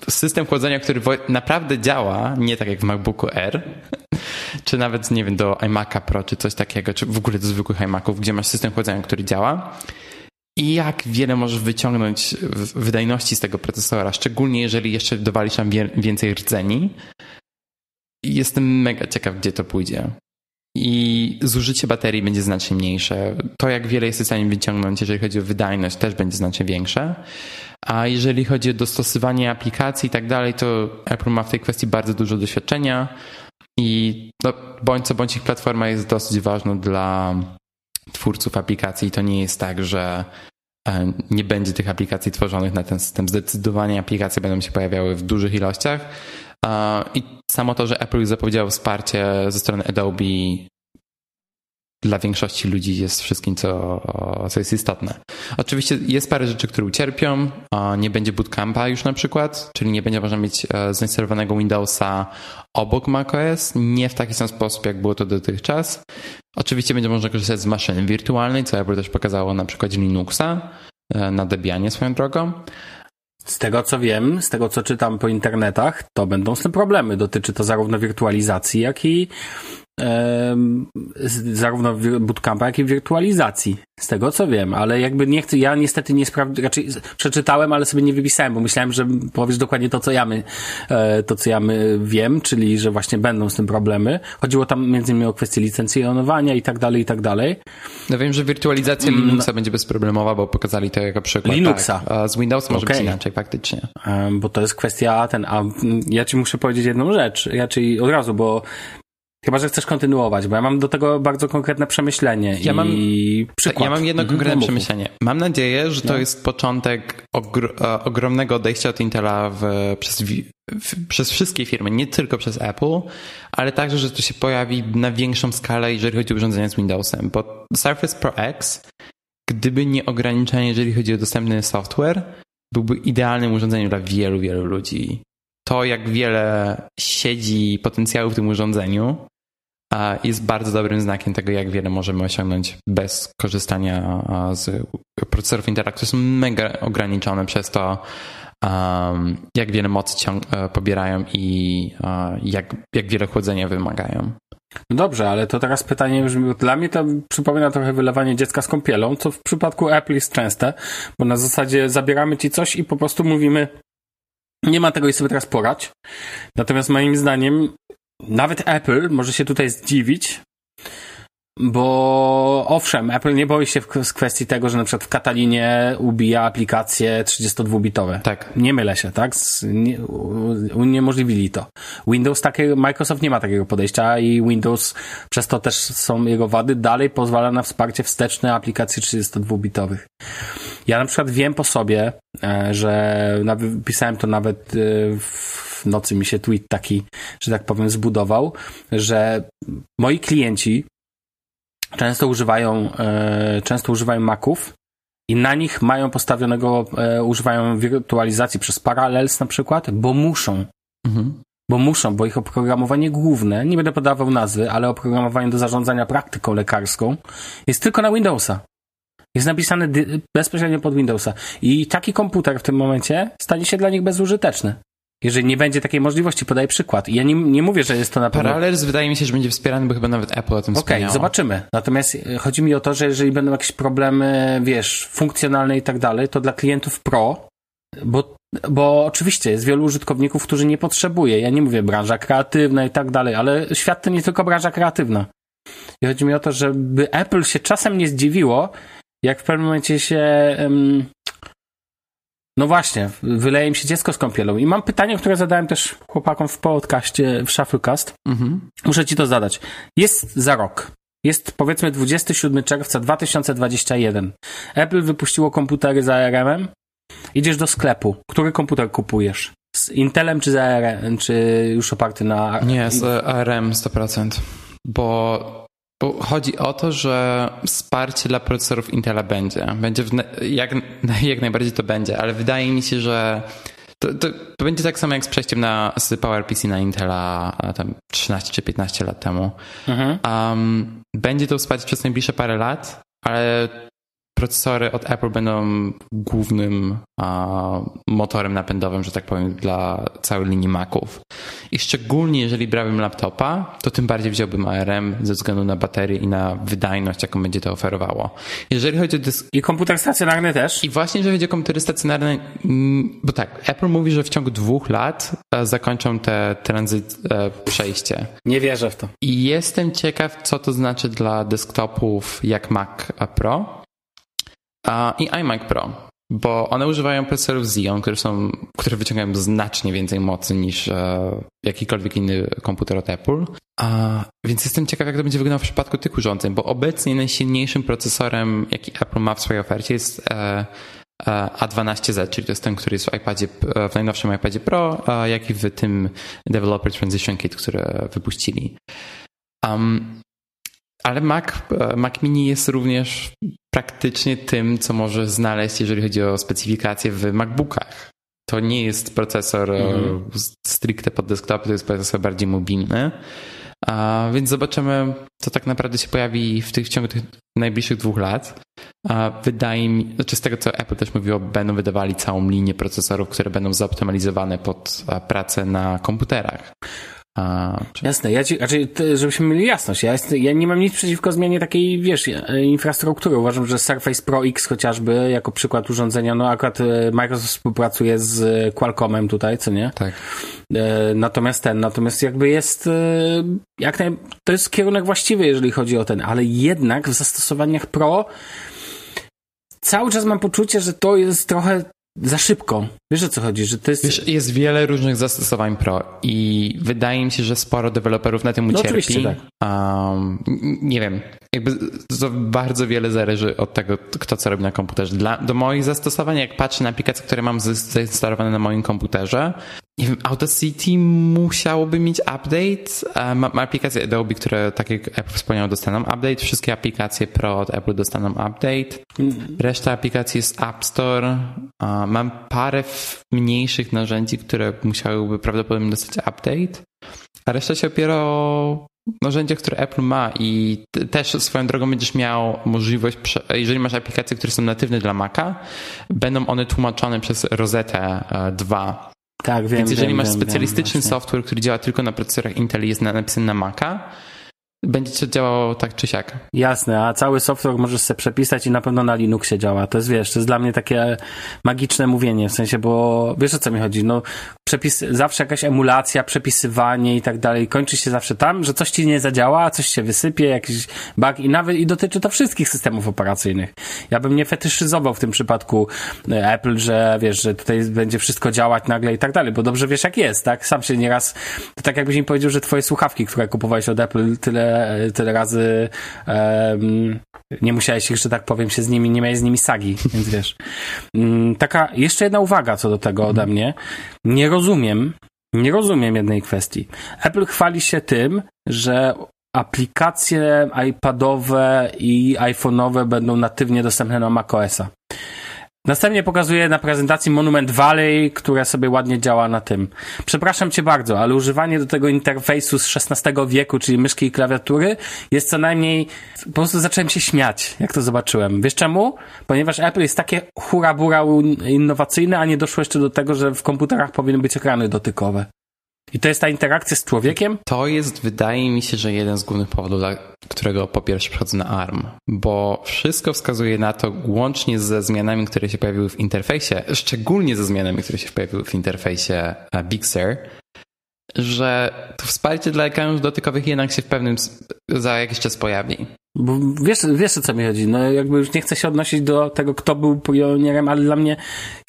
system chłodzenia, który naprawdę działa, nie tak jak w MacBooku R, czy nawet, nie wiem, do iMac'a Pro, czy coś takiego, czy w ogóle do zwykłych iMaców, gdzie masz system chłodzenia, który działa. I jak wiele możesz wyciągnąć wydajności z tego procesora, szczególnie jeżeli jeszcze dowalisz tam więcej rdzeni. Jestem mega ciekaw, gdzie to pójdzie i zużycie baterii będzie znacznie mniejsze. To, jak wiele jest w stanie wyciągnąć, jeżeli chodzi o wydajność, też będzie znacznie większe. A jeżeli chodzi o dostosowanie aplikacji i tak dalej, to Apple ma w tej kwestii bardzo dużo doświadczenia i no, bądź co bądź ich platforma jest dosyć ważna dla twórców aplikacji. To nie jest tak, że e, nie będzie tych aplikacji tworzonych na ten system. Zdecydowanie aplikacje będą się pojawiały w dużych ilościach i samo to, że Apple zapowiedziało wsparcie ze strony Adobe dla większości ludzi jest wszystkim, co, co jest istotne. Oczywiście jest parę rzeczy, które ucierpią. Nie będzie bootcampa już na przykład, czyli nie będzie można mieć e, zainstalowanego Windowsa obok macOS, nie w taki sam sposób, jak było to dotychczas. Oczywiście będzie można korzystać z maszyny wirtualnej, co Apple też pokazało na przykładzie Linuxa e, na Debianie swoją drogą. Z tego co wiem, z tego co czytam po internetach, to będą z tym problemy. Dotyczy to zarówno wirtualizacji, jak i zarówno bootcampa, jak i wirtualizacji. Z tego co wiem, ale jakby nie chcę, ja niestety nie sprawdziłem, raczej przeczytałem, ale sobie nie wypisałem, bo myślałem, że powiesz dokładnie to, co ja my, e, to, co ja my wiem, czyli, że właśnie będą z tym problemy. Chodziło tam między innymi o kwestię licencjonowania i tak dalej, i tak dalej. No wiem, że wirtualizacja mm, Linuxa będzie bezproblemowa, bo pokazali to jako przykład. Linuxa. Tak. A z Windows może okay. być inaczej, faktycznie. Bo to jest kwestia ten, a ja ci muszę powiedzieć jedną rzecz, czyli od razu, bo Chyba, że chcesz kontynuować, bo ja mam do tego bardzo konkretne przemyślenie. Ja, i mam, przykład. ja mam jedno mhm, konkretne przemyślenie. Mam nadzieję, że to no. jest początek ogr e, ogromnego odejścia od Intela w, przez, w, przez wszystkie firmy, nie tylko przez Apple, ale także, że to się pojawi na większą skalę, jeżeli chodzi o urządzenia z Windowsem. Bo Surface Pro X, gdyby nie ograniczenie, jeżeli chodzi o dostępny software, byłby idealnym urządzeniem dla wielu, wielu ludzi to, jak wiele siedzi potencjału w tym urządzeniu, jest bardzo dobrym znakiem tego, jak wiele możemy osiągnąć bez korzystania z procesorów Intela, które są mega ograniczone przez to, jak wiele mocy e, pobierają i jak, jak wiele chłodzenia wymagają. No dobrze, ale to teraz pytanie brzmi, dla mnie to przypomina trochę wylewanie dziecka z kąpielą, co w przypadku Apple jest częste, bo na zasadzie zabieramy ci coś i po prostu mówimy, nie ma tego i sobie teraz porać. Natomiast moim zdaniem nawet Apple może się tutaj zdziwić, bo owszem, Apple nie boi się w, z kwestii tego, że na przykład w Katalinie ubija aplikacje 32-bitowe. Tak. Nie mylę się, tak? Nie, uniemożliwili to. Windows takiego, Microsoft nie ma takiego podejścia i Windows, przez to też są jego wady, dalej pozwala na wsparcie wsteczne aplikacji 32-bitowych. Ja na przykład wiem po sobie, e, że pisałem to nawet e, w nocy mi się tweet taki, że tak powiem, zbudował, że moi klienci często używają, e, często używają Maców i na nich mają postawionego, e, używają wirtualizacji przez Parallels na przykład, bo muszą. Mhm. Bo muszą, bo ich oprogramowanie główne, nie będę podawał nazwy, ale oprogramowanie do zarządzania praktyką lekarską jest tylko na Windowsa. Jest napisane bezpośrednio pod Windowsa. I taki komputer w tym momencie stanie się dla nich bezużyteczny. Jeżeli nie będzie takiej możliwości, podaj przykład. Ja nie, nie mówię, że jest to na pewno... Parallels wydaje mi się, że będzie wspierany, bo chyba nawet Apple o tym Okej, okay, zobaczymy. Natomiast e, chodzi mi o to, że jeżeli będą jakieś problemy, wiesz, funkcjonalne i tak dalej, to dla klientów Pro, bo, bo oczywiście jest wielu użytkowników, którzy nie potrzebuje. Ja nie mówię branża kreatywna i tak dalej, ale świat to nie tylko branża kreatywna. I chodzi mi o to, żeby Apple się czasem nie zdziwiło, jak w pewnym momencie się... Um, no właśnie, wyleje mi się dziecko z kąpielą. I mam pytanie, które zadałem też chłopakom w podcaście, w Shufflecast. Mhm. Muszę ci to zadać. Jest za rok. Jest powiedzmy 27 czerwca 2021. Apple wypuściło komputery z ARM-em. Idziesz do sklepu. Który komputer kupujesz? Z Intelem czy z ARM? Czy już oparty na... Nie, z ARM 100%. Bo bo chodzi o to, że wsparcie dla procesorów Intela będzie. Będzie jak, [LAUGHS] jak najbardziej to będzie, ale wydaje mi się, że to, to, to, będzie tak samo jak z przejściem na, z PowerPC na Intela tam 13 czy 15 lat temu. Mhm. Um, będzie to wsparcie przez najbliższe parę lat, ale procesory od Apple będą głównym a, motorem napędowym, że tak powiem, dla całej linii Maców. I szczególnie jeżeli brałbym laptopa, to tym bardziej wziąłbym ARM ze względu na baterię i na wydajność, jaką będzie to oferowało. Jeżeli chodzi o dysk... I komputer stacjonarny też? I właśnie jeżeli chodzi o komputery stacjonarne, mm, bo tak, Apple mówi, że w ciągu dwóch lat e, zakończą te tranzyt, e, przejście. Nie wierzę w to. I jestem ciekaw, co to znaczy dla desktopów jak Mac Pro, i iMac Pro, bo one używają procesorów Xeon, które, są, które wyciągają znacznie więcej mocy niż e, jakikolwiek inny komputer od Apple. A, więc jestem ciekaw, jak to będzie wyglądało w przypadku tych urządzeń, bo obecnie najsilniejszym procesorem, jaki Apple ma w swojej ofercie jest e, e A12Z, czyli to jest ten, który jest w iPadzie, w najnowszym iPadzie Pro, jak i w tym Developer Transition Kit, który wypuścili. Um, ale Mac, Mac Mini jest również praktycznie tym, co możesz znaleźć, jeżeli chodzi o specyfikacje w MacBookach. To nie jest procesor mm. stricte pod desktop, to jest procesor bardziej mobilny. A, więc zobaczymy, co tak naprawdę się pojawi w, tych, w ciągu tych najbliższych dwóch lat. A, wydaje mi, znaczy z tego co Apple też mówiło, będą wydawali całą linię procesorów, które będą zoptymalizowane pod pracę na komputerach. A, czy... Jasne, ja ci, znaczy, żebyśmy mieli jasność, ja, jest, ja nie mam nic przeciwko zmianie takiej, wiesz, e, infrastruktury. Uważam, że Surface Pro X chociażby, jako przykład urządzenia, no akurat e, Microsoft współpracuje z Qualcommem tutaj, co nie? Tak. E, natomiast ten, natomiast jakby jest, jak naj, to jest kierunek właściwy, jeżeli chodzi o ten, ale jednak w zastosowaniach Pro cały czas mam poczucie, że to jest trochę za szybko. Wiesz o co chodzi, że to jest... Wiesz, jest wiele różnych zastosowań Pro i wydaje mi się, że sporo deweloperów na tym no ucierpi. No, tak. Um, nie wiem, jakby bardzo wiele zależy od tego, kto co robi na komputerze. Dla, do moich zastosowań, jak patrzę na aplikacje, które mam zainstalowane na moim komputerze, nie wiem, Audacity musiałoby mieć update. Mam aplikacje Adobe, które, tak jak Apple wspomniał, dostaną update. Wszystkie aplikacje Pro od Apple dostaną update. Reszta aplikacji jest App Store. Mam parę mniejszych narzędzi, które musiałyby prawdopodobnie dostać update. A reszta się opiera o narzędzia, które Apple ma i też swoją drogą będziesz miał możliwość, jeżeli masz aplikacje, które są natywne dla Maca, będą one tłumaczone przez Rosetta 2 e, tak, wiem. Więc jeżeli wiem, masz wiem, specjalistyczny wiem, software, który działa tylko na procesorach Intel i jest napisany na Maca, będzie to działało tak czy siak. Jasne, a cały software możesz sobie przepisać i na pewno na Linuxie działa. To jest, wiesz, to jest dla mnie takie magiczne mówienie, w sensie, bo wiesz o co mi chodzi, no przepis, zawsze jakaś emulacja, przepisywanie i tak dalej, kończy się zawsze tam, że coś ci nie zadziała, coś się wysypie, jakiś bug i nawet, i dotyczy to wszystkich systemów operacyjnych. Ja bym nie fetyszyzował w tym przypadku e, Apple, że wiesz, że tutaj będzie wszystko działać nagle i tak dalej, bo dobrze wiesz jak jest, tak? Sam się nieraz, to tak jakbyś mi powiedział, że twoje słuchawki, które kupowałeś od Apple tyle tyle, razy um, nie musiałeś ich, że tak powiem, się z nimi, nie miałeś z nimi sagi, [LAUGHS] więc wiesz. Um, taka, jeszcze jedna uwaga co do tego ode mnie. Nie rozumiem, nie rozumiem jednej kwestii. Apple chwali się tym, że aplikacje iPadowe i iPhone'owe będą natywnie dostępne na macOSa. Następnie pokazuję na prezentacji Monument Valley, która sobie ładnie działa na tym. Przepraszam cię bardzo, ale używanie do tego interfejsu z XVI wieku, czyli myszki i klawiatury, jest co najmniej... Po prostu zacząłem się śmiać, jak to zobaczyłem. Wiesz czemu? Ponieważ Apple jest takie hura-bura innowacyjne, a nie doszło jeszcze do tego, że w komputerach powinny być ekrany dotykowe. I to jest ta interakcja z człowiekiem? To jest, wydaje mi się, że jeden z głównych powodów, dla którego po pierwsze przechodzę na ARM, bo wszystko wskazuje na to, łącznie ze zmianami, które się pojawiły w interfejsie, szczególnie ze zmianami, które się pojawiły w interfejsie e, Big Sur, że to wsparcie dla ekranów dotykowych jednak się w pewnym za jakiś czas pojawi. Bo wiesz, wiesz o co mi chodzi. No jakby już nie chcę się odnosić do tego, kto był pionierem, ale dla mnie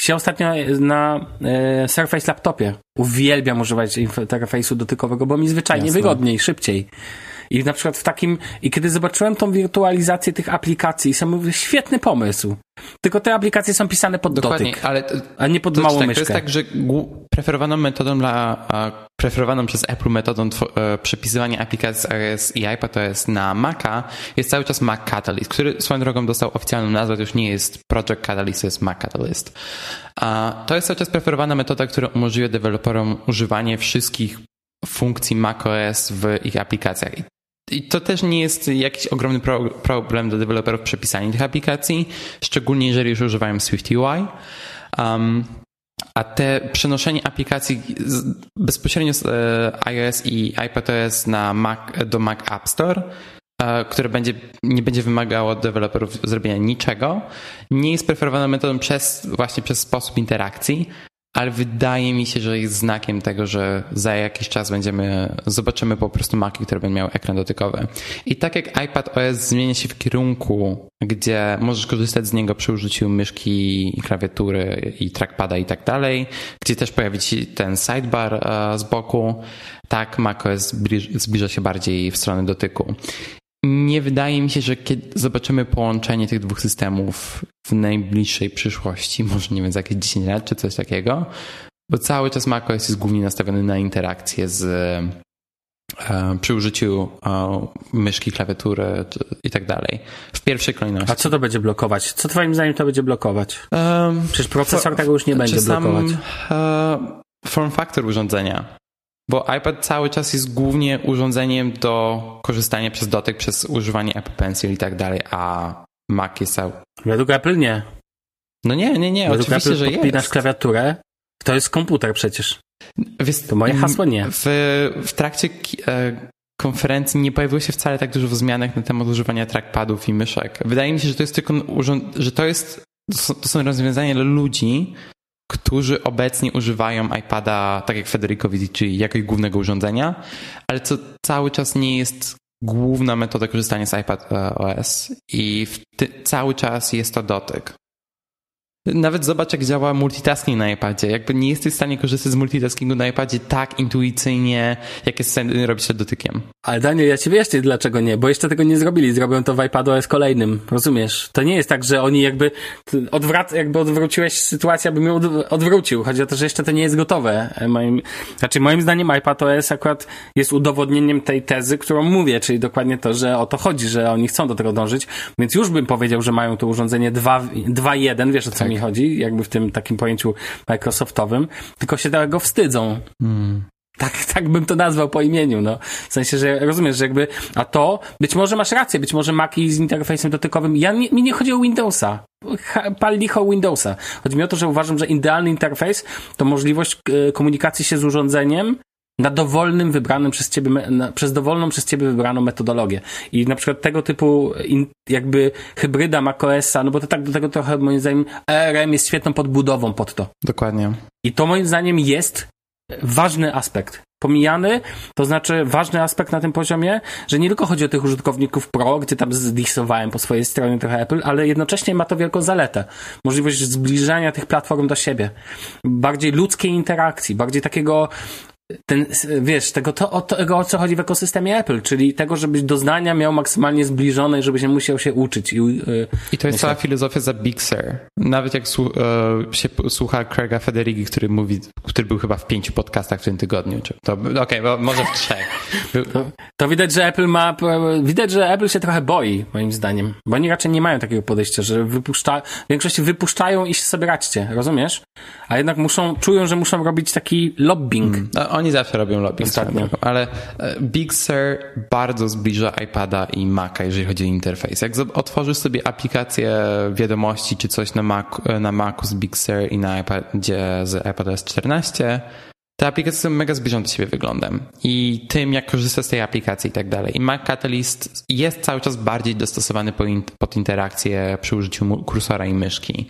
się ostatnio na e, Surface laptopie uwielbiam używać interfejsu dotykowego, bo mi zwyczajnie Jasne. wygodniej, szybciej. I na przykład w takim, i kiedy zobaczyłem tą wirtualizację tych aplikacji, sam mówię, świetny pomysł. Tylko te aplikacje są pisane pod Dokładnie, dotyk, ale to, a nie pod małą tak, myszkę. To jest tak, że preferowaną metodą dla, preferowaną przez Apple metodą e, przepisywania aplikacji iOS i iPad to jest na Maca, jest cały czas Mac Catalyst, który swoją drogą dostał oficjalną nazwę, to już nie jest Project Catalyst, to jest Mac Catalyst. A to jest cały czas preferowana metoda, która umożliwia deweloperom używanie wszystkich funkcji macOS w ich aplikacjach. i to też nie jest jakiś ogromny pro, problem dla deweloperów przepisania tych aplikacji, szczególnie jeżeli już używają SwiftUI. Um, a te przenoszenie aplikacji bezpośrednio z e, iOS i iPadOS na Mac, do Mac App Store, e, które będzie, nie będzie wymagało od deweloperów zrobienia niczego, nie jest preferowaną metodą przez, właśnie przez sposób interakcji, ale wydaje mi się, że jest znakiem tego, że za jakiś czas będziemy, zobaczymy po prostu maki, które będą miały ekran dotykowy. I tak jak iPad OS zmienia się w kierunku, gdzie możesz korzystać z niego przy użyciu myszki, klawiatury i trackpada i tak dalej, gdzie też pojawi się ten sidebar e, z boku, tak macOS zbliża się bardziej w stronę dotyku. Nie wydaje mi się, że kiedy zobaczymy połączenie tych dwóch systemów w najbliższej przyszłości, [LAUGHS] może nie wiem, za jakieś 10 lat czy coś takiego, bo cały czas macOS jest głównie nastawiony na interakcję z e, przy użyciu e, myszki, klawiatury i tak dalej. W pierwszej kolejności. A co to będzie blokować? Co twoim zdaniem to będzie blokować? Um, Przecież procesor for, tego już nie będzie blokować. Sam, uh, form factor urządzenia. Bo iPad cały czas jest głównie urządzeniem do korzystania przez dotyk, przez używanie Apple Pencil i tak dalej, a Mac jest cały... Według Apple nie. No nie, nie, nie, Według oczywiście, Apple że podpinasz jest. klawiaturę, to jest komputer przecież. Wiesz, to moje hasło nie. W, w trakcie e, konferencji nie pojawiło się wcale tak dużo zmianek na temat używania trackpadów i myszek. Wydaje mi się, że to jest tylko urząd, że to jest to są rozwiązania dla ludzi, którzy obecnie używają iPada, tak jak Federico Vizici, jako głównego urządzenia, ale co cały czas nie jest główna metoda korzystania z iPad e, OS i cały czas jest to dotyk. Nawet zobacz, jak działa multitasking na iPadzie. Jakby nie jesteś w stanie korzystać z multitaskingu na iPadzie tak intuicyjnie, jak jest w stanie robić to dotykiem. Ale Daniel, ja ci wyjaśnię dlaczego nie, bo jeszcze tego nie zrobili. Zrobią to w iPadOS kolejnym, rozumiesz? To nie jest tak, że oni jakby odwrac, jakby odwróciłeś sytuację, abym ją odwrócił. Chodzi o to, że jeszcze to nie jest gotowe. Moim, znaczy, moim zdaniem iPadOS akurat jest udowodnieniem tej tezy, którą mówię, czyli dokładnie to, że o to chodzi, że oni chcą do tego dążyć, więc już bym powiedział, że mają to urządzenie 2.1, wiesz o co tak. mi chodzi, jakby w tym takim pojęciu Microsoftowym, tylko się tego wstydzą. Hmm. Tak, tak bym to nazwał po imieniu, no. W sensie, że rozumiesz, że jakby, a to, być może masz rację, być może Maci z interfejsem dotykowym, ja nie, mi nie chodzi o Windowsa. Pal licho Windowsa. Chodzi mi o to, że uważam, że idealny interfejs to możliwość e, komunikacji się z urządzeniem na dowolnym wybranym przez ciebie, na, przez dowolną przez ciebie wybraną metodologię. I na przykład tego typu in, jakby hybryda macOSa, no bo to tak do tego trochę moim zdaniem ERM jest świetną podbudową pod to. Dokładnie. I to moim zdaniem jest ważny aspekt. Pomijany, to znaczy ważny aspekt na tym poziomie, że nie tylko chodzi o tych użytkowników Pro, gdzie tam zdisowałem po swojej stronie trochę Apple, ale jednocześnie ma to wielką zaletę. Możliwość zbliżania tych platform do siebie. Bardziej ludzkiej interakcji, bardziej takiego ten, wiesz, tego, to, o, tego, o co chodzi w ekosystemie Apple, czyli tego, żebyś doznania miał maksymalnie zbliżone i żebyś nie musiał się uczyć. I, yy, I to jest cała filozofia za Big Sur. Nawet jak słu, yy, się słucha Craiga Federighi, który mówi, który był chyba w pięciu podcastach w tym tygodniu. Czy, to, okej, okay, może w trzech. [LAUGHS] To, to, widać, że Apple ma, widać, że Apple się trochę boi, moim zdaniem, bo oni raczej nie mają takiego podejścia, że wypuszcza, w większości wypuszczają i się sobie radźcie, rozumiesz? A jednak muszą, czują, że muszą robić taki lobbying. Hmm. Oni zawsze robią lobbying, Ostatnio. ale e, Big Sur bardzo zbliża iPada i Maca, jeżeli chodzi o interfejs. Jak otworzysz sobie aplikację wiadomości czy coś na, Mac, e, na Macu z Big Sur i na iPadzie z iPadOS 14, te aplikacje są mega zbliżone do siebie wyglądem i tym, jak korzysta z tej aplikacji i tak dalej. I Mac Catalyst jest cały czas bardziej dostosowany pod interakcję przy użyciu kursora i myszki.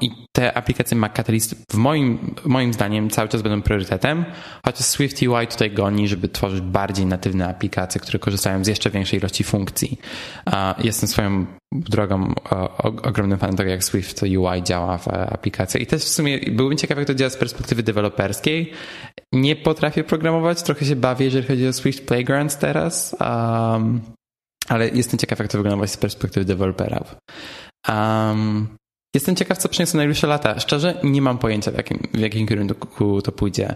I te aplikacje Mac Catalyst w moim, moim zdaniem cały czas będą priorytetem, chociaż Swift UI tutaj goni, żeby tworzyć bardziej natywne aplikacje, które korzystają z jeszcze większej ilości funkcji. Jestem swoją drogą ogromnym fanem tego, jak Swift UI działa w aplikacji. I też w sumie byłbym ciekaw, jak to działa z perspektywy deweloperskiej. Nie potrafię programować, trochę się bawię, jeżeli chodzi o Swift Playgrounds teraz, um, ale jestem ciekaw, jak to wygląda z perspektywy deweloperów. Um, Jestem ciekaw, co przyniosą najbliższe lata. Szczerze, nie mam pojęcia, w jakim, w jakim kierunku to pójdzie.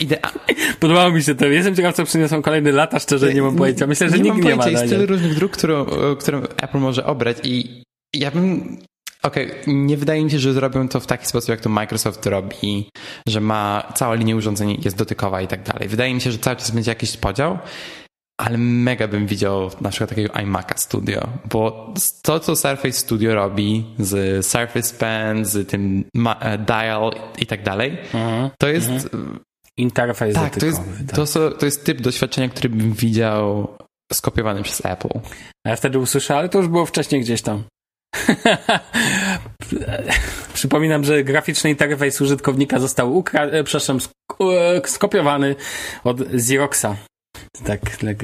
Idea... [LAUGHS] Podobało mi się to. Jestem ciekaw, co przyniosą kolejne lata. Szczerze, nie mam pojęcia. Myślę, że nie nikt nie ma. Jest tyle różnych dróg, którą, którą Apple może obrać i ja bym Okej, okay. nie wydaje mi się, że zrobią to w taki sposób, jak to Microsoft robi, że ma cała linia urządzeń jest dotykowa i tak dalej. Wydaje mi się, że cały czas będzie jakiś podział. Ale mega bym widział na przykład takiego iMac'a Studio, bo to, co Surface Studio robi z Surface Pen, z tym e, dial i tak dalej, mhm. to jest... Mhm. Interfejs tak, to jest, tak. To, so, to jest typ doświadczenia, który bym widział skopiowany przez Apple. A ja wtedy usłyszałem, ale to już było wcześniej gdzieś tam. [LAUGHS] Przypominam, że graficzny interfejs użytkownika został ukra- e, przepraszam, e, skopiowany od Xeroxa. Tak,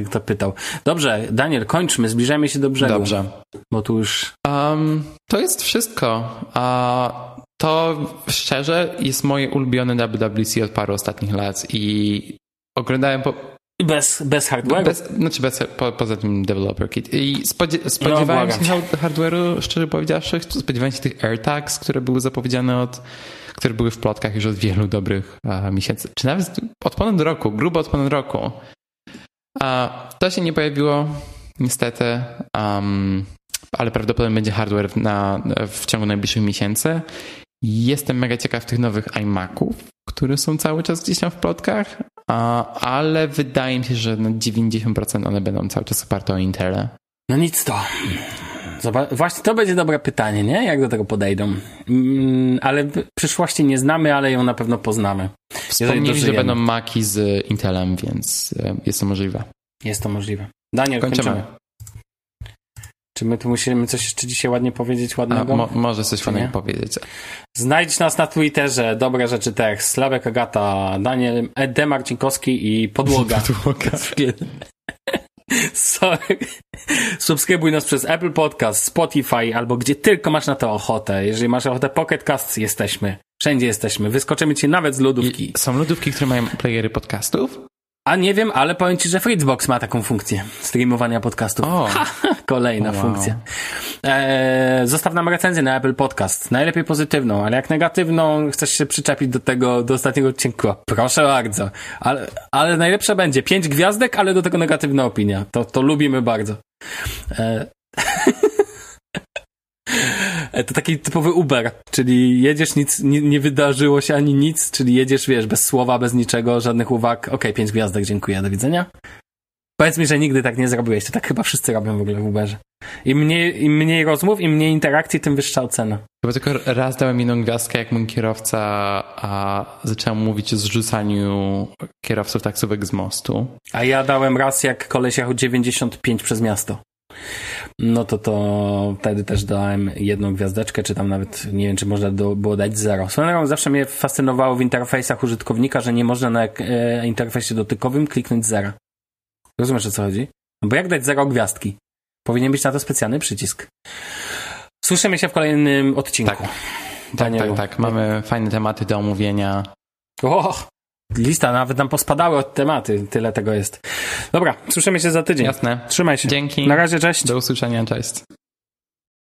kto pytał. Dobrze, Daniel, kończmy, zbliżajmy się do brzegu. Dobrze. Bo tu już... Um, to jest wszystko. Uh, to szczerze jest moje ulubione WWDC od paru ostatnich lat i oglądałem po, bez, bez hardware'u? Bez, znaczy bez, po, poza tym developer kit. I spodzie, spodziewałem no, się hardware'u, szczerze powiedziawszy, spodziewałem się tych AirTags, które były zapowiedziane od, które były w plotkach już od wielu dobrych a, miesięcy, czy nawet od ponad roku, grubo od ponad roku. To się nie pojawiło, niestety, um, ale prawdopodobnie będzie hardware na, w ciągu najbliższych miesięcy. Jestem mega ciekaw tych nowych iMaców, które są cały czas gdzieś tam w plotkach, ale wydaje mi się, że na 90% one będą cały czas oparte o Intel. No nic to. Zobacz, właśnie to będzie dobre pytanie, nie? Jak do tego podejdą. Mm, ale przyszłości nie znamy, ale ją na pewno poznamy. Wspomnieli, że będą Maki z Intelem, więc e, jest to możliwe. Jest to możliwe. Daniel, kończymy. kończymy. Czy my tu musimy coś jeszcze dzisiaj ładnie powiedzieć, ładnego? A, mo może coś ładnego powiedzieć. Znajdź nas na Twitterze, Dobre Rzeczy Tech, Sławek Agata, Daniel, D. Marcinkowski i Podłoga. [LAUGHS] Podłoga. [LAUGHS] Sorry. Subskrybuj nas przez Apple Podcast, Spotify albo gdzie tylko masz na to ochotę. Jeżeli masz ochotę Pocket Cast, jesteśmy. Wszędzie jesteśmy. Wyskoczymy ci nawet z lodówki. I są lodówki, które mają playery podcastów? A nie wiem, ale powiem ci, że Fritzbox ma taką funkcję streamowania podcastów. O. kolejna wow. funkcja. Eee, zostaw nam recenzję na Apple Podcast. Najlepiej pozytywną, ale jak negatywną chcesz się przyczepić do tego, do ostatniego odcinka, proszę bardzo. Ale, ale najlepsze będzie pięć gwiazdek, ale do tego negatywna opinia. To, to lubimy bardzo. Eee. [LAUGHS] E, to taki typowy Uber, czyli jedziesz, nic, nie, nie, wydarzyło się ani nic, czyli jedziesz, wiesz, bez słowa, bez niczego, żadnych uwag. Okej, okay, pięć gwiazdek, dziękuję, do widzenia. Powiedz mi, że nigdy tak nie zrobiłeś. To tak chyba wszyscy robią w ogóle w Uberze. Im mniej, im mniej rozmów, im mniej interakcji, tym wyższa ocena. Chyba tylko raz dałem jedną gwiazdkę, jak mój kierowca a zacząłem mówić o zrzucaniu kierowców taksówek z mostu. A ja dałem raz, jak koleś jechał 95 przez miasto no to to wtedy też dałem jedną gwiazdeczkę, czy tam nawet nie wiem, czy można do, było dać zero. Swoją zawsze mnie fascynowało w interfejsach użytkownika, że nie można na e, interfejsie dotykowym kliknąć zera. Rozumiesz o co chodzi? No bo jak dać zero gwiazdki? Powinien być na to specjalny przycisk. Słyszymy się w kolejnym odcinku. Tak, tak, tak, tak. Mamy fajne tematy do omówienia. O, Lista nawet nam pospadały od tematy, tyle tego jest. Dobra, słyszymy się za tydzień. Jasne. Trzymaj się. Dzięki. Na razie, cześć. Do usłyszenia, cześć.